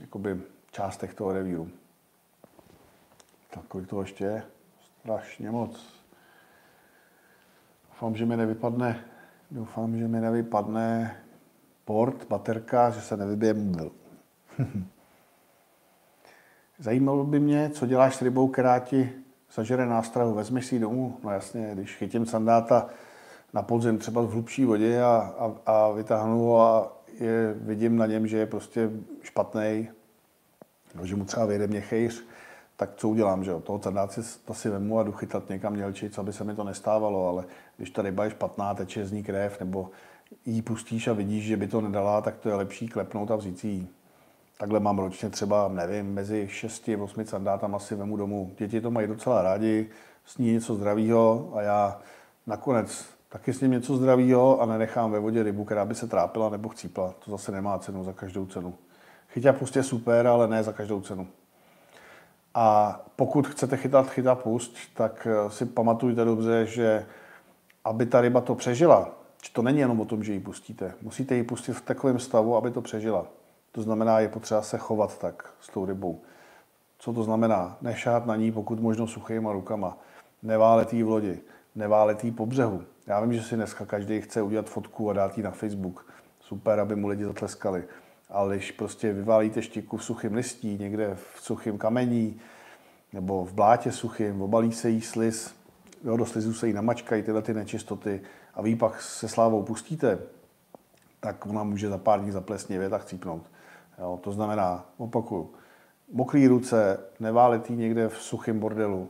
jakoby částech toho revíru. Tak kolik toho ještě je? Strašně moc. Doufám, že mi nevypadne, doufám, že mi nevypadne port, baterka, že se nevybije mobil. Zajímalo by mě, co děláš s rybou, která ti zažere nástrahu, vezmeš si ji domů. No jasně, když chytím sandáta na podzem třeba v hlubší vodě a, a, a vytáhnu ho a je, vidím na něm, že je prostě špatný, že mu třeba vyjde měchejř, tak co udělám, že jo? Toho sandáci to si vemu a jdu chytat někam mělčit, aby se mi to nestávalo, ale když ta ryba je špatná, teče z ní krev, nebo jí pustíš a vidíš, že by to nedala, tak to je lepší klepnout a vzít si ji. Takhle mám ročně třeba, nevím, mezi 6 a 8 sandátama si vemu domů. Děti to mají docela rádi, sní něco zdravého a já nakonec taky s ním něco zdravého a nenechám ve vodě rybu, která by se trápila nebo chcípla. To zase nemá cenu za každou cenu. Chytá pust je super, ale ne za každou cenu. A pokud chcete chytat chytá pust, tak eh, si pamatujte dobře, že aby ta ryba to přežila, to není jenom o tom, že ji pustíte. Musíte ji pustit v takovém stavu, aby to přežila. To znamená, je potřeba se chovat tak s tou rybou. Co to znamená? Nešát na ní pokud možno suchýma rukama. Neváletý v lodi. Neváletý po břehu. Já vím, že si dneska každý chce udělat fotku a dát ji na Facebook. Super, aby mu lidi zatleskali. Ale když prostě vyválíte štiku v suchém listí, někde v suchém kamení, nebo v blátě suchým, obalí se jí sliz, jo, do slizu se jí namačkají tyhle ty nečistoty a vy pak se slávou pustíte, tak ona může za pár dní zaplesnivět a chcípnout. Jo, to znamená, opakuju, mokrý ruce, neváletý někde v suchém bordelu.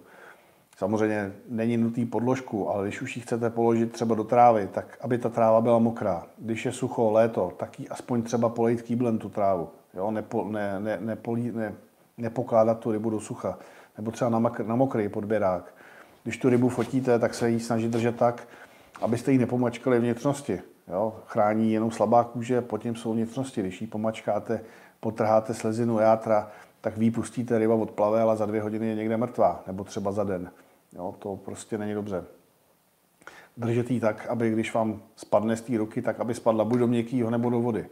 Samozřejmě není nutný podložku, ale když už ji chcete položit třeba do trávy, tak aby ta tráva byla mokrá. Když je sucho, léto, tak ji aspoň třeba polejt kýblem tu trávu. Jo? Nepo, ne, ne, nepolí, ne, nepokládat tu rybu do sucha. Nebo třeba na, mak, na mokrý podběrák. Když tu rybu fotíte, tak se ji snažit držet tak, abyste ji nepomačkali vnitřnosti. Jo? Chrání jenom slabá kůže, pod tím jsou vnitřnosti. Když ji pomačkáte, potrháte slezinu játra, tak vy pustíte, ryba odplave, ale za dvě hodiny je někde mrtvá, nebo třeba za den. Jo? To prostě není dobře. Držet ji tak, aby když vám spadne z té ruky, tak aby spadla buď do měkkého nebo do vody.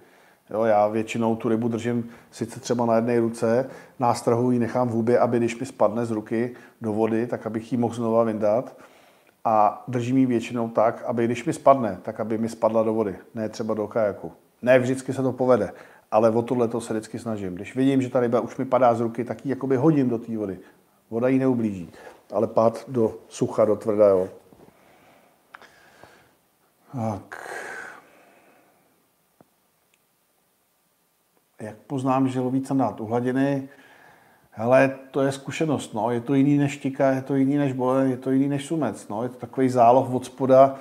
Jo, já většinou tu rybu držím sice třeba na jedné ruce, nástrahu ji nechám v hubě, aby když mi spadne z ruky do vody, tak abych ji mohl znova vyndat. A držím ji většinou tak, aby když mi spadne, tak aby mi spadla do vody, ne třeba do kajaku. Ne vždycky se to povede, ale o tohle to se vždycky snažím. Když vidím, že ta ryba už mi padá z ruky, tak ji jakoby hodím do té vody. Voda jí neublíží, ale pád do sucha, do tvrdého. Tak. jak poznám, že loví sandát u hladiny, hele, to je zkušenost, no. je to jiný než tika, je to jiný než bole, je to jiný než sumec, no. je to takový záloh od spoda,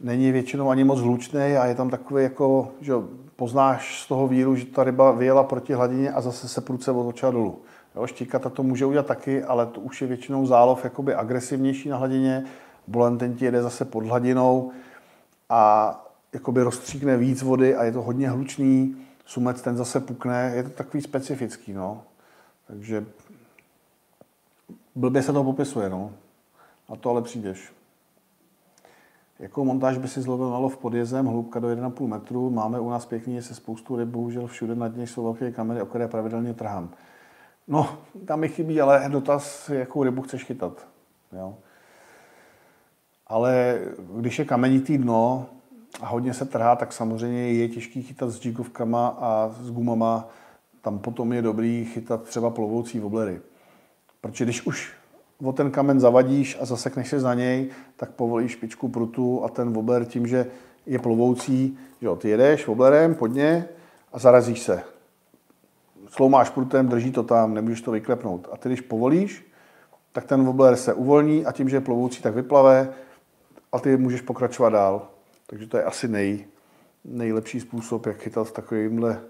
není většinou ani moc hlučný a je tam takový jako, že poznáš z toho víru, že ta ryba vyjela proti hladině a zase se prudce otočila dolů. Jo, štíkata to může udělat taky, ale to už je většinou zálov jakoby agresivnější na hladině, bolen ten ti jede zase pod hladinou a jakoby rozstříkne víc vody a je to hodně hlučný, sumec ten zase pukne, je to takový specifický, no. Takže blbě se to popisuje, no. A to ale přijdeš. Jakou montáž by si zlovil na lov pod jezem, hloubka do 1,5 metru. Máme u nás pěkný se spoustu ryb, bohužel všude nad něj jsou velké kamery, o které pravidelně trhám. No, tam mi chybí ale dotaz, jakou rybu chceš chytat. Jo. Ale když je kamenitý dno, a hodně se trhá, tak samozřejmě je těžký chytat s džigovkama a s gumama. Tam potom je dobrý chytat třeba plovoucí woblery. Protože když už o ten kamen zavadíš a zasekneš se za něj, tak povolíš špičku prutu a ten wobler tím, že je plovoucí, že jo, ty jedeš woblerem pod ně a zarazíš se. Sloumáš prutem, drží to tam, nemůžeš to vyklepnout. A ty, když povolíš, tak ten wobler se uvolní a tím, že je plovoucí, tak vyplave a ty můžeš pokračovat dál. Takže to je asi nej, nejlepší způsob, jak chytat v takovýchhle,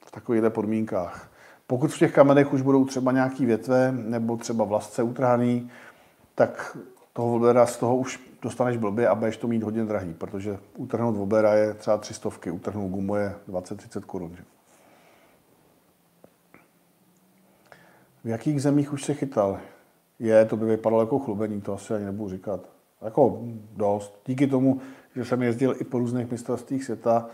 v podmínkách. Pokud v těch kamenech už budou třeba nějaký větve nebo třeba vlasce utrhaný, tak toho voblera z toho už dostaneš blbě a budeš to mít hodně drahý, protože utrhnout voblera je třeba 300, utrhnout gumu je 20-30 korun. V jakých zemích už se chytal? Je, to by vypadalo jako chlubení, to asi ani nebudu říkat. Jako dost. Díky tomu, že jsem jezdil i po různých mistrovstvích světa,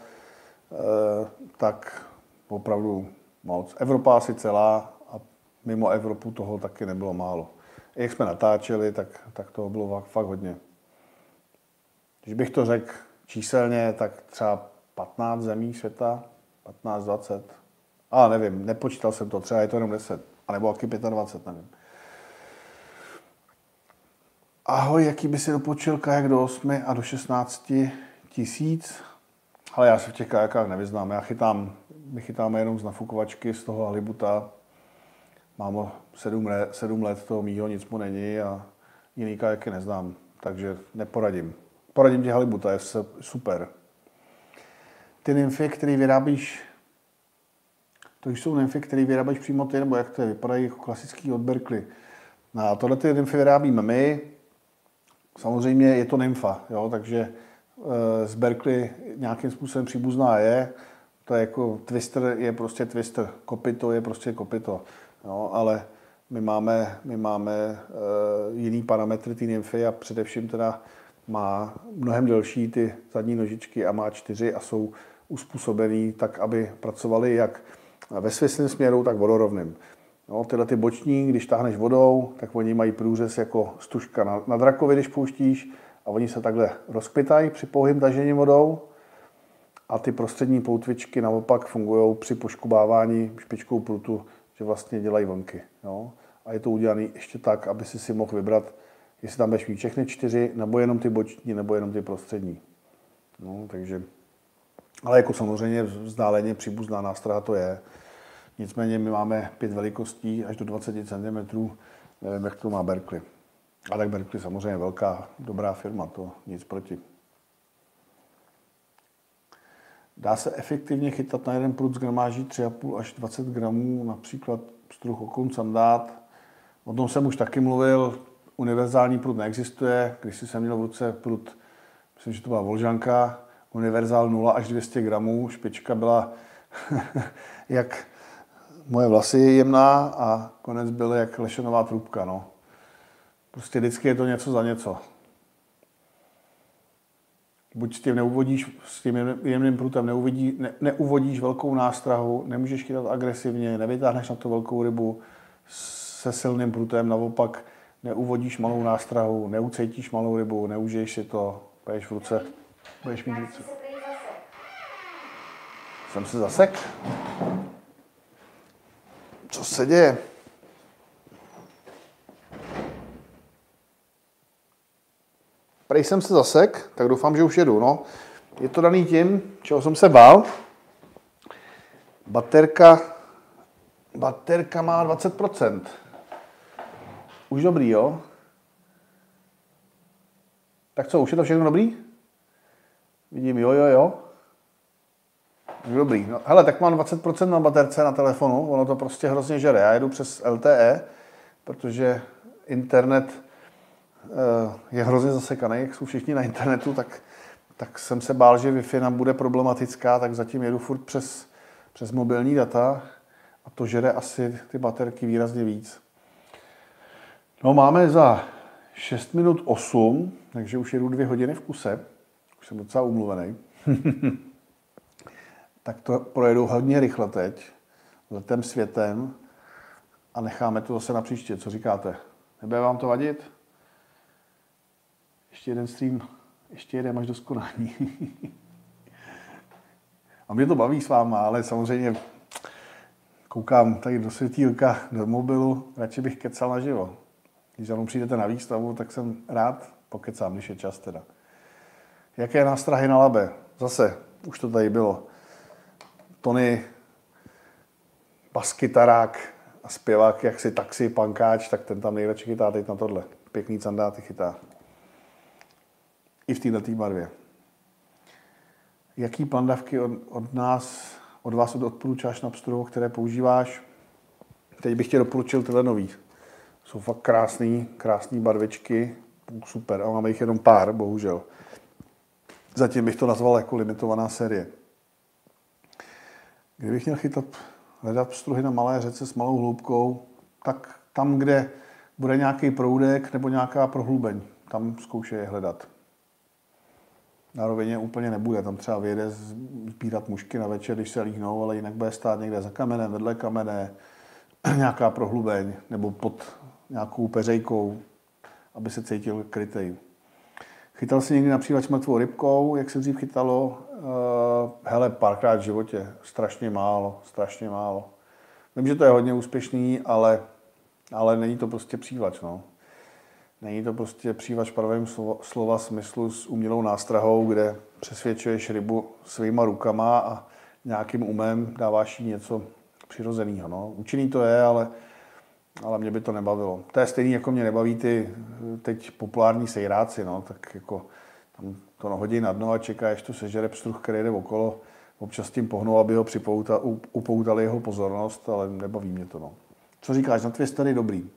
eh, tak opravdu moc. Evropa asi celá a mimo Evropu toho taky nebylo málo. Jak jsme natáčeli, tak, tak toho bylo fakt hodně. Když bych to řekl číselně, tak třeba 15 zemí světa, 15-20. Ale nevím, nepočítal jsem to, třeba je to jenom 10, anebo taky 25, nevím. Ahoj, jaký by si dopočil kajak do 8 a do 16 tisíc? Ale já se v těch kajakách nevyznám. Já chytám, my chytáme jenom z nafukovačky, z toho halibuta. Mám 7 let, 7 let toho mýho, nic mu není a jiný kajaky neznám. Takže neporadím. Poradím ti halibuta, je super. Ty nymfy, které vyrábíš, to jsou nymfy, které vyrábíš přímo ty, nebo jak to je, vypadají jako klasický od Berkeley. No a tohle ty nymfy vyrábíme my, Samozřejmě je to nymfa, jo, takže eh, z Berkeley nějakým způsobem příbuzná je. To je jako twister je prostě twister, kopito je prostě kopito. Jo, ale my máme, my máme uh, jiný parametry té nymfy a především teda má mnohem delší ty zadní nožičky a má čtyři a jsou uspůsobený tak, aby pracovaly jak ve svislém směru, tak vodorovným. No, tyhle ty boční, když táhneš vodou, tak oni mají průřez jako stužka na, na drakovi, když pouštíš a oni se takhle rozpitají při pouhým tažení vodou a ty prostřední poutvičky naopak fungují při poškubávání špičkou prutu, že vlastně dělají vlnky. Jo? A je to udělané ještě tak, aby si si mohl vybrat, jestli tam budeš mít všechny čtyři, nebo jenom ty boční, nebo jenom ty prostřední. No, takže, ale jako samozřejmě vzdáleně příbuzná nástraha to je. Nicméně my máme pět velikostí až do 20 cm, nevím, jak to má Berkeley. A tak Berkeley samozřejmě velká, dobrá firma, to nic proti. Dá se efektivně chytat na jeden prut zgramáží 3,5 až 20 gramů, například struh okon sandát. O tom jsem už taky mluvil, univerzální prut neexistuje. Když jsem měl v ruce prut, myslím, že to byla Volžanka, univerzál 0 až 200 gramů, špička byla jak moje vlasy jemná a konec byl jak lešenová trubka. No. Prostě vždycky je to něco za něco. Buď s tím neuvodíš, s tím jemným prutem neuvidí, ne, neuvodíš velkou nástrahu, nemůžeš chytat agresivně, nevytáhneš na to velkou rybu se silným prutem, naopak neuvodíš malou nástrahu, neucejtíš malou rybu, neužiješ si to, budeš v ruce, budeš mít ruce. Jsem se zasek? Co se děje? Prej jsem se zasek, tak doufám, že už jedu. No. Je to daný tím, čeho jsem se bál. Baterka, baterka má 20%. Už dobrý, jo? Tak co, už je to všechno dobrý? Vidím, jo, jo, jo. Dobrý. No, hele, tak mám 20% na baterce na telefonu, ono to prostě hrozně žere. Já jedu přes LTE, protože internet je hrozně zasekaný, jak jsou všichni na internetu, tak, tak jsem se bál, že Wi-Fi nám bude problematická, tak zatím jedu furt přes, přes mobilní data a to žere asi ty baterky výrazně víc. No máme za 6 minut 8, takže už jedu dvě hodiny v kuse. Už jsem docela umluvený. tak to projedu hodně rychle teď, letem světem a necháme to zase na příště. Co říkáte? Nebude vám to vadit? Ještě jeden stream, ještě jeden až do skonání. a mě to baví s váma, ale samozřejmě koukám tady do světílka, do mobilu, radši bych kecal naživo. Když za mnou přijdete na výstavu, tak jsem rád pokecám, když je čas teda. Jaké nástrahy na labe? Zase, už to tady bylo. Tony, baskytarák a zpěvák, jak si taxi, pankáč, tak ten tam nejradši chytá teď na tohle. Pěkný sandáty chytá. I v této barvě. Jaký plandavky od, od nás, od vás odporučáš na pstru, které používáš? Teď bych tě doporučil tyhle nový. Jsou fakt krásný, krásný barvičky, super, a máme jich jenom pár, bohužel. Zatím bych to nazval jako limitovaná série. Kdybych měl chytat, hledat pstruhy na malé řece s malou hloubkou, tak tam, kde bude nějaký proudek nebo nějaká prohlubeň, tam zkoušej je hledat. Na rovině úplně nebude, tam třeba vyjede sbírat mušky na večer, když se líhnou, ale jinak bude stát někde za kamenem, vedle kamene, nějaká prohlubeň nebo pod nějakou peřejkou, aby se cítil krytej. Chytal si někdy například mrtvou rybkou, jak se dřív chytalo? Uh, hele, párkrát v životě. Strašně málo, strašně málo. Vím, že to je hodně úspěšný, ale, ale není to prostě přívač. No. Není to prostě přívač pravým slova, slova smyslu s umělou nástrahou, kde přesvědčuješ rybu svýma rukama a nějakým umem dáváš jí něco přirozeného. No. Účinný to je, ale ale mě by to nebavilo. To je stejný, jako mě nebaví ty teď populární sejráci, no, tak jako tam to nahodí na dno a čeká, až to sežere pstruh, který jde okolo. Občas tím pohnou, aby ho připouta, upoutali jeho pozornost, ale nebaví mě to. No. Co říkáš, na twistery dobrý.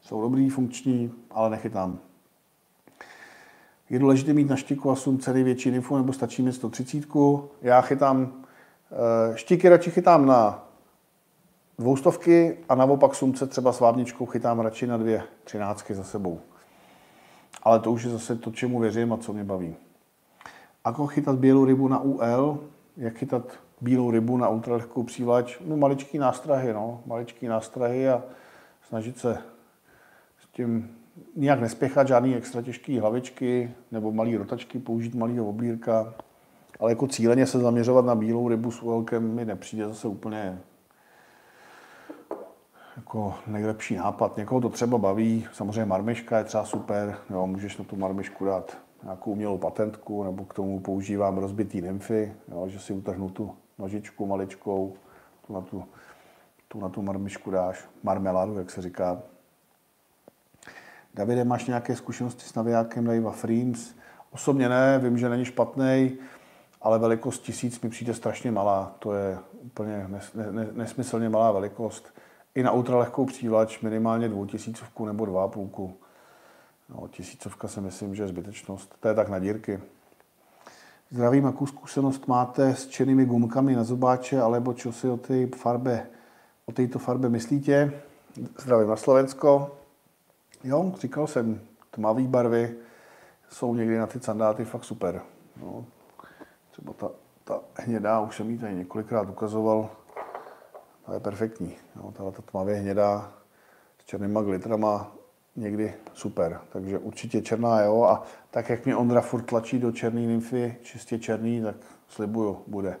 Jsou dobrý, funkční, ale nechytám. Je důležité mít na štiku a sumce větší info, nebo stačí mi 130. Já chytám, eh, štiky radši chytám na dvoustovky a naopak sumce třeba s vábničkou chytám radši na dvě třináctky za sebou. Ale to už je zase to, čemu věřím a co mě baví. Ako chytat bílou rybu na UL, jak chytat bílou rybu na ultralehkou přívač, no maličký nástrahy, no, maličký nástrahy a snažit se tím nijak nespěchat žádný extra těžký hlavičky nebo malý rotačky, použít malýho oblírka, ale jako cíleně se zaměřovat na bílou rybu s ULkem mi nepřijde zase úplně jako nejlepší nápad. Někoho to třeba baví, samozřejmě marmiška je třeba super, jo, můžeš na tu marmišku dát nějakou umělou patentku, nebo k tomu používám rozbitý nymfy, jo, že si utrhnu tu nožičku maličkou, tu na tu tu na tu marmišku dáš, marmeládu, jak se říká. Davide, máš nějaké zkušenosti s navijákem Dave Freems? Osobně ne, vím, že není špatný, ale velikost tisíc mi přijde strašně malá. To je úplně nes, ne, nesmyslně malá velikost. I na ultralehkou přívlač minimálně dvoutisícovku nebo dva půlku. No, tisícovka si myslím, že je zbytečnost. To je tak na dírky. Zdravím, jakou zkušenost máte s černými gumkami na zobáče, alebo čo si o té farbe, o této farbe myslíte? Zdravím na Slovensko. Jo, říkal jsem, tmavý barvy jsou někdy na ty sandáty fakt super. No, třeba ta, ta hnědá, už jsem ji tady několikrát ukazoval, ta je perfektní. No, ta, ta tmavě hnědá s černýma glitrama, někdy super. Takže určitě černá jo a tak, jak mě Ondra furt tlačí do černé nymfy, čistě černý, tak slibuju, bude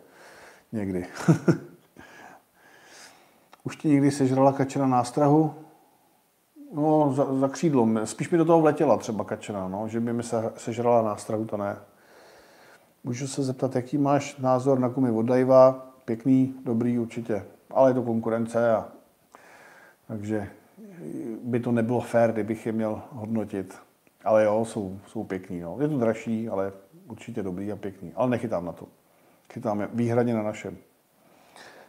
někdy. Už ti někdy sežrala kačera nástrahu? No, za, za křídlom. Spíš mi do toho vletěla třeba kačera, no, že by mi se, sežrala nástrahu, to ne. Můžu se zeptat, jaký máš názor na kumy od Daiva? Pěkný, dobrý určitě, ale je to konkurence a takže by to nebylo fér, kdybych je měl hodnotit. Ale jo, jsou, jsou pěkný. No. Je to dražší, ale určitě dobrý a pěkný. Ale nechytám na to. Chytám výhradně na našem.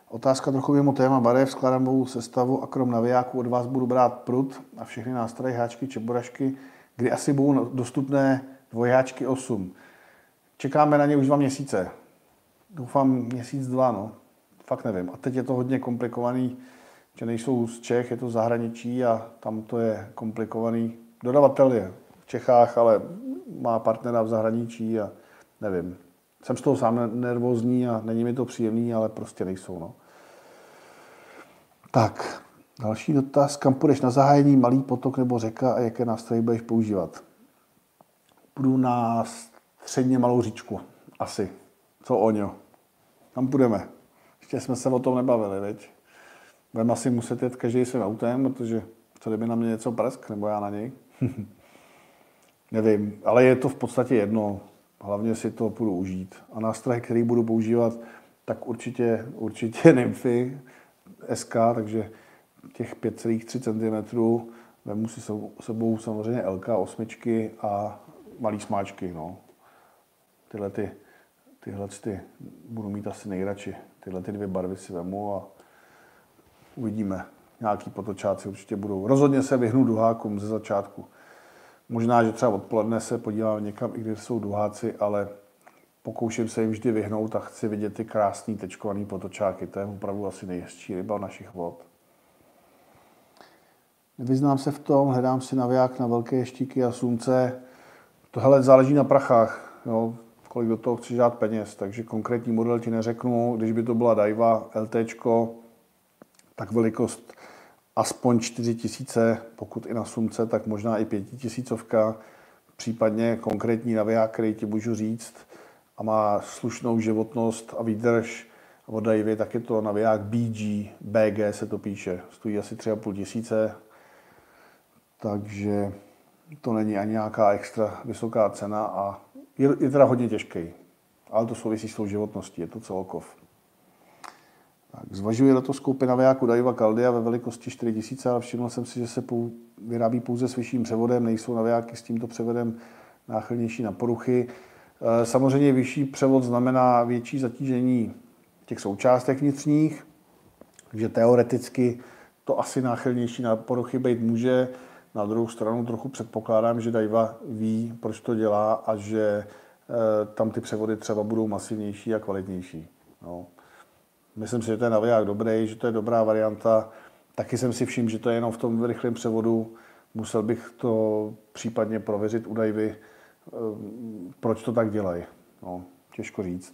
Otázka trochu mimo téma barev, skládám novou sestavu a krom navijáků od vás budu brát prut a všechny nástroje, háčky, čeborašky, kdy asi budou dostupné dvojáčky 8. Čekáme na ně už dva měsíce. Doufám měsíc, dva, no. Fakt nevím. A teď je to hodně komplikovaný že nejsou z Čech, je to zahraničí a tam to je komplikovaný. Dodavatel je v Čechách, ale má partnera v zahraničí a nevím. Jsem z toho sám nervózní a není mi to příjemný, ale prostě nejsou. No. Tak, další dotaz. Kam půjdeš na zahájení, malý potok nebo řeka a jaké nástroje budeš používat? Půjdu na středně malou říčku. Asi. Co Oňo? Tam půjdeme. Ještě jsme se o tom nebavili, veď? Budeme asi muset jet každý svým autem, protože co kdyby na mě něco presk, nebo já na něj. Nevím, ale je to v podstatě jedno. Hlavně si to půjdu užít. A nástroj, který budu používat, tak určitě, určitě Nymfy SK, takže těch 5,3 cm. Vemu si sebou samozřejmě LK 8 a malý smáčky. No. Tyhle, ty, tyhle ty budu mít asi nejradši. Tyhle ty dvě barvy si vemu a uvidíme. Nějaký potočáci určitě budou. Rozhodně se vyhnu duhákům ze začátku. Možná, že třeba odpoledne se podívám někam, i kde jsou duháci, ale pokouším se jim vždy vyhnout a chci vidět ty krásný tečkovaný potočáky. To je opravdu asi nejhezčí ryba našich vod. Nevyznám se v tom, hledám si naviják na velké štíky a slunce. Tohle záleží na prachách, jo, kolik do toho chci dát peněz, takže konkrétní model ti neřeknu. Když by to byla Daiwa LT, tak velikost aspoň 4000, pokud i na sumce, tak možná i 5000, případně konkrétní naviják, který ti můžu říct a má slušnou životnost a výdrž od Davy, tak je to naviják BG, BG se to píše, stojí asi 3,5 tisíce, takže to není ani nějaká extra vysoká cena a je, je teda hodně těžký, ale to souvisí s tou životností, je to celokov. Tak, zvažuji letos koupit navijáku Daiwa Caldia ve velikosti 4000, ale všiml jsem si, že se pou, vyrábí pouze s vyšším převodem, nejsou navijáky s tímto převodem náchylnější na poruchy. E, samozřejmě vyšší převod znamená větší zatížení těch součástek vnitřních, takže teoreticky to asi náchylnější na poruchy být může. Na druhou stranu trochu předpokládám, že Daiwa ví, proč to dělá a že e, tam ty převody třeba budou masivnější a kvalitnější. No. Myslím si, že to je naviják dobrý, že to je dobrá varianta. Taky jsem si všiml, že to je jenom v tom rychlém převodu. Musel bych to případně prověřit u Davy, eh, proč to tak dělají. No, těžko říct.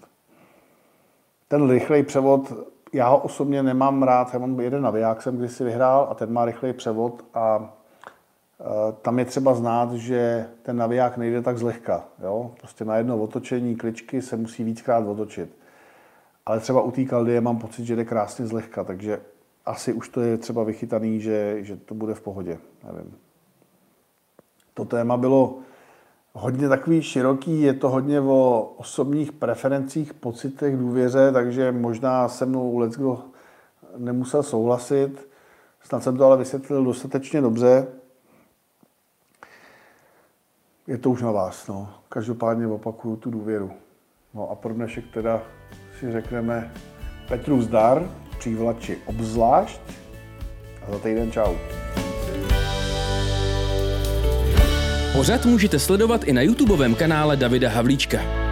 Ten rychlej převod, já ho osobně nemám rád, já mám jeden naviják, jsem kdysi vyhrál a ten má rychlej převod a eh, tam je třeba znát, že ten naviják nejde tak zlehka. Jo? Prostě na jedno otočení kličky se musí víckrát otočit. Ale třeba u té kaldie mám pocit, že jde krásně zlehka, takže asi už to je třeba vychytaný, že, že to bude v pohodě. Nevím. To téma bylo hodně takový široký, je to hodně o osobních preferencích, pocitech, důvěře, takže možná se mnou leckdo nemusel souhlasit. Snad jsem to ale vysvětlil dostatečně dobře. Je to už na vás. No. Každopádně opakuju tu důvěru. No a pro dnešek teda si řekneme Petru zdar, přívlači obzvlášť a za týden čau. Pořad můžete sledovat i na YouTubeovém kanále Davida Havlíčka.